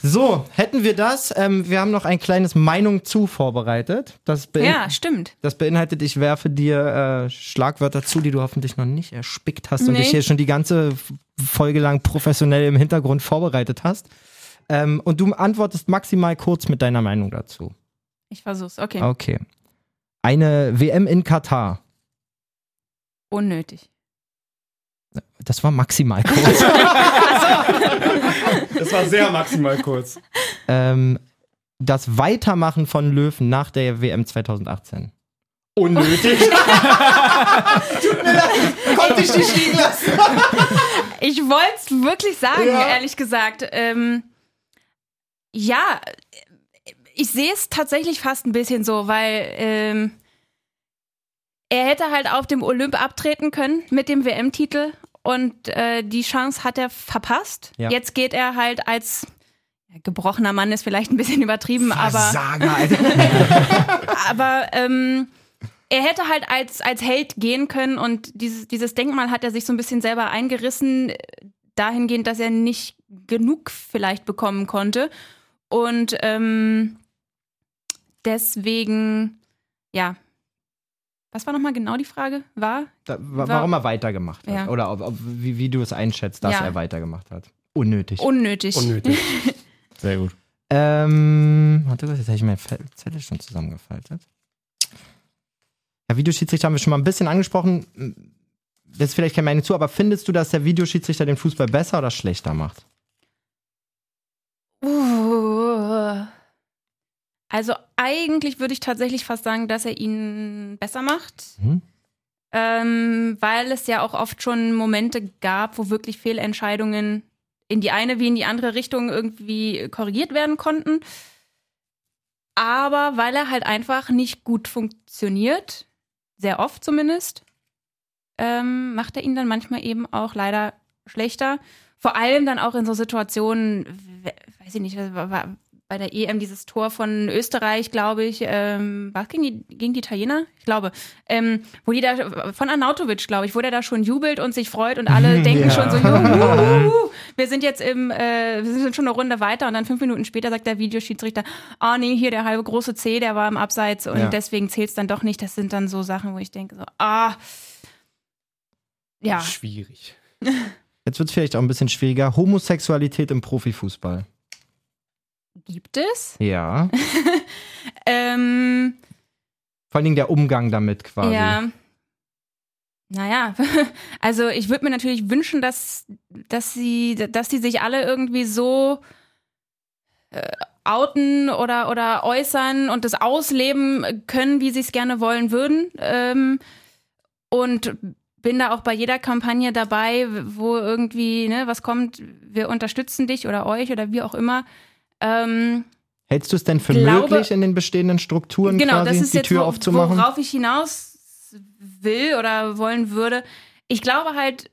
So, hätten wir das. Ähm, wir haben noch ein kleines Meinung zu vorbereitet. Das, Ja, stimmt. das beinhaltet, ich werfe dir äh, Schlagwörter zu, die du hoffentlich noch nicht erspickt hast und Nee. dich hier schon die ganze Folge lang professionell im Hintergrund vorbereitet hast. Ähm, und du antwortest maximal kurz mit deiner Meinung dazu. Ich versuch's. Okay. Okay. Eine WM in Katar. Unnötig. Das war maximal kurz. (laughs) (laughs) Das war sehr maximal kurz. ähm, das Weitermachen von Löwen nach der WM 2018. Unnötig. (laughs) Tut mir leid, konnte ich dich liegen lassen. Ich wollte es wirklich sagen, Ja. ehrlich gesagt. Ähm, ja, ich sehe es tatsächlich fast ein bisschen so, weil ähm, er hätte halt auf dem Olymp abtreten können mit dem WM-Titel und äh, die Chance hat er verpasst. Ja. Jetzt geht er halt als gebrochener Mann ist vielleicht ein bisschen übertrieben, aber Versager, Alter. (laughs) aber ähm, er hätte halt als, als Held gehen können und dieses, dieses Denkmal hat er sich so ein bisschen selber eingerissen, äh, dahingehend, dass er nicht genug vielleicht bekommen konnte. Und ähm, deswegen, ja. Was war nochmal genau die Frage? War? Da, wa- warum er weitergemacht hat. Ja. Oder ob, ob, wie, wie du es einschätzt, dass Ja. er weitergemacht hat. Unnötig. Unnötig. Unnötig. (laughs) Sehr gut. ähm, warte kurz, jetzt habe ich meine Fe- Zettel schon zusammengefaltet. Ja, Videoschiedsrichter haben wir schon mal ein bisschen angesprochen. das ist vielleicht keine Meinung zu, aber findest du, dass der Videoschiedsrichter den Fußball besser oder schlechter macht? Uh. Also eigentlich würde ich tatsächlich fast sagen, dass er ihn besser macht. Mhm. Ähm, weil es ja auch oft schon Momente gab, wo wirklich Fehlentscheidungen in die eine wie in die andere Richtung irgendwie korrigiert werden konnten. Aber weil er halt einfach nicht gut funktioniert, sehr oft zumindest, ähm, macht er ihn dann manchmal eben auch leider schlechter. Vor allem dann auch in so Situationen, we- weiß ich nicht, war bei der EM dieses Tor von Österreich, glaube ich, ähm, war es gegen die, gegen die Italiener? Ich glaube. Ähm, wo die da, von Arnautovic, glaube ich, wo der da schon jubelt und sich freut und alle (laughs) denken Ja. schon so, (laughs) juhu, wir sind jetzt im, äh, wir sind schon eine Runde weiter und dann fünf Minuten später sagt der Videoschiedsrichter, ah nee, hier der halbe große C, der war im Abseits und Ja. deswegen zählt es dann doch nicht. Das sind dann so Sachen, wo ich denke so, ah, ja. Schwierig. (laughs) Jetzt wird es vielleicht auch ein bisschen schwieriger. Homosexualität im Profifußball. Gibt es? (laughs) Ja. Ähm, Vor allen Dingen der Umgang damit quasi. Ja. Naja, (laughs) also ich würde mir natürlich wünschen, dass, dass sie, dass die sich alle irgendwie so äh, outen oder, oder äußern und das ausleben können, wie sie es gerne wollen würden. Ähm, und bin da auch bei jeder Kampagne dabei, wo irgendwie, ne, was kommt, wir unterstützen dich oder euch oder wie auch immer. Ähm, Hältst du es denn für Glaube- möglich, in den bestehenden Strukturen genau, quasi das ist die Tür wo, aufzumachen? worauf ich hinaus will oder wollen würde. Ich glaube halt,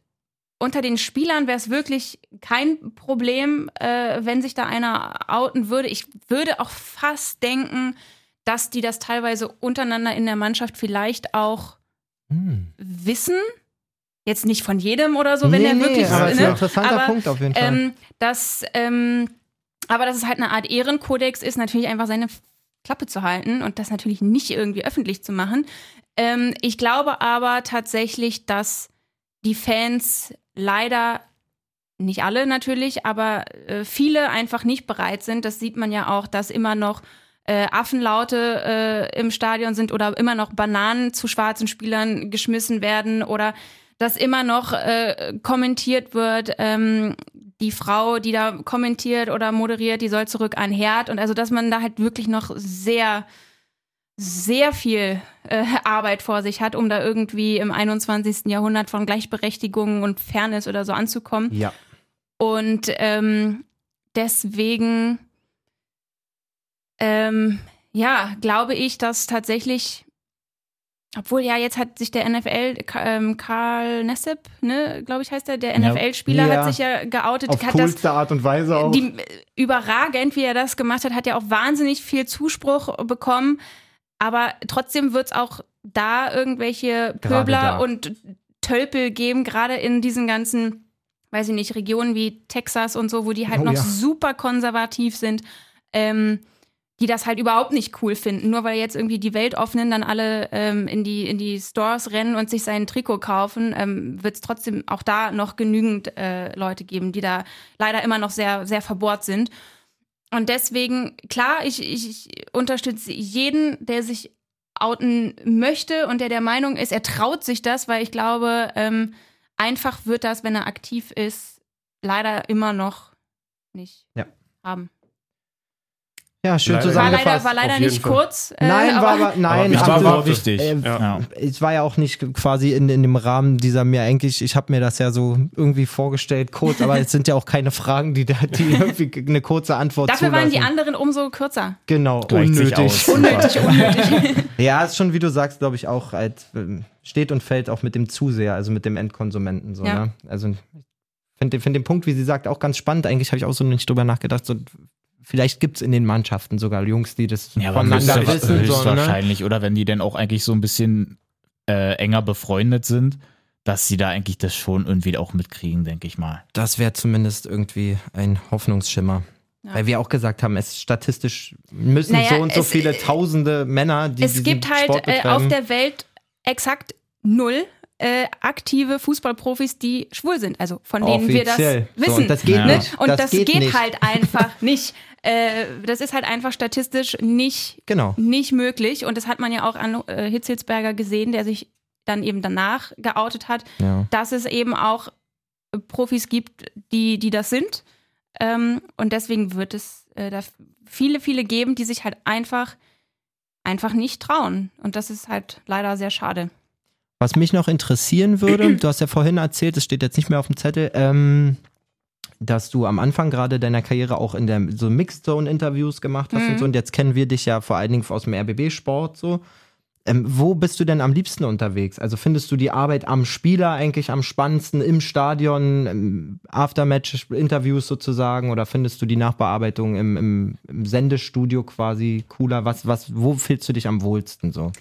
unter den Spielern wäre es wirklich kein Problem, äh, wenn sich da einer outen würde. Ich würde auch fast denken, dass die das teilweise untereinander in der Mannschaft vielleicht auch Hm. wissen. Jetzt nicht von jedem oder so, wenn nee, der nee, wirklich aber das ist ein ne? interessanter aber, Punkt auf jeden Fall. ähm, dass, ähm, aber dass es halt eine Art Ehrenkodex ist, natürlich einfach seine Klappe zu halten und das natürlich nicht irgendwie öffentlich zu machen. Ähm, ich glaube aber tatsächlich, dass die Fans leider nicht alle natürlich, aber äh, viele einfach nicht bereit sind. Das sieht man ja auch, dass immer noch äh, Affenlaute äh, im Stadion sind oder immer noch Bananen zu schwarzen Spielern geschmissen werden oder dass immer noch äh, kommentiert wird, ähm, die Frau, die da kommentiert oder moderiert, die soll zurück an Herd und also, dass man da halt wirklich noch sehr, sehr viel äh, Arbeit vor sich hat, um da irgendwie im 21. Jahrhundert von Gleichberechtigung und Fairness oder so anzukommen. ja. Und ähm, deswegen, ähm, ja, glaube ich, dass tatsächlich, obwohl ja, jetzt hat sich der NFL, ähm, Karl Nessep, ne, glaube ich, heißt er, der. NFL-Spieler Ja. hat sich ja geoutet, Auf hat das coolste Art und Weise auch. die, überragend, wie er das gemacht hat, hat ja auch wahnsinnig viel Zuspruch bekommen. Aber trotzdem wird es auch da irgendwelche Pöbler und Tölpel geben, gerade in diesen ganzen, weiß ich nicht, Regionen wie Texas und so, wo die halt Oh noch ja. super konservativ sind, ähm, die das halt überhaupt nicht cool finden. Nur weil jetzt irgendwie die Weltoffenen dann alle ähm, in, die, in die Stores rennen und sich sein Trikot kaufen, ähm, wird es trotzdem auch da noch genügend äh, Leute geben, die da leider immer noch sehr, sehr verbohrt sind. Und deswegen, klar, ich, ich, ich unterstütze jeden, der sich outen möchte und der der Meinung ist, er traut sich das, weil ich glaube, ähm, einfach wird das, wenn er aktiv ist, leider immer noch nicht Ja. haben. Ja, schön Leider- War zusammengefasst. leider, war leider auf jeden nicht Fall. kurz. äh, Nein, war aber, nein, Aber war, war wichtig. äh, ja. es war ja auch nicht quasi in, in dem Rahmen dieser mir eigentlich, ich habe mir das ja so irgendwie vorgestellt, kurz, aber es sind ja auch keine Fragen, die, da, die (laughs) irgendwie eine kurze Antwort Dafür waren die zulassen. anderen umso kürzer. Genau, Gleicht unnötig. aus. Unnötig, (laughs) unnötig. Ja, (laughs) ist schon, wie du sagst, glaube ich, auch halt, steht und fällt auch mit dem Zuseher, also mit dem Endkonsumenten. So, Ja. ne? Also ich finde find den Punkt, wie sie sagt, auch ganz spannend. Eigentlich habe ich auch so nicht drüber nachgedacht. So, vielleicht gibt es in den Mannschaften sogar Jungs, die das Ja, voneinander wissen. So, ne? höchstwahrscheinlich, oder wenn die denn auch eigentlich so ein bisschen äh, enger befreundet sind, dass sie da eigentlich das schon irgendwie auch mitkriegen, denke ich mal. Das wäre zumindest irgendwie ein Hoffnungsschimmer. Ja. Weil wir auch gesagt haben, es statistisch müssen Naja, so und so es- viele tausende Männer, die es gibt halt Sport äh, auf der Welt exakt null äh, aktive Fußballprofis, die schwul sind. Also von denen wir das Offiziell. So, wissen. und das geht Ja. ne? nicht. Und das, geht, nicht. halt einfach (laughs) nicht. Äh, das ist halt einfach statistisch nicht, Genau. nicht möglich. Und das hat man ja auch an äh, Hitzelsberger gesehen, der sich dann eben danach geoutet hat, Ja. dass es eben auch Profis gibt, die, die das sind. Ähm, und deswegen wird es äh, da viele, viele geben, die sich halt einfach, einfach nicht trauen. Und das ist halt leider sehr schade. Was mich noch interessieren würde, (clears throat) du hast ja vorhin erzählt, es steht jetzt nicht mehr auf dem Zettel, ähm, dass du am Anfang gerade deiner Karriere auch in der so Mixed Zone Interviews gemacht hast und so und jetzt kennen wir dich ja vor allen Dingen aus dem RBB Sport so. Ähm, wo bist du denn am liebsten unterwegs? Also findest du die Arbeit am Spieler eigentlich am spannendsten im Stadion, im Aftermatch-Interviews sozusagen oder findest du die Nachbearbeitung im, im, im Sendestudio quasi cooler? Was, was, wo fühlst du dich am wohlsten so?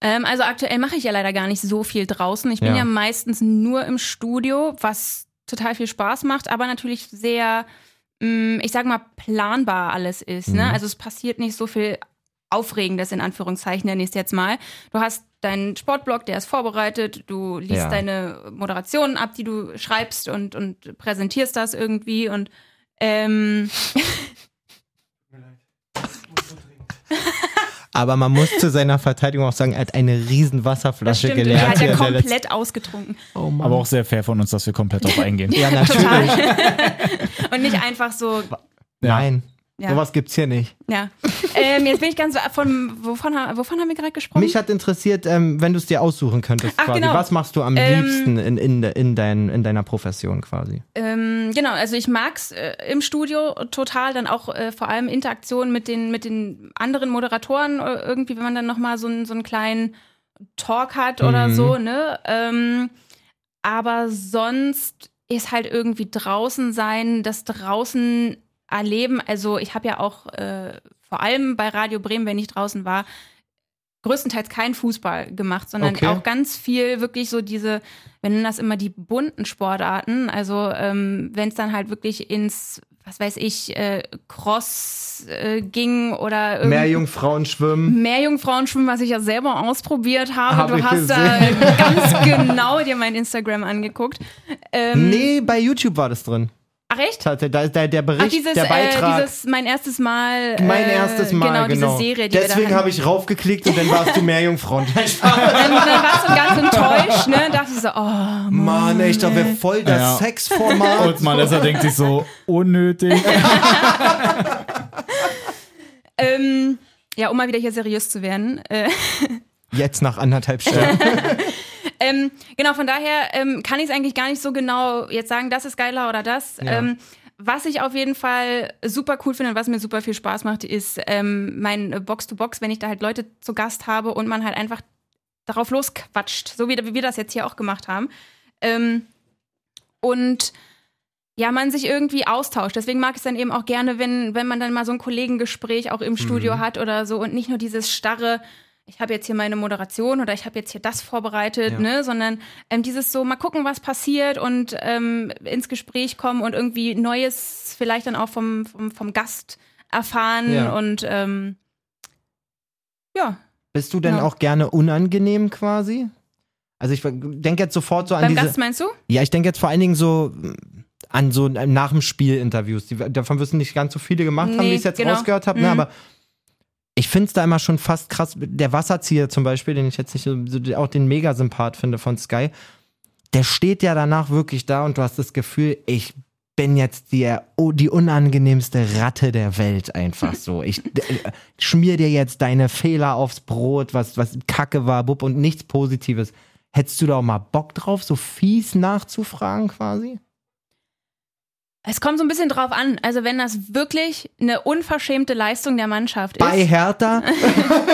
Ähm, also aktuell mache ich ja leider gar nicht so viel draußen. Ich bin Ja. ja, meistens nur im Studio, was total viel Spaß macht, aber natürlich sehr, mh, ich sag mal, planbar alles ist. Mhm. Ne? Also es passiert nicht so viel Aufregendes in Anführungszeichen, nenne ich es jetzt mal. Du hast deinen Sportblog, der ist vorbereitet, du liest Ja. deine Moderationen ab, die du schreibst und, und präsentierst das irgendwie und ähm, (laughs) Aber man muss zu seiner Verteidigung auch sagen, er hat eine riesen Wasserflasche stimmt, er geleert. hat ja komplett ausgetrunken. Oh Mann. Aber auch sehr fair von uns, dass wir komplett drauf eingehen. ja, natürlich. Und nicht einfach so, Nein, ja. sowas gibt's hier nicht. Ja. ähm, jetzt bin ich ganz von wovon, wovon haben wir gerade gesprochen? Mich hat interessiert, ähm, wenn du es dir aussuchen könntest, Ach, quasi. genau. Was machst du am Ähm, liebsten in, in, in, dein, in deiner Profession quasi? ähm, genau, also ich mag's äh, im Studio total, dann auch äh, vor allem Interaktion mit den mit den anderen Moderatoren äh, irgendwie, wenn man dann noch mal so einen so einen kleinen Talk hat oder Mhm. so, ne? Ähm, aber sonst ist halt irgendwie draußen sein, das draußen erleben. Also ich habe ja auch äh, vor allem bei Radio Bremen, wenn ich draußen war, größtenteils kein Fußball gemacht, sondern Okay. auch ganz viel wirklich so diese, wir nennen das immer die bunten Sportarten. Also ähm, wenn es dann halt wirklich ins, was weiß ich, äh, Cross äh, ging oder irgendwie. Meerjungfrauen schwimmen. Meerjungfrauenschwimmen, was ich ja selber ausprobiert habe. Hab du hast da (laughs) ganz genau dir mein Instagram angeguckt. Ähm, Nee, bei YouTube war das drin. Ach echt? Da, da, da, der Bericht, Ach, dieses, der Beitrag. Äh, dieses mein erstes Mal. mein äh, erstes Mal, genau. genau. diese Serie, die Deswegen habe ich raufgeklickt und dann warst du Meerjungfrauen. (laughs) Dann, dann warst du ganz enttäuscht, ne? Dachte ich so, oh, Mann. Mann, ey, ich dachte, wir voll das Ja. Sexformat. Und Malessa denkt sich so, unnötig. (laughs) Ähm, ja, um mal wieder hier seriös zu werden. Äh, Jetzt nach anderthalb Stunden. (laughs) ähm, genau, von daher ähm, kann ich es eigentlich gar nicht so genau jetzt sagen, das ist geiler oder das. Ja. Ähm, was ich auf jeden Fall super cool finde und was mir super viel Spaß macht, ist ähm, mein Box-to-Box, wenn ich da halt Leute zu Gast habe und man halt einfach darauf losquatscht, so wie, wie wir das jetzt hier auch gemacht haben. Ähm, und ja, man sich irgendwie austauscht. Deswegen mag ich es dann eben auch gerne, wenn, wenn man dann mal so ein Kollegengespräch auch im Studio hat oder so und nicht nur dieses starre, ich habe jetzt hier meine Moderation oder ich habe jetzt hier das vorbereitet, Ja. ne, sondern ähm, dieses so mal gucken, was passiert und ähm, ins Gespräch kommen und irgendwie Neues vielleicht dann auch vom, vom, vom Gast erfahren Ja. und ähm, ja, Bist du denn Ja. auch gerne unangenehm quasi? Also ich denke jetzt sofort so an beim diese. Gast meinst du? Ja, ich denke jetzt vor allen Dingen so mm, an so nach dem Spiel Interviews. Die, davon wirst du nicht ganz so viele gemacht haben, Nee, wie ich es jetzt genau. rausgehört habe. Ne? Mhm. Aber ich finde es da immer schon fast krass. Der Wasserzieher zum Beispiel, den ich jetzt nicht so, auch den Mega-Sympath finde von Sky, der steht ja danach wirklich da und du hast das Gefühl, ich bin jetzt die, die unangenehmste Ratte der Welt einfach so. Ich äh, schmier dir jetzt deine Fehler aufs Brot, was, was Kacke war, bub, und nichts Positives. Hättest du da auch mal Bock drauf, so fies nachzufragen quasi? Es kommt so ein bisschen drauf an. Also wenn das wirklich eine unverschämte Leistung der Mannschaft Bei ist. Hertha?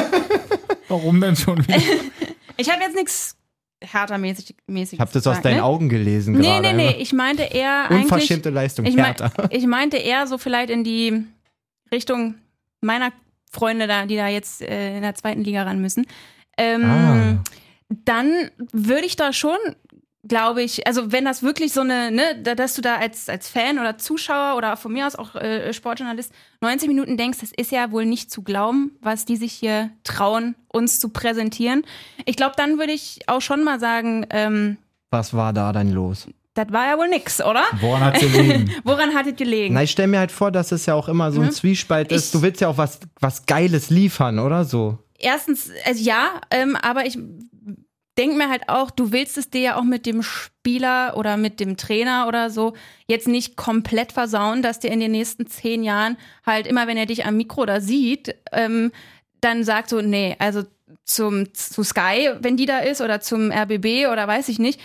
(laughs) Warum denn schon wieder? (laughs) Ich habe jetzt nichts härtermäßig mäßig Ich habe das aus deinen ne? Augen gelesen Nee, gerade. nee, nee. Ich meinte eher. Unverschämte Leistung, Ich, mein, Hertha. (laughs) ich meinte eher so vielleicht in die Richtung meiner Freunde da, die da jetzt äh, in der zweiten Liga ran müssen. Ähm, Ah. Dann würde ich da schon, glaube ich, also wenn das wirklich so eine, ne, da- dass du da als, als Fan oder Zuschauer oder von mir aus auch äh, Sportjournalist 90 Minuten denkst, das ist ja wohl nicht zu glauben, was die sich hier trauen, uns zu präsentieren. Ich glaube, dann würde ich auch schon mal sagen, ähm, Was war da dann los? das war ja wohl nix, oder? Woran (laughs) hat sie liegen? Woran hattet ihr gelegen? Na, ich stelle mir halt vor, dass es ja auch immer so ein Mhm. Zwiespalt ist. Ich- Du willst ja auch was, was Geiles liefern, oder so? erstens, also ja, ähm, aber ich denke mir halt auch, du willst es dir ja auch mit dem Spieler oder mit dem Trainer oder so jetzt nicht komplett versauen, dass dir in den nächsten zehn Jahren halt immer, wenn er dich am Mikro da sieht, ähm, dann sagt so, nee, also zum, zu Sky, wenn die da ist, oder zum RBB oder weiß ich nicht,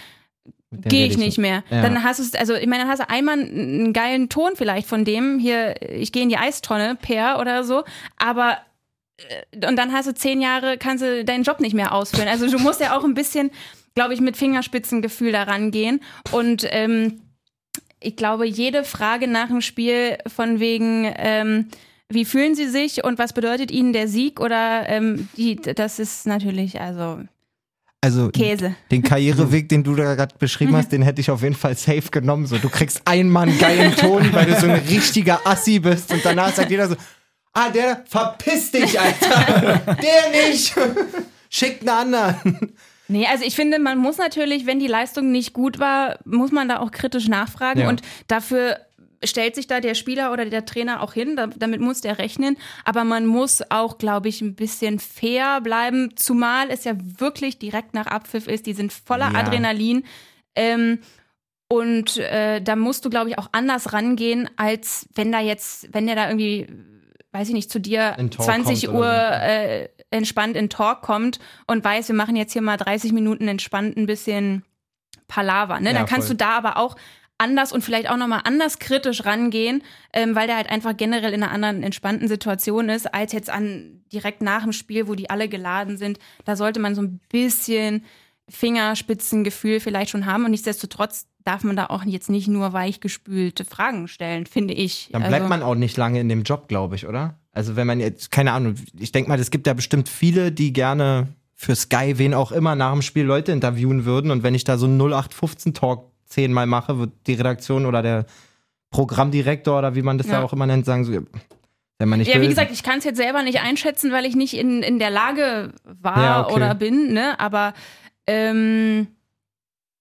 gehe ich ich nicht mehr. Ja. Dann hast du es, also ich meine, dann hast du einmal einen geilen Ton vielleicht von dem, hier, ich gehe in die Eistonne, Per oder so, aber und dann hast du zehn Jahre, kannst du deinen Job nicht mehr ausführen. Also du musst ja auch ein bisschen, glaube ich, mit Fingerspitzengefühl da rangehen. Und ähm, ich glaube, jede Frage nach dem Spiel von wegen, ähm, wie fühlen Sie sich und was bedeutet Ihnen der Sieg oder ähm, die, das ist natürlich also Also Käse. den Karriereweg, (laughs) den du da gerade beschrieben hast, den hätte ich auf jeden Fall safe genommen. So, du kriegst einmal einen geilen (laughs) Ton, weil du so ein richtiger Assi bist und danach sagt jeder so, ah, der, verpiss dich, Alter. (laughs) der nicht. Schickt einen anderen. Nee, also ich finde, man muss natürlich, wenn die Leistung nicht gut war, muss man da auch kritisch nachfragen Ja. und dafür stellt sich da der Spieler oder der Trainer auch hin, da, damit muss der rechnen, aber man muss auch, glaube ich, ein bisschen fair bleiben, zumal es ja wirklich direkt nach Abpfiff ist, die sind voller Ja. Adrenalin ähm, und äh, da musst du, glaube ich, auch anders rangehen, als wenn da jetzt, wenn der da irgendwie, weiß ich nicht, zu dir In Talk 20 kommt Uhr äh, entspannt in Talk kommt und weiß, wir machen jetzt hier mal 30 Minuten entspannt ein bisschen Palaver. Ne? Ja, Dann kannst voll. du da aber auch anders und vielleicht auch nochmal anders kritisch rangehen, ähm, weil der halt einfach generell in einer anderen entspannten Situation ist, als jetzt an direkt nach dem Spiel, wo die alle geladen sind. Da sollte man so ein bisschen Fingerspitzengefühl vielleicht schon haben und nichtsdestotrotz darf man da auch jetzt nicht nur weichgespülte Fragen stellen, finde ich. Dann bleibt Also- man auch nicht lange in dem Job, glaube ich, oder? Also wenn man jetzt, keine Ahnung, ich denke mal, es gibt ja bestimmt viele, die gerne für Sky, wen auch immer, nach dem Spiel Leute interviewen würden. Und wenn ich da so einen 0815-Talk zehnmal mache, wird die Redaktion oder der Programmdirektor oder wie man das ja, Ja. auch immer nennt, sagen so, wenn man nicht Ja, will, wie gesagt, ich kann es jetzt selber nicht einschätzen, weil ich nicht in, in der Lage war Ja, okay. oder bin, ne? Aber ähm,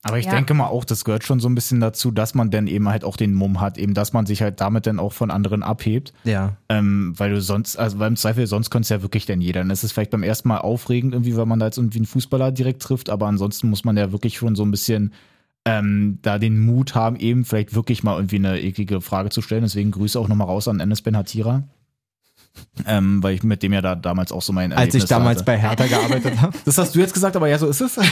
Aber ich Ja. denke mal auch, das gehört schon so ein bisschen dazu, dass man dann eben halt auch den Mumm hat, eben, dass man sich halt damit dann auch von anderen abhebt. ja. Ähm, weil du sonst, also weil im Zweifel, sonst könnte es ja wirklich dann jeder. Dann ist es vielleicht beim ersten Mal aufregend, irgendwie, weil man da jetzt irgendwie einen Fußballer direkt trifft, aber ansonsten muss man ja wirklich schon so ein bisschen ähm, da den Mut haben, eben vielleicht wirklich mal irgendwie eine eklige Frage zu stellen. Deswegen Grüße auch nochmal raus an Enes Ben Hatira. Ähm, weil ich mit dem ja da damals auch so mein Als ich damals hatte. bei Hertha gearbeitet habe. (laughs) Das hast du jetzt gesagt, aber ja, so ist es. (laughs)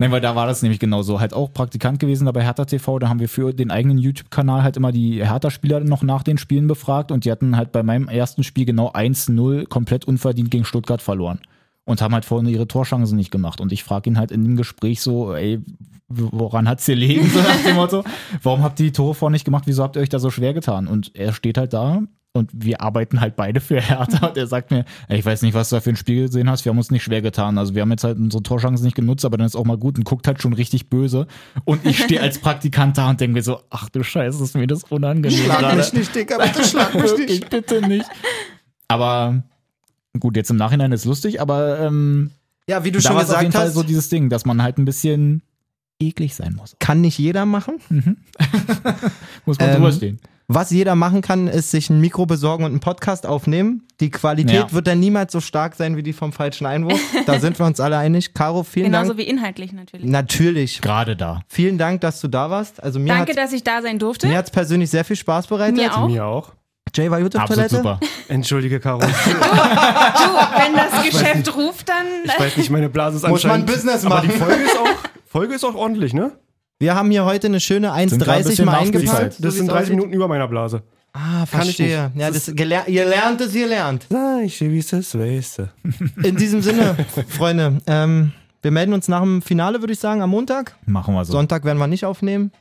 Nein, weil da war das nämlich genauso. Halt auch Praktikant gewesen da bei Hertha TV. Da haben wir für den eigenen YouTube-Kanal halt immer die Hertha-Spieler noch nach den Spielen befragt und die hatten halt bei meinem ersten Spiel genau 1-0 komplett unverdient gegen Stuttgart verloren. Und haben halt vorne ihre Torchancen nicht gemacht. Und ich frage ihn halt in dem Gespräch so, ey, woran hat's gelegen? (laughs) So nach dem Motto, warum habt ihr die Tore vorne nicht gemacht? Wieso habt ihr euch da so schwer getan? Und er steht halt da und wir arbeiten halt beide für (laughs) Hertha. Und er sagt mir, ey, ich weiß nicht, was du da für ein Spiel gesehen hast. Wir haben uns nicht schwer getan. Also wir haben jetzt halt unsere Torchancen nicht genutzt, aber dann ist auch mal gut und guckt halt schon richtig böse. Und ich stehe als Praktikant da und denke mir so, ach du Scheiße, ist mir das unangenehm. Schlag gerade. mich nicht, Digga, bitte schlag mich (laughs) Wirklich, nicht. bitte nicht. Aber gut, jetzt im Nachhinein ist lustig, aber ähm, Ja, wie du da schon es auf jeden gesagt Fall hast, so dieses Ding, dass man halt ein bisschen eklig sein muss. kann nicht jeder machen. (laughs) Muss man Ähm, drüber stehen. Was jeder machen kann, ist sich ein Mikro besorgen und einen Podcast aufnehmen. Die Qualität Ja. wird dann niemals so stark sein wie die vom falschen Einwurf. Da sind wir uns alle einig. Caro, vielen genauso Dank. wie inhaltlich natürlich. Natürlich. Gerade da. Vielen Dank, dass du da warst. Also mir Danke, hat dass ich da sein durfte. mir hat's persönlich sehr viel Spaß bereitet. Mir auch. Mir auch. Jay war gut auf Absolut Toilette. super. Entschuldige, Caro. (laughs) Du, wenn das Geschäft ruft, dann. Ich weiß nicht, meine Blase ist Muss man anscheinend... Business Aber die machen. Folge ist auch, Folge ist auch ordentlich, ne? Wir haben hier heute eine schöne Sind gerade ein 1,30 bisschen mal eingepackt. Das so sind wie's 30 aussieht. Minuten über meiner Blase. Ah, verstehe. Ja, das geler ihr lernt es, ihr lernt. Na, ich wie es ist, weißt du. In diesem Sinne, (laughs) Freunde, ähm, wir melden uns nach dem Finale, würde ich sagen, am Montag. Machen wir so. Sonntag werden wir nicht aufnehmen.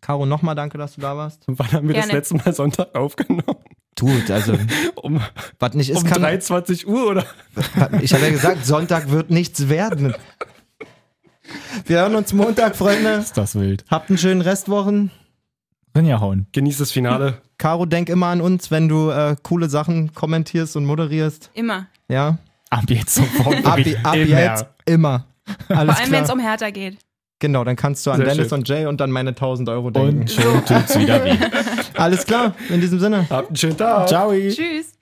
Caro, nochmal danke, dass du da warst. Wann haben wir das Gerne. letzte Mal Sonntag aufgenommen? Tut, also, (laughs) Um, was nicht ist, um kann. 23 Uhr oder? Ich habe ja gesagt, Sonntag wird nichts werden. Wir hören uns Montag, Freunde. (laughs) Ist das wild. Habt einen schönen Restwochen. Rinja hauen. Genieß das Finale. Caro, denk immer an uns, wenn du äh, coole Sachen kommentierst und moderierst. Immer. Ja? Ab jetzt sofort. Ab, ab immer. jetzt immer. Alles Vor allem, wenn es um Hertha geht. Genau, dann kannst du an Sehr Dennis schön. und Jay und dann meine 1000 Euro denken. Und schon tut's wieder weh. Alles klar, in diesem Sinne. Habt einen schönen Tag. Ciao. Tschüss.